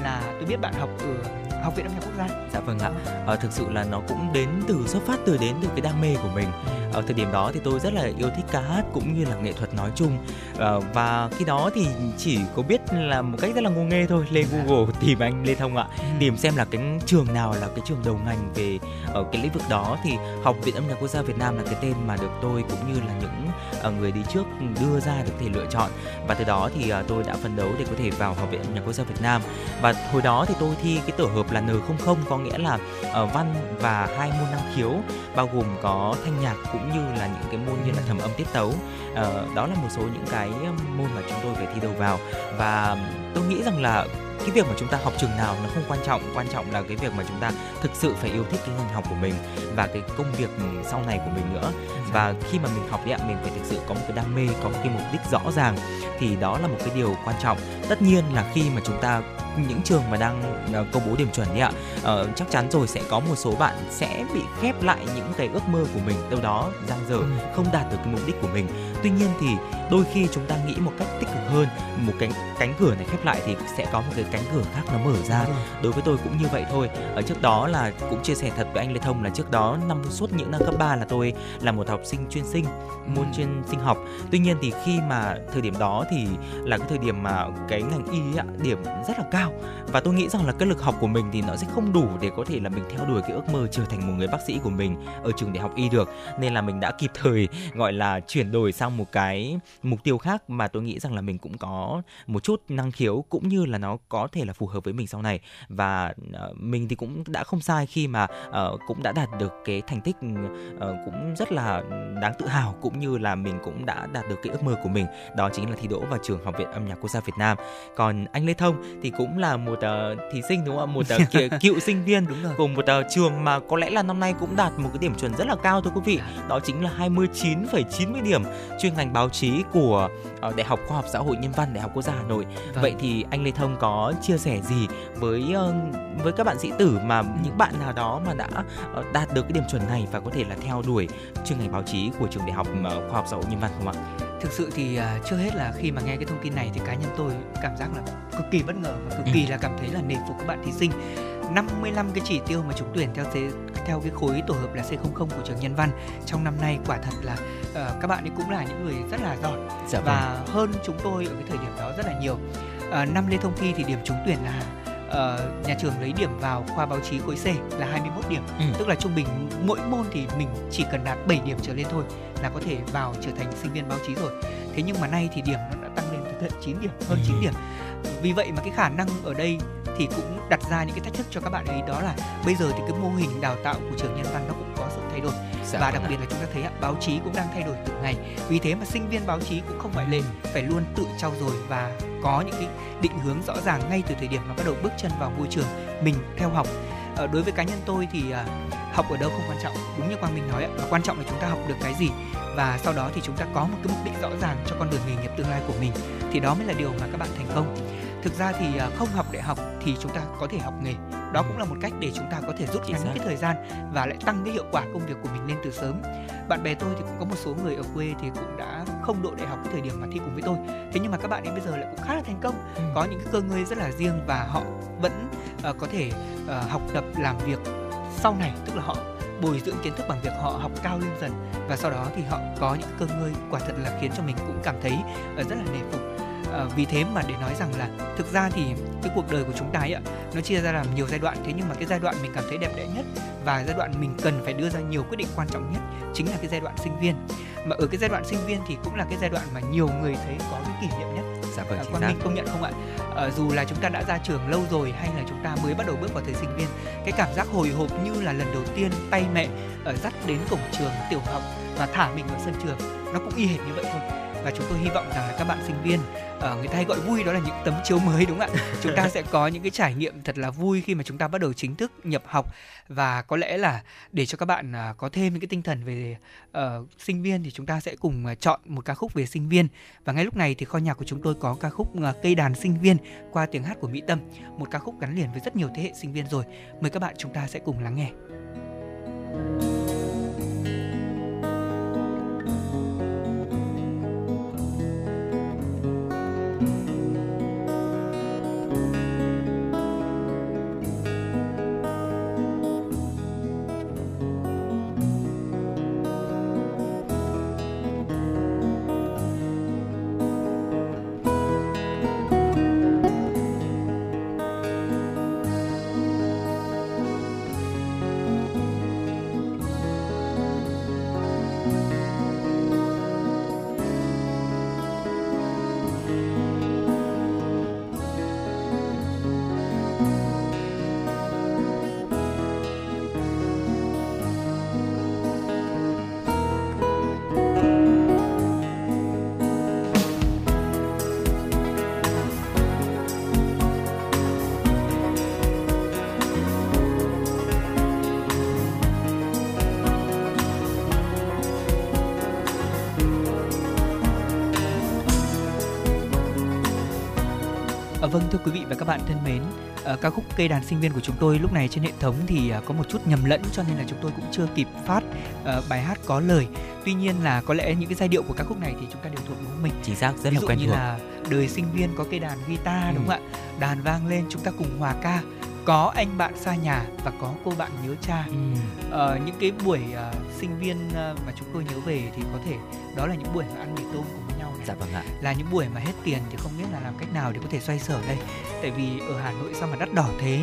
Speaker 1: Là tôi biết bạn học ở học viện âm nhạc quốc gia.
Speaker 2: Dạ vâng ạ. À, thực sự là nó cũng đến từ xuất phát từ đến từ cái đam mê của mình. Ở thời điểm đó thì tôi rất là yêu thích ca hát cũng như là nghệ thuật nói chung. À, và khi đó thì chỉ có biết là một cách rất là ngô nghê thôi lên dạ. google tìm anh lê thông ạ. Ừ. tìm xem là cái trường nào là cái trường đầu ngành về ở cái lĩnh vực đó. Thì học viện âm nhạc quốc gia việt nam là cái tên mà được tôi cũng như là những uh, người đi trước đưa ra được thể lựa chọn. Và từ đó thì uh, tôi đã phấn đấu để có thể vào học viện âm nhạc quốc gia việt nam. Và hồi đó thì tôi thi cái tổ hợp là N00 có nghĩa là uh, văn và hai môn năng khiếu bao gồm có thanh nhạc cũng như là những cái môn như là thẩm âm tiết tấu. Uh, đó là một số những cái môn mà chúng tôi phải thi đầu vào. Và tôi nghĩ rằng là cái việc mà chúng ta học trường nào nó không quan trọng quan trọng là cái việc mà chúng ta thực sự phải yêu thích cái ngành học của mình và cái công việc sau này của mình nữa. Và khi mà mình học đấy ạ mình phải thực sự có một cái đam mê có một cái mục đích rõ ràng thì đó là một cái điều quan trọng. Tất nhiên là khi mà chúng ta những trường mà đang uh, công bố điểm chuẩn đấy ạ. Uh, chắc chắn rồi sẽ có một số bạn sẽ bị khép lại những cái ước mơ của mình đâu đó giang dở ừ. không đạt được cái mục đích của mình. Tuy nhiên thì đôi khi chúng ta nghĩ một cách tích cực hơn một cái cánh cửa này khép lại thì sẽ có một cái cánh cửa khác nó mở ra. Đối với tôi cũng như vậy thôi. Ở trước đó là cũng chia sẻ thật với anh Lê Thông là trước đó năm suốt những năm cấp 3 là tôi là một học sinh chuyên sinh môn chuyên sinh học. Tuy nhiên thì khi mà thời điểm đó thì là cái thời điểm mà cái ngành y điểm rất là cao và tôi nghĩ rằng là cái lực học của mình thì nó sẽ không đủ để có thể là mình theo đuổi cái ước mơ trở thành một người bác sĩ của mình ở trường đại học y được. Nên là mình đã kịp thời gọi là chuyển đổi sang một cái mục tiêu khác mà tôi nghĩ rằng là mình cũng có một chút năng khiếu cũng như là nó có thể là phù hợp với mình sau này. Và ờ, mình thì cũng đã không sai khi mà uh, cũng đã đạt được cái thành tích uh, cũng rất là đáng tự hào cũng như là mình cũng đã đạt được cái ước mơ của mình. Đó chính là thi đỗ vào trường học viện âm nhạc quốc gia Việt Nam. Còn anh Lê Thông thì cũng là một uh, thí sinh đúng không một uh, cựu sinh viên đúng rồi. cùng một uh, trường mà có lẽ là năm nay cũng đạt một cái điểm chuẩn rất là cao thưa quý vị đó chính là 29,90 điểm chuyên ngành báo chí của uh, Đại học Khoa học Xã hội Nhân văn Đại học Quốc gia Hà Nội vâng. vậy thì anh Lê Thông có chia sẻ gì với uh, với các bạn sĩ tử mà ừ. những bạn nào đó mà đã uh, đạt được cái điểm chuẩn này và có thể là theo đuổi chuyên ngành báo chí của trường Đại học uh, Khoa học Xã hội Nhân văn không ạ?
Speaker 1: Thực sự thì uh, chưa hết là khi mà nghe cái thông tin này thì cá nhân tôi cảm giác là cực kỳ bất ngờ và cực kỳ ừ. là cảm thấy là nể phục các bạn thí sinh 55 cái chỉ tiêu mà trúng tuyển theo thế, theo cái khối tổ hợp là C00 của trường Nhân văn trong năm nay quả thật là uh, các bạn ấy cũng là những người rất là giỏi dạ và vâng. hơn chúng tôi ở cái thời điểm đó rất là nhiều. Uh, năm Lê Thông Thi thì điểm trúng tuyển là uh, nhà trường lấy điểm vào khoa báo chí khối C là 21 điểm, ừ. tức là trung bình mỗi môn thì mình chỉ cần đạt 7 điểm trở lên thôi là có thể vào trở thành sinh viên báo chí rồi. Thế nhưng mà nay thì điểm nó đã tăng lên tới tận 9 điểm, hơn ừ. 9 điểm. Vì vậy mà cái khả năng ở đây thì cũng đặt ra những cái thách thức cho các bạn ấy đó là bây giờ thì cái mô hình đào tạo của trường nhân văn nó cũng có sự thay đổi dạ, và đặc biệt là chúng ta thấy báo chí cũng đang thay đổi từng ngày vì thế mà sinh viên báo chí cũng không phải lệ phải luôn tự trau dồi và có những cái định hướng rõ ràng ngay từ thời điểm mà bắt đầu bước chân vào môi trường mình theo học. Ờ, đối với cá nhân tôi thì à, học ở đâu không quan trọng đúng như quang minh nói mà quan trọng là chúng ta học được cái gì. Và sau đó thì chúng ta có một cái mục đích rõ ràng cho con đường nghề nghiệp tương lai của mình thì đó mới là điều mà các bạn thành công. Thực ra thì à, không học đại học thì chúng ta có thể học nghề. Đó cũng là một cách để chúng ta có thể rút ngắn cái thời gian và lại tăng cái hiệu quả công việc của mình lên từ sớm. Bạn bè tôi thì cũng có một số người ở quê thì cũng đã không độ đại học cái thời điểm mà thi cùng với tôi. Thế nhưng mà các bạn ấy bây giờ lại cũng khá là thành công. Ừ. có những cái cơ ngơi rất là riêng và họ vẫn uh, có thể uh, học tập làm việc sau này tức là họ bồi dưỡng kiến thức bằng việc họ học cao lên dần và sau đó thì họ có những cơ ngơi quả thật là khiến cho mình cũng cảm thấy uh, rất là nể phục. À, vì thế mà để nói rằng là thực ra thì cái cuộc đời của chúng ta ấy ạ nó chia ra làm nhiều giai đoạn. Thế nhưng mà cái giai đoạn mình cảm thấy đẹp đẽ nhất và giai đoạn mình cần phải đưa ra nhiều quyết định quan trọng nhất chính là cái giai đoạn sinh viên. Mà ở cái giai đoạn sinh viên thì cũng là cái giai đoạn mà nhiều người thấy có cái kỷ niệm nhất.
Speaker 2: Dạ vâng,
Speaker 1: à, Quang Minh công nhận không ạ? À, dù là chúng ta đã ra trường lâu rồi hay là chúng ta mới bắt đầu bước vào thời sinh viên, cái cảm giác hồi hộp như là lần đầu tiên tay mẹ ở dắt đến cổng trường tiểu học và thả mình vào sân trường, nó cũng y hệt như vậy thôi và chúng tôi hy vọng rằng là các bạn sinh viên uh, người ta hay gọi vui đó là những tấm chiếu mới đúng không ạ? Chúng ta sẽ có những cái trải nghiệm thật là vui khi mà chúng ta bắt đầu chính thức nhập học. Và có lẽ là để cho các bạn uh, có thêm những cái tinh thần về uh, sinh viên thì chúng ta sẽ cùng uh, chọn một ca khúc về sinh viên. Và ngay lúc này thì kho nhạc của chúng tôi có ca khúc uh, cây đàn sinh viên qua tiếng hát của mỹ tâm. Một ca khúc gắn liền với rất nhiều thế hệ sinh viên rồi. Mời các bạn chúng ta sẽ cùng lắng nghe vâng thưa quý vị và các bạn thân mến, uh, ca khúc cây đàn sinh viên của chúng tôi lúc này trên hệ thống thì uh, có một chút nhầm lẫn cho nên là chúng tôi cũng chưa kịp phát uh, bài hát có lời. Tuy nhiên là có lẽ những cái giai điệu của ca khúc này thì chúng ta đều thuộc đúng không mình.
Speaker 2: Chính xác rất
Speaker 1: Ví
Speaker 2: là
Speaker 1: dụ
Speaker 2: quen
Speaker 1: như
Speaker 2: thuộc.
Speaker 1: là đời sinh viên có cây đàn guitar
Speaker 2: Ừ.
Speaker 1: đúng không ạ? Đàn vang lên chúng ta cùng hòa ca. Có anh bạn xa nhà và có cô bạn nhớ cha.
Speaker 2: Ừ.
Speaker 1: Ờ, những cái buổi ờ, sinh viên ờ, mà chúng tôi nhớ về thì có thể đó là những buổi mà ăn mì tôm cùng với nhau.
Speaker 2: Dạ vâng ạ.
Speaker 1: là những buổi mà hết tiền thì không biết là làm cách nào để có thể xoay sở đây. Tại vì ở Hà Nội sao mà đắt đỏ thế?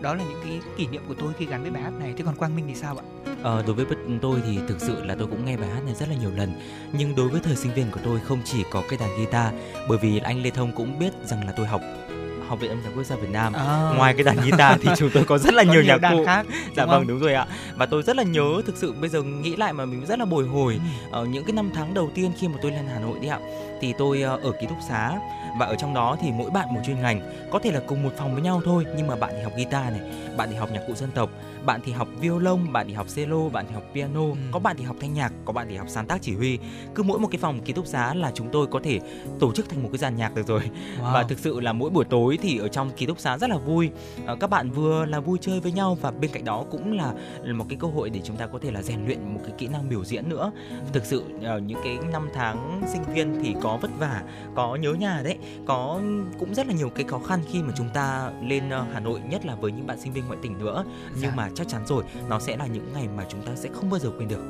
Speaker 1: Đó là những cái kỷ niệm của tôi khi gắn với bài hát này. Thế còn Quang Minh thì sao ạ?
Speaker 2: Ờ, đối với tôi thì thực sự là tôi cũng nghe bài hát này rất là nhiều lần. Nhưng đối với thời sinh viên của tôi không chỉ có cái đàn guitar bởi vì anh Lê Thông cũng biết rằng là tôi học học viện âm nhạc quốc gia Việt Nam.
Speaker 1: À.
Speaker 2: ngoài cái đàn guitar thì chúng tôi có rất là
Speaker 1: Có
Speaker 2: nhiều
Speaker 1: nhiều
Speaker 2: nhạc cụ.
Speaker 1: khác,
Speaker 2: dạ vâng đúng rồi ạ. Và tôi rất là nhớ thực sự bây giờ nghĩ lại mà mình rất là bồi hồi ở những cái năm tháng đầu tiên khi mà tôi lên Hà Nội đi ạ. Thì tôi ờ, ở ký túc xá và ở trong đó thì mỗi bạn một chuyên ngành có thể là cùng một phòng với nhau thôi nhưng mà bạn thì học guitar này bạn thì học nhạc cụ dân tộc bạn thì học violon bạn thì học cello bạn thì học piano có bạn thì học thanh nhạc có bạn thì học sáng tác chỉ huy. Cứ mỗi một cái phòng ký túc xá là chúng tôi có thể tổ chức thành một cái dàn nhạc được rồi.
Speaker 1: Wow.
Speaker 2: và thực sự là mỗi buổi tối thì ở trong ký túc xá rất là vui. Ờ, các bạn vừa là vui chơi với nhau và bên cạnh đó cũng là một cái cơ hội để chúng ta có thể là rèn luyện một cái kỹ năng biểu diễn nữa. Thực sự ờ, những cái năm tháng sinh viên thì có vất vả có nhớ nhà đấy có cũng rất là nhiều cái khó khăn khi mà chúng ta lên ờ, Hà Nội nhất là với những bạn sinh viên ngoại tỉnh nữa nhưng
Speaker 1: Dạ.
Speaker 2: mà chắc chắn rồi nó sẽ là những ngày mà chúng ta sẽ không bao giờ quên được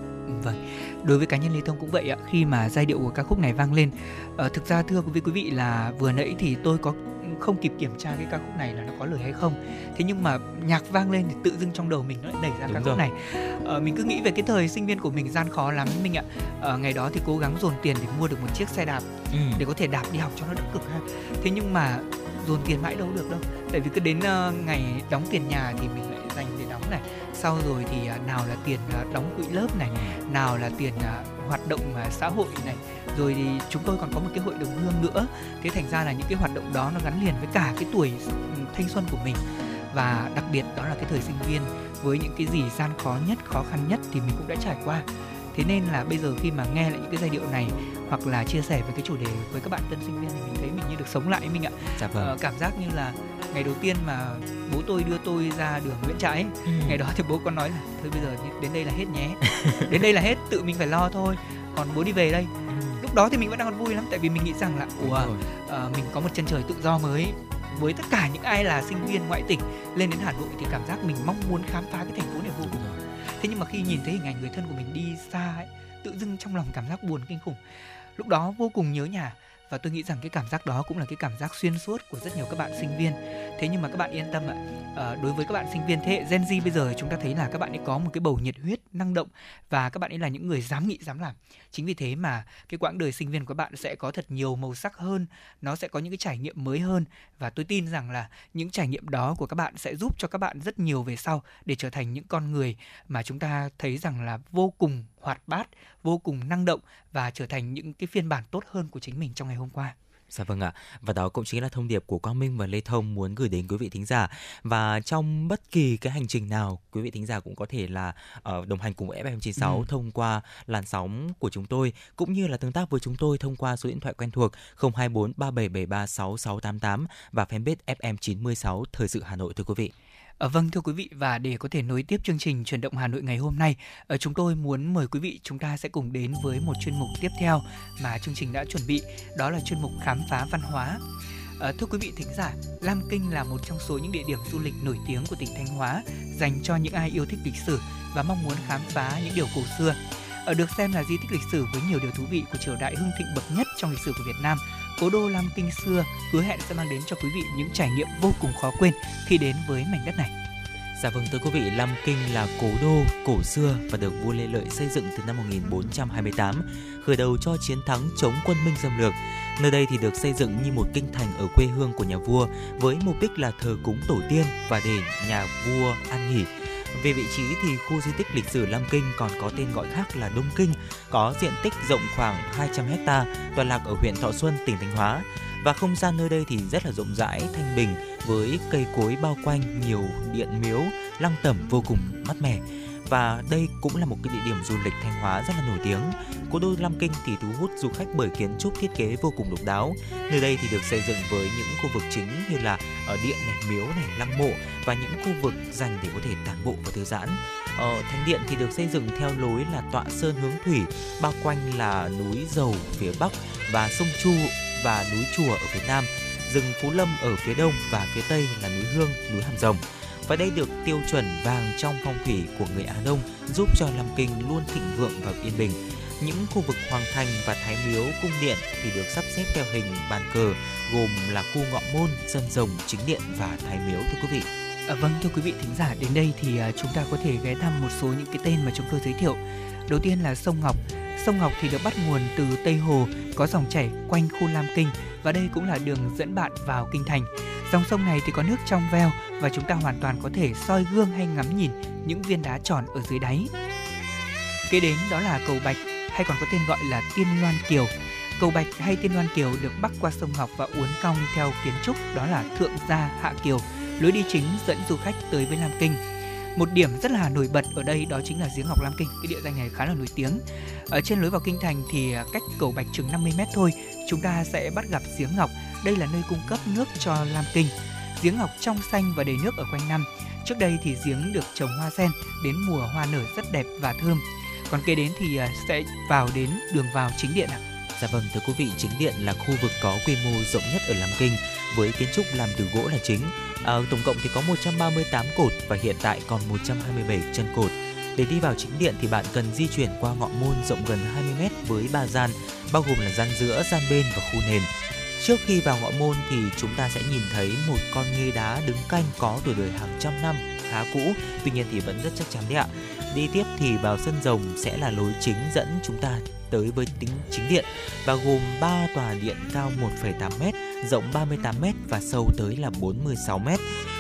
Speaker 1: Vâng, đối với cá nhân Lê Thông cũng vậy ạ. Khi mà giai điệu của ca khúc này vang lên, ờ, thực ra thưa quý vị quý vị là vừa nãy thì tôi có không kịp kiểm tra cái ca khúc này là nó có lời hay không. Thế nhưng mà nhạc vang lên thì tự dưng trong đầu mình nó lại nảy ra
Speaker 2: Đúng
Speaker 1: ca
Speaker 2: rồi.
Speaker 1: khúc này. Ờ, mình cứ nghĩ về cái thời sinh viên của mình gian khó lắm mình ạ. Ờ, ngày đó thì cố gắng dồn tiền để mua được một chiếc xe đạp
Speaker 2: Ừ.
Speaker 1: để có thể đạp đi học cho nó đỡ cực ha. Thế nhưng mà dồn tiền mãi đâu được đâu. Tại vì cứ đến ờ, ngày đóng tiền nhà thì mình lại dành để đóng này. Sau rồi thì à, nào là tiền à, đóng quỹ lớp này, nào là tiền à, hoạt động à, xã hội này, rồi thì chúng tôi còn có một cái hội đồng hương nữa. Thế thành ra là những cái hoạt động đó nó gắn liền với cả cái tuổi ừ, thanh xuân của mình và đặc biệt đó là cái thời sinh viên với những cái gì gian khó nhất, khó khăn nhất thì mình cũng đã trải qua. Thế nên là bây giờ khi mà nghe lại những cái giai điệu này hoặc là chia sẻ với cái chủ đề với các bạn tân sinh viên thì mình thấy mình như được sống lại mình ạ.
Speaker 2: Dạ vâng.
Speaker 1: Ờ, cảm giác như là ngày đầu tiên mà bố tôi đưa tôi ra đường Nguyễn Trãi
Speaker 2: Ừ.
Speaker 1: ngày đó thì bố con nói là thôi bây giờ đến đây là hết nhé đến đây là hết tự mình phải lo thôi còn bố đi về đây lúc đó thì mình vẫn đang còn vui lắm tại vì mình nghĩ rằng là ủa ờ, mình có một chân trời tự do mới. Với tất cả những ai là sinh viên ngoại tỉnh lên đến Hà Nội thì cảm giác mình mong muốn khám phá cái thành phố này vô cùng. Thế nhưng mà khi nhìn thấy hình ảnh người thân của mình đi xa ấy tự dưng trong lòng cảm giác buồn kinh khủng. Lúc đó vô cùng nhớ nhà và tôi nghĩ rằng cái cảm giác đó cũng là cái cảm giác xuyên suốt của rất nhiều các bạn sinh viên. Thế nhưng mà các bạn yên tâm ạ. À, đối với các bạn sinh viên thế hệ Gen Z bây giờ chúng ta thấy là các bạn ấy có một cái bầu nhiệt huyết năng động và các bạn ấy là những người dám nghĩ dám làm. Chính vì thế mà cái quãng đời sinh viên của bạn sẽ có thật nhiều màu sắc hơn nó sẽ có những cái trải nghiệm mới hơn. Và tôi tin rằng là những trải nghiệm đó của các bạn sẽ giúp cho các bạn rất nhiều về sau để trở thành những con người mà chúng ta thấy rằng là vô cùng hoạt bát vô cùng năng động và trở thành những cái phiên bản tốt hơn của chính mình trong ngày hôm qua
Speaker 2: Dạ vâng ạ. Và đó cũng chính là thông điệp của Quang Minh và Lê Thông muốn gửi đến quý vị thính giả. Và trong bất kỳ cái hành trình nào, quý vị thính giả cũng có thể là ờ, đồng hành cùng với FM96
Speaker 10: Ừ.
Speaker 2: thông qua làn sóng của chúng tôi cũng như là tương tác với chúng tôi thông qua số điện thoại quen thuộc 024 3773 6688 và fanpage FM96 Thời sự Hà Nội thưa quý vị.
Speaker 1: Ờ, vâng thưa quý vị và để có thể nối tiếp chương trình chuyển động Hà Nội ngày hôm nay, ờ, chúng tôi muốn mời quý vị chúng ta sẽ cùng đến với một chuyên mục tiếp theo mà chương trình đã chuẩn bị, đó là chuyên mục khám phá văn hóa. Ờ, thưa quý vị thính giả, Lam Kinh là một trong số những địa điểm du lịch nổi tiếng của tỉnh Thanh Hóa dành cho những ai yêu thích lịch sử và mong muốn khám phá những điều cổ xưa. Ở được xem là di tích lịch sử với nhiều điều thú vị của triều đại hưng thịnh bậc nhất trong lịch sử của Việt Nam, cố đô Lam Kinh xưa hứa hẹn sẽ mang đến cho quý vị những trải nghiệm vô cùng khó quên khi đến với mảnh đất này.
Speaker 2: Dạ vâng thưa quý vị, Lam Kinh là cố đô cổ xưa và được vua Lê Lợi xây dựng từ năm 1428, khởi đầu cho chiến thắng chống quân Minh xâm lược. Nơi đây thì được xây dựng như một kinh thành ở quê hương của nhà vua với mục đích là thờ cúng tổ tiên và để nhà vua an nghỉ. Về vị trí thì khu di tích lịch sử Lam Kinh còn có tên gọi khác là Đông Kinh, có diện tích rộng khoảng 200 ha tọa lạc ở huyện Thọ Xuân, tỉnh Thanh Hóa. Và không gian nơi đây thì rất là rộng rãi, thanh bình với cây cối bao quanh, nhiều điện miếu, lăng tẩm vô cùng mát mẻ và đây cũng là một cái địa điểm du lịch Thanh Hóa rất là nổi tiếng. Cố đô Lam Kinh thì thu hút du khách bởi kiến trúc thiết kế vô cùng độc đáo. Nơi đây thì được xây dựng với những khu vực chính như là ở điện này, miếu này, lăng mộ và những khu vực dành để có thể tản bộ và thư giãn. Ờ, ở thánh điện thì được xây dựng theo lối là tọa sơn hướng thủy, bao quanh là núi dầu phía bắc và sông Chu và núi chùa ở phía nam rừng Phú Lâm ở phía đông và phía tây là núi Hương, núi Hàm Rồng. Và đây được tiêu chuẩn vàng trong phong thủy của người Á Đông giúp cho Lam Kinh luôn thịnh vượng và yên bình. Những khu vực Hoàng Thành và Thái Miếu cung điện thì được sắp xếp theo hình bàn cờ gồm là khu ngọ môn, sân rồng, chính điện và Thái Miếu thưa quý vị.
Speaker 1: À, vâng thưa quý vị thính giả đến đây thì à, chúng ta có thể ghé thăm một số những cái tên mà chúng tôi giới thiệu. Đầu tiên là sông Ngọc. Sông Ngọc thì được bắt nguồn từ Tây Hồ, có dòng chảy quanh khu Lam Kinh và đây cũng là đường dẫn bạn vào kinh thành. Dòng sông này thì có nước trong veo và chúng ta hoàn toàn có thể soi gương hay ngắm nhìn những viên đá tròn ở dưới đáy. Kế đến đó là cầu Bạch hay còn có tên gọi là Tiên Loan Kiều. Cầu Bạch hay Tiên Loan Kiều được bắc qua sông Ngọc và uốn cong theo kiến trúc đó là Thượng Gia Hạ Kiều, lối đi chính dẫn du khách tới với Lam Kinh. Một điểm rất là nổi bật ở đây đó chính là giếng Ngọc Lam Kinh. Cái địa danh này khá là nổi tiếng. Ở trên lối vào kinh thành thì à, cách cầu Bạch chừng 50 mét thôi, chúng ta sẽ bắt gặp giếng Ngọc. Đây là nơi cung cấp nước cho Lam Kinh. Giếng Ngọc trong xanh và đầy nước ở quanh năm. Trước đây thì giếng được trồng hoa sen, đến mùa hoa nở rất đẹp và thơm. Còn kế đến thì à, sẽ vào đến đường vào chính điện ạ.
Speaker 2: Dạ vâng thưa quý vị, chính điện là khu vực có quy mô rộng nhất ở Lam Kinh với kiến trúc làm từ gỗ là chính. À, tổng cộng thì có 138 cột và hiện tại còn 127 chân cột. Để đi vào chính điện thì bạn cần di chuyển qua ngọn môn rộng gần 20 m với ba gian, bao gồm là gian giữa, gian bên và khu nền. Trước khi vào ngõ môn thì chúng ta sẽ nhìn thấy một con nghê đá đứng canh có tuổi đời hàng trăm năm, khá cũ, tuy nhiên thì vẫn rất chắc chắn đấy ạ. Đi tiếp thì vào sân rồng sẽ là lối chính dẫn chúng ta tới với tính chính điện và gồm 3 tòa điện cao 1,8m, rộng 38m và sâu tới là 46m.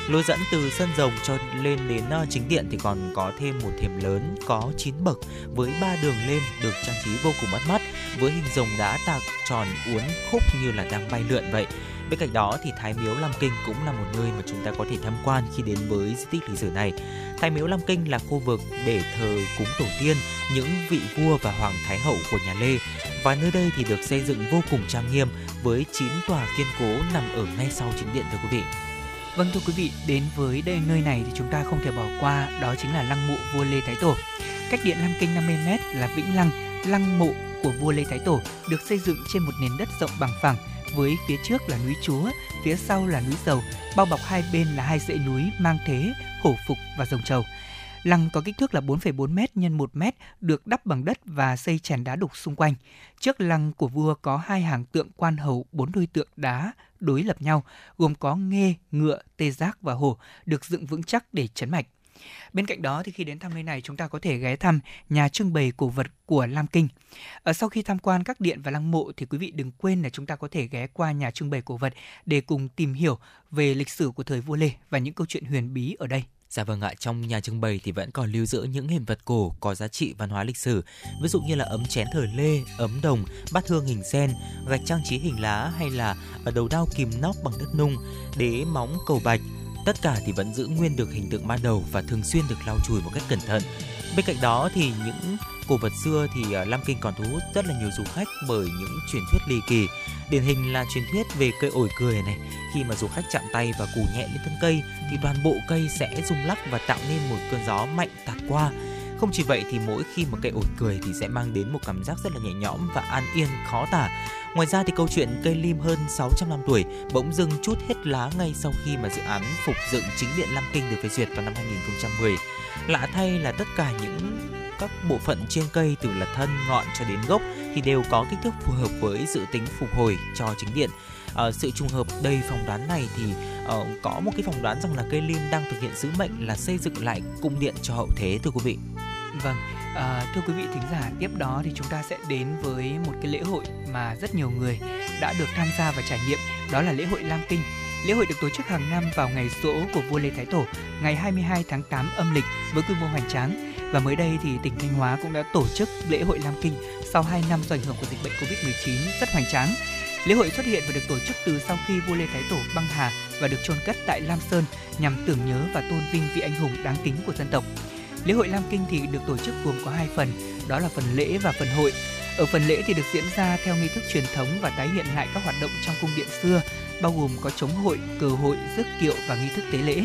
Speaker 2: Lối dẫn từ sân rồng cho lên đến ờ, chính điện thì còn có thêm một thềm lớn có 9 bậc với ba đường lên được trang trí vô cùng bắt mắt với hình rồng đá tạc tròn uốn khúc như là đang bay lượn vậy. Bên cạnh đó thì Thái Miếu Lam Kinh cũng là một nơi mà chúng ta có thể tham quan khi đến với di tích lịch sử này. Thái Miếu Lam Kinh là khu vực để thờ cúng tổ tiên, những vị vua và hoàng thái hậu của nhà Lê. Và nơi đây thì được xây dựng vô cùng trang nghiêm với 9 tòa kiên cố nằm ở ngay sau chính điện thưa quý vị.
Speaker 1: Vâng thưa quý vị, đến với đây nơi này thì chúng ta không thể bỏ qua đó chính là lăng mộ vua Lê Thái Tổ. Cách điện Lam Kinh 50 m là Vĩnh Lăng, lăng mộ của vua Lê Thái Tổ được xây dựng trên một nền đất rộng bằng phẳng với phía trước là núi Chúa, phía sau là núi Dầu, bao bọc hai bên là hai dãy núi mang thế, hổ phục và rồng trầu. Lăng có kích thước là 4,4 m x 1 m, được đắp bằng đất và xây chèn đá đục xung quanh. Trước lăng của vua có hai hàng tượng quan hầu bốn đôi tượng đá đối lập nhau, gồm có nghê, ngựa, tê giác và hổ, được dựng vững chắc để chấn mạch. Bên cạnh đó thì khi đến thăm nơi này chúng ta có thể ghé thăm nhà trưng bày cổ vật của Lam Kinh. Ở sau khi tham quan các điện và lăng mộ thì quý vị đừng quên là chúng ta có thể ghé qua nhà trưng bày cổ vật để cùng tìm hiểu về lịch sử của thời vua Lê và những câu chuyện huyền bí ở đây.
Speaker 2: Dạ vâng ạ, trong nhà trưng bày thì vẫn còn lưu giữ những hiện vật cổ có giá trị văn hóa lịch sử, ví dụ như là ấm chén thời Lê, ấm đồng, bát hương hình sen, gạch trang trí hình lá hay là ở đầu đao kìm nóc bằng đất nung, đế móng cầu bạch, Tất cả thì vẫn giữ nguyên được hình tượng ban đầu và thường xuyên được lau chùi một cách cẩn thận. Bên cạnh đó thì những cổ vật xưa thì à, Lam Kinh còn thu hút rất là nhiều du khách bởi những truyền thuyết ly kỳ. Điển hình là truyền thuyết về cây ổi cười này. Khi mà du khách chạm tay và cù nhẹ lên thân cây thì toàn bộ cây sẽ rung lắc và tạo nên một cơn gió mạnh tạt qua. Không chỉ vậy thì mỗi khi một cây ổi cười thì sẽ mang đến một cảm giác rất là nhẹ nhõm và an yên khó tả. Ngoài ra thì câu chuyện cây lim hơn 600 năm tuổi bỗng dưng chút hết lá ngay sau khi mà dự án phục dựng chính điện Lam Kinh được phê duyệt vào năm 2010. Lạ thay là tất cả những các bộ phận trên cây từ là thân, ngọn cho đến gốc thì đều có kích thước phù hợp với dự tính phục hồi cho chính điện uh, sự trùng hợp đầy phỏng đoán này thì uh, có một cái phỏng đoán rằng là cây lim đang thực hiện sứ mệnh là xây dựng lại cung điện cho hậu thế thưa quý vị.
Speaker 1: Vâng, à, thưa quý vị thính giả, tiếp đó thì chúng ta sẽ đến với một cái lễ hội mà rất nhiều người đã được tham gia và trải nghiệm, đó là lễ hội Lam Kinh. Lễ hội được tổ chức hàng năm vào ngày rỗ của vua Lê Thái Tổ, ngày 22 tháng 8 âm lịch với quy mô hoành tráng. Và mới đây thì tỉnh Thanh Hóa cũng đã tổ chức lễ hội Lam Kinh sau 2 năm do ảnh hưởng của dịch bệnh Covid-19 rất hoành tráng. Lễ hội xuất hiện và được tổ chức từ sau khi vua Lê Thái Tổ băng hà và được chôn cất tại Lam Sơn nhằm tưởng nhớ và tôn vinh vị anh hùng đáng kính của dân tộc.
Speaker 3: Lễ hội Lam Kinh thì được tổ chức gồm có hai phần, đó là phần lễ và phần hội. Ở phần lễ thì được diễn ra theo nghi thức truyền thống và tái hiện lại các hoạt động trong cung điện xưa, bao gồm có chống hội, cờ hội, rước kiệu và nghi thức tế lễ.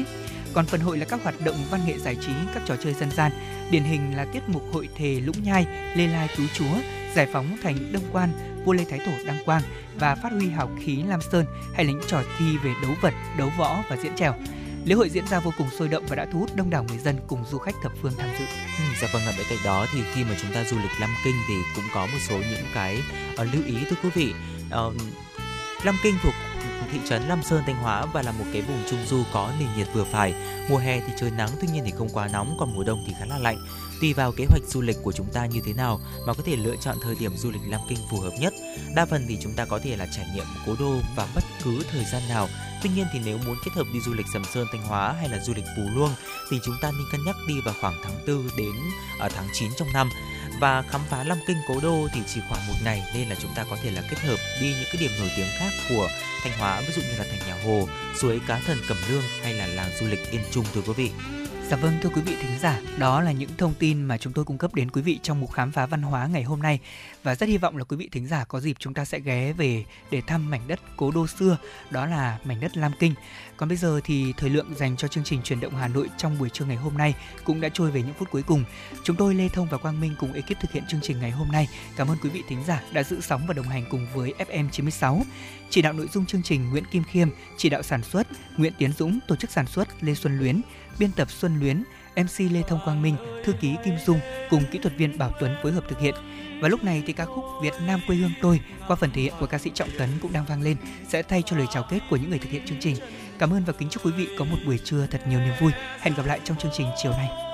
Speaker 3: Còn phần hội là các hoạt động văn nghệ giải trí, các trò chơi dân gian, điển hình là tiết mục hội thề Lũng Nhai, Lê Lai Cứu Chúa, giải phóng thành Đông Quan, vua Lê Thái Tổ đăng quang và phát huy hào khí Lam Sơn hay là những trò thi về đấu vật, đấu võ và diễn trèo. Lễ hội diễn ra vô cùng sôi động và đã thu hút đông đảo người dân cùng du khách thập phương tham dự.
Speaker 2: Ừ, dạ vâng ạ, bên cạnh đó thì khi mà chúng ta du lịch Lam Kinh thì cũng có một số những cái uh, lưu ý thưa quý vị. Uh, Lam Kinh thuộc thị trấn Lam Sơn Thanh Hóa và là một cái vùng trung du có nền nhiệt vừa phải. Mùa hè thì trời nắng tuy nhiên thì không quá nóng, còn mùa đông thì khá là lạnh. Tùy vào kế hoạch du lịch của chúng ta như thế nào mà có thể lựa chọn thời điểm du lịch Lam Kinh phù hợp nhất. Đa phần thì chúng ta có thể là trải nghiệm cố đô vào bất cứ thời gian nào. Tuy nhiên thì nếu muốn kết hợp đi du lịch Sầm Sơn Thanh Hóa hay là du lịch Phú Luông thì chúng ta nên cân nhắc đi vào khoảng tháng 4 đến ở tháng 9 trong năm và khám phá Lam Kinh Cố Đô thì chỉ khoảng một ngày nên là chúng ta có thể là kết hợp đi những cái điểm nổi tiếng khác của Thanh Hóa ví dụ như là thành nhà Hồ, suối Cá Thần Cẩm Lương hay là làng du lịch Yên Trung thưa quý vị.
Speaker 3: Dạ vâng thưa quý vị thính giả, đó là những thông tin mà chúng tôi cung cấp đến quý vị trong mục khám phá văn hóa ngày hôm nay và rất hy vọng là quý vị thính giả có dịp chúng ta sẽ ghé về để thăm mảnh đất cố đô xưa, đó là mảnh đất Lam Kinh. Còn bây giờ thì thời lượng dành cho chương trình truyền động Hà Nội trong buổi trưa ngày hôm nay cũng đã trôi về những phút cuối cùng. Chúng tôi Lê Thông và Quang Minh cùng ekip thực hiện chương trình ngày hôm nay. Cảm ơn quý vị thính giả đã giữ sóng và đồng hành cùng với FM 96. Chỉ đạo nội dung chương trình Nguyễn Kim Khiêm, chỉ đạo sản xuất Nguyễn Tiến Dũng, tổ chức sản xuất Lê Xuân Luyến, biên tập Xuân Luyến, MC Lê Thông Quang Minh, thư ký Kim Dung cùng kỹ thuật viên Bảo Tuấn phối hợp thực hiện. Và lúc này thì ca khúc Việt Nam quê hương tôi qua phần thể hiện của ca sĩ Trọng Tấn cũng đang vang lên sẽ thay cho lời chào kết của những người thực hiện chương trình. Cảm ơn và kính chúc quý vị có một buổi trưa thật nhiều niềm vui. Hẹn gặp lại trong chương trình chiều nay.